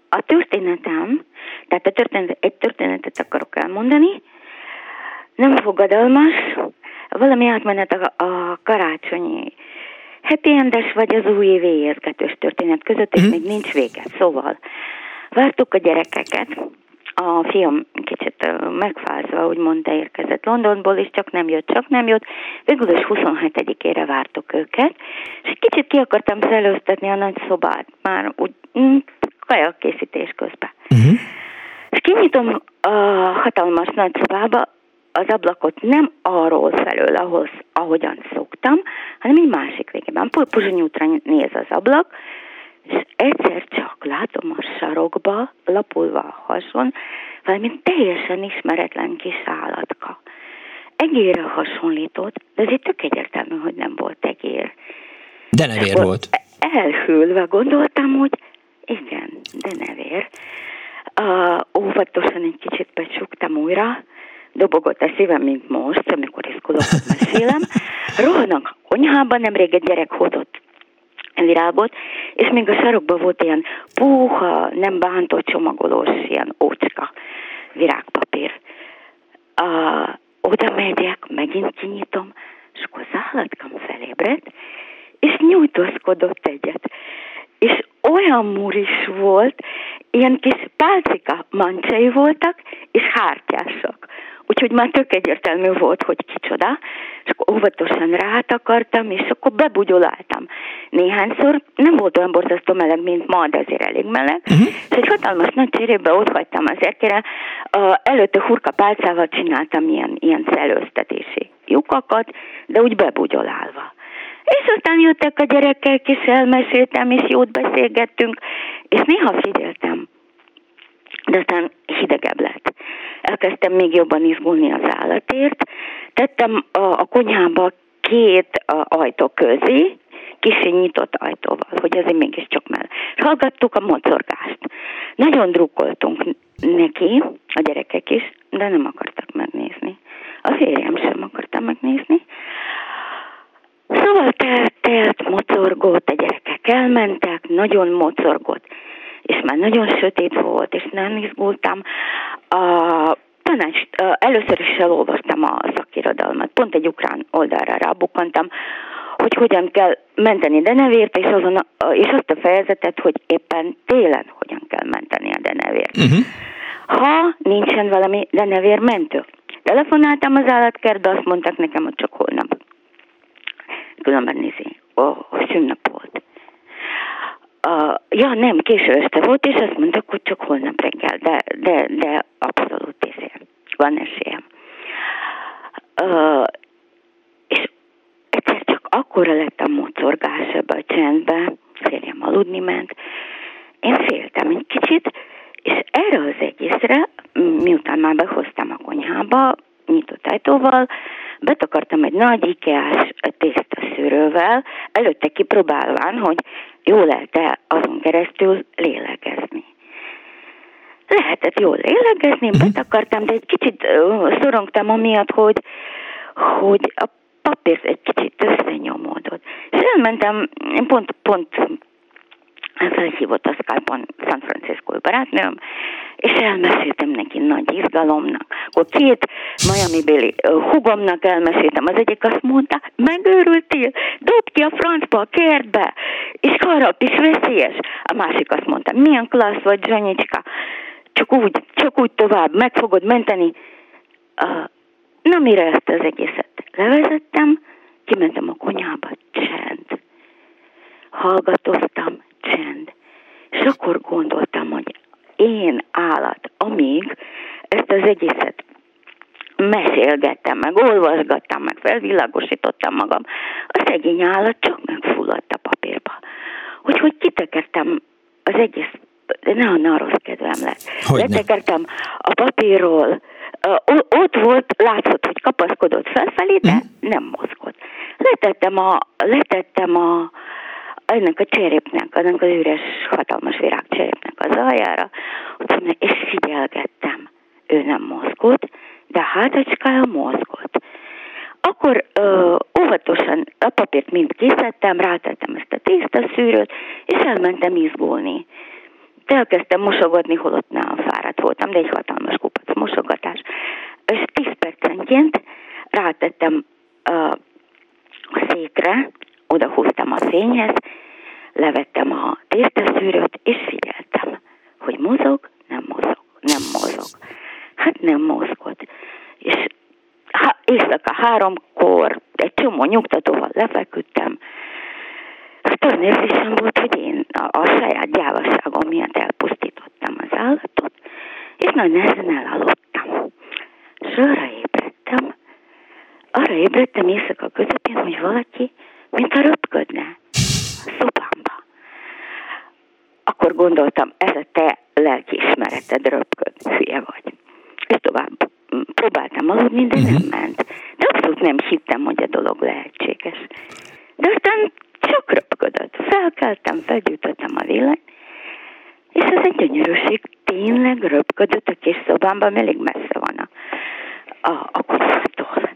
a történetem tehát a történet, egy történetet akarok elmondani. Nem fogadalmas, valami átmenet a, a karácsonyi happy endes vagy az új évi érzgetős történet között, és mm. még nincs vége. Szóval vártuk a gyerekeket, a fiam kicsit megfázva, úgymond érkezett Londonból, és csak nem jött, csak nem jött. Végül is 27-ére vártuk őket, és kicsit ki akartam szellőztetni a nagy szobát, már úgy mm, kajakészítés közben. Uh-huh. És kinyitom a hatalmas nagy szobába, az ablakot nem arról felől, ahhoz, ahogyan szoktam, hanem egy másik végében. Pulpuzsony útra néz az ablak, és egyszer csak látom a sarokba, lapulva a hason, valami teljesen ismeretlen kis állatka. Egérre hasonlított, de azért tök egyértelmű, hogy nem volt egér. De nevér volt. Elhűlve gondoltam, hogy igen, de nevér. Óvatosan egy kicsit becsuktam újra, dobogott a szívem, mint most, amikor izgulokot mesélem. Rohannak a konyhában, nemrég egy gyerek hozott virágot, és még a sarokban volt ilyen puha, nem bántott csomagolós, ilyen ócska virágpapír. Uh, oda megyek, megint kinyitom, és akkor az állatkám felébredt, és nyújtózkodott egyet. És olyan muris volt, ilyen kis pálcika mancsai voltak, és hártyásak. Úgyhogy már tök egyértelmű volt, hogy kicsoda, és akkor óvatosan rát akartam, és akkor bebugyoláltam. Néhányszor nem volt olyan borzasztó meleg, mint ma, de azért elég meleg, uh-huh. és egy hatalmas nagy cserébe ott hagytam az erkére, uh, előtte hurka pálcával csináltam ilyen, ilyen szelőztetési lyukakat, de úgy bebugyolálva. És aztán jöttek a gyerekek, és elmeséltem, és jót beszélgettünk, és néha figyeltem de aztán hidegebb lett. Elkezdtem még jobban izgulni az állatért. Tettem a, a konyhába két a, ajtó közé, kicsi nyitott ajtóval, hogy azért mégiscsak mellett. És hallgattuk a mocorgást. Nagyon drukkoltunk neki, a gyerekek is, de nem akartak megnézni. A férjem sem akarta megnézni. Szóval telt, telt, mocorgott, a gyerekek elmentek, nagyon mocorgott és már nagyon sötét volt, és nem izgultam. A tanács, először is elolvastam a szakirodalmat, pont egy ukrán oldalra rábukkantam, hogy hogyan kell menteni denevért, és, azon, és azt a fejezetet, hogy éppen télen hogyan kell menteni a denevért. Uh-huh. Ha nincsen valami denevér mentő. Telefonáltam az állatkertbe, azt mondták nekem, hogy csak holnap. Különben nézi, oh, szünnap volt uh, ja nem, késő este volt, és azt mondtak, hogy csak holnap reggel, de, de, de abszolút észre. Van esélyem. Uh, és egyszer csak akkora lett a mocorgás ebbe a csendbe, férjem aludni ment, én féltem egy kicsit, és erre az egészre, miután már behoztam a konyhába, nyitott ajtóval, betakartam egy nagy ikeás tésztaszűrővel, előtte kipróbálván, hogy jól lehet-e azon keresztül lélegezni. Lehetett jól lélegezni, uh-huh. betakartam, de egy kicsit uh, szorongtam amiatt, hogy, hogy a papír egy kicsit összenyomódott. És elmentem, én pont, pont felhívott a Skype-on San Francisco barátnőm, és elmeséltem neki nagy izgalomnak. Akkor két Miami Béli hugomnak elmeséltem, az egyik azt mondta, megőrültél, dobd ki a francba, a kertbe, és harap is veszélyes. A másik azt mondta, milyen klassz vagy, Zsanyicska, csak úgy, csak úgy tovább, meg fogod menteni. Na mire ezt az egészet levezettem, kimentem a konyhába, csend. Hallgatoztam, csend. És akkor gondoltam, hogy én állat, amíg ezt az egészet mesélgettem, meg olvasgattam, meg felvilágosítottam magam, a szegény állat csak megfulladt a papírba. Úgyhogy kitekertem az egész, de ne, ne rossz kedvem lett. Hogy Letekertem a papírról, ott volt, látszott, hogy kapaszkodott felfelé, de mm. nem mozgott. Letettem a, letettem a, ennek a cserépnek, annak az üres, hatalmas virágcserépnek az aljára, és figyelgettem. Ő nem mozgott, de a hátacskája mozgott. Akkor ö, óvatosan a papírt mind kiszedtem, rátettem ezt a tésztaszűrőt, és elmentem izgulni. De elkezdtem mosogatni, holott nem fáradt voltam, de egy hatalmas kupac mosogatás. És tíz percenként rátettem a székre, oda húztam a fényhez, levettem a tésztaszűrőt, és figyeltem, hogy mozog, nem mozog, nem mozog. Hát nem mozgott. És ha, éjszaka háromkor egy csomó nyugtatóval lefeküdtem, azt olyan érzésem volt, hogy én a, a saját gyávaságom miatt elpusztítottam az állatot, és nagy nehezen elaludtam. És arra ébredtem, arra ébredtem éjszaka közepén, hogy valaki, mint a röpködne a szobámba. Akkor gondoltam, ez a te lelkiismereted röpköd, hülye vagy. És tovább próbáltam aludni, de nem ment. De abszolút nem hittem, hogy a dolog lehetséges. De aztán csak röpködött. Felkeltem, felgyújtottam a villanyt, és ez egy gyönyörűség. Tényleg röpködött a kis szobámban, elég messze van a, a, a kutyától.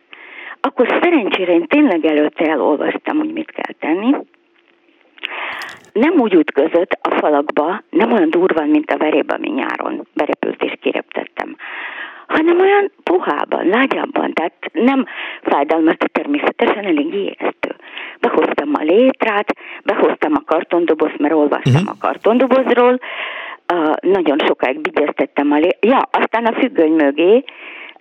Akkor szerencsére én tényleg előtte elolvastam, hogy mit kell tenni. Nem úgy ütközött a falakba, nem olyan durvan, mint a verébe, ami nyáron berepült és kireptettem, hanem olyan puhában, lágyabban, tehát nem fájdalmas, természetesen elég ijesztő. Behoztam a létrát, behoztam a kartondobozt, mert olvastam uh-huh. a kartondobozról, uh, nagyon sokáig vigyeztettem a lé... Ja, aztán a függöny mögé,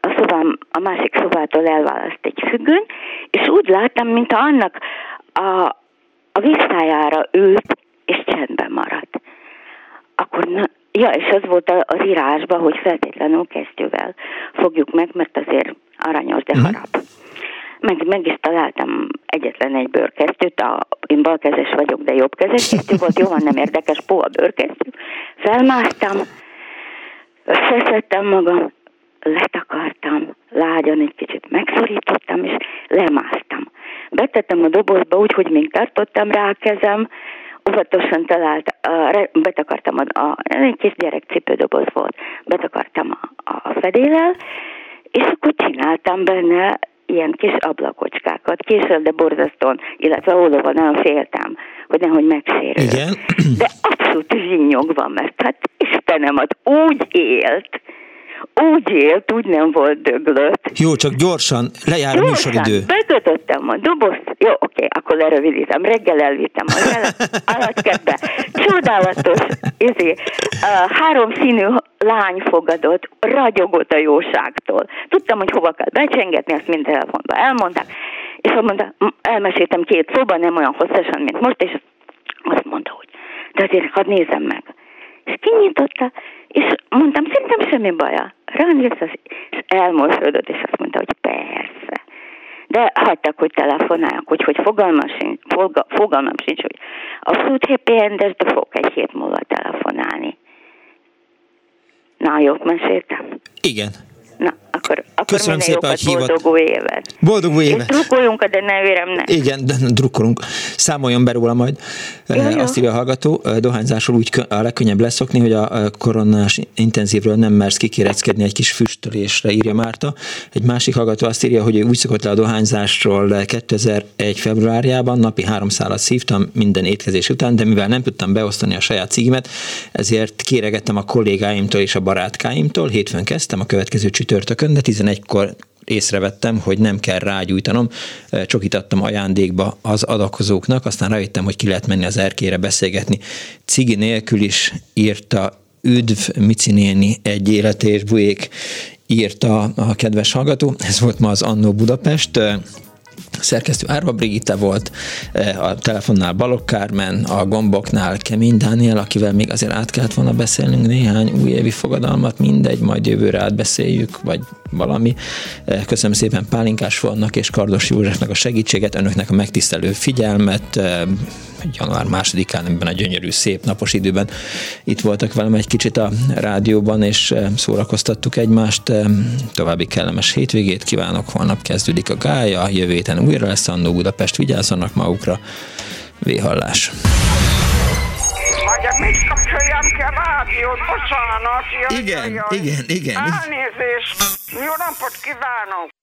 a szobám, a másik szobától elválaszt egy függöny, és úgy láttam, mint annak a, a visszájára ült, és csendben maradt. Akkor na, Ja, és az volt az írásban, hogy feltétlenül kesztyűvel fogjuk meg, mert azért aranyos, de harap. Meg, meg is találtam egyetlen egy bőrkesztyűt, a, én balkezes vagyok, de jobbkezes kesztyű volt, jó van, nem érdekes, puha bőrkesztyű. Felmásztam, összeszedtem magam, letakartam, lágyan egy kicsit megszorítottam, és lemásztam. Betettem a dobozba úgy, hogy még tartottam rá a kezem, óvatosan talált, betakartam a, a, egy kis gyerekcipődoboz volt, betakartam a, a fedélel, és akkor csináltam benne ilyen kis ablakocskákat, később, de borzasztóan, illetve ólóban nagyon féltem, hogy nehogy megsérül. Igen. De abszolút zsinyog van, mert hát Istenem, az úgy élt, úgy élt, úgy nem volt döglött. Jó, csak gyorsan, lejár a műsoridő. bekötöttem a dobozt, jó, oké, akkor lerövidítem, reggel elvittem az állatkertbe. Csodálatos, izé, uh, három színű lány fogadott, ragyogott a jóságtól. Tudtam, hogy hova kell becsengetni, ezt mind telefonban elmondták, és mondta, elmeséltem két szóban, nem olyan hosszasan, mint most, és azt mondta, hogy de azért hadd nézem meg. És kinyitotta, és mondtam, szerintem semmi baja. Ránézett, és elmosolyodott, és azt mondta, hogy persze. De hagytak, hogy telefonáljak, hogy, hogy fogalmam sincs, foga, fogalmam sincs, hogy abszolút happy endes, de fogok egy hét múlva telefonálni. Na, jót meséltem? Igen. Na, akkor, akkor Köszönöm szépen, hogy hívott. Boldog új évet. Boldog új évet. És drukkoljunk a de nevéremnek. Igen, de drukkolunk. Számoljon be róla majd. Jó, jó. Azt írja a hallgató, dohányzásról úgy a legkönnyebb leszokni, hogy a koronás intenzívről nem mersz kikéreckedni egy kis füstölésre, írja Márta. Egy másik hallgató azt írja, hogy ő úgy szokott le a dohányzásról 2001. februárjában, napi három szálat szívtam minden étkezés után, de mivel nem tudtam beosztani a saját cigimet, ezért kéregettem a kollégáimtól és a barátkáimtól. Hétfőn kezdtem, a következő csütörtökön, de 11-kor észrevettem, hogy nem kell rágyújtanom, csokítattam ajándékba az adakozóknak, aztán rájöttem, hogy ki lehet menni az erkére beszélgetni. Cigi nélkül is írta Üdv Mici néni egy élet és bujék írta a kedves hallgató. Ez volt ma az Annó Budapest szerkesztő Árva Brigitte volt, a telefonnál Balogh Kármen, a gomboknál Kemény Dániel, akivel még azért át kellett volna beszélnünk néhány újévi fogadalmat, mindegy, majd jövőre átbeszéljük, vagy valami. Köszönöm szépen Pálinkás Fonnak és Kardos Józsefnek a segítséget, önöknek a megtisztelő figyelmet, január másodikán ebben a gyönyörű, szép napos időben itt voltak velem egy kicsit a rádióban, és szórakoztattuk egymást. További kellemes hétvégét kívánok, holnap kezdődik a gája, jövő héten újra lesz Annó Budapest, vigyázzanak magukra, véhallás. Vagy mit kapcsoljam ki a rádiót? Bocsánat. Jaj, Igen, jaj. igen, igen. Elnézést. Jó napot kívánok.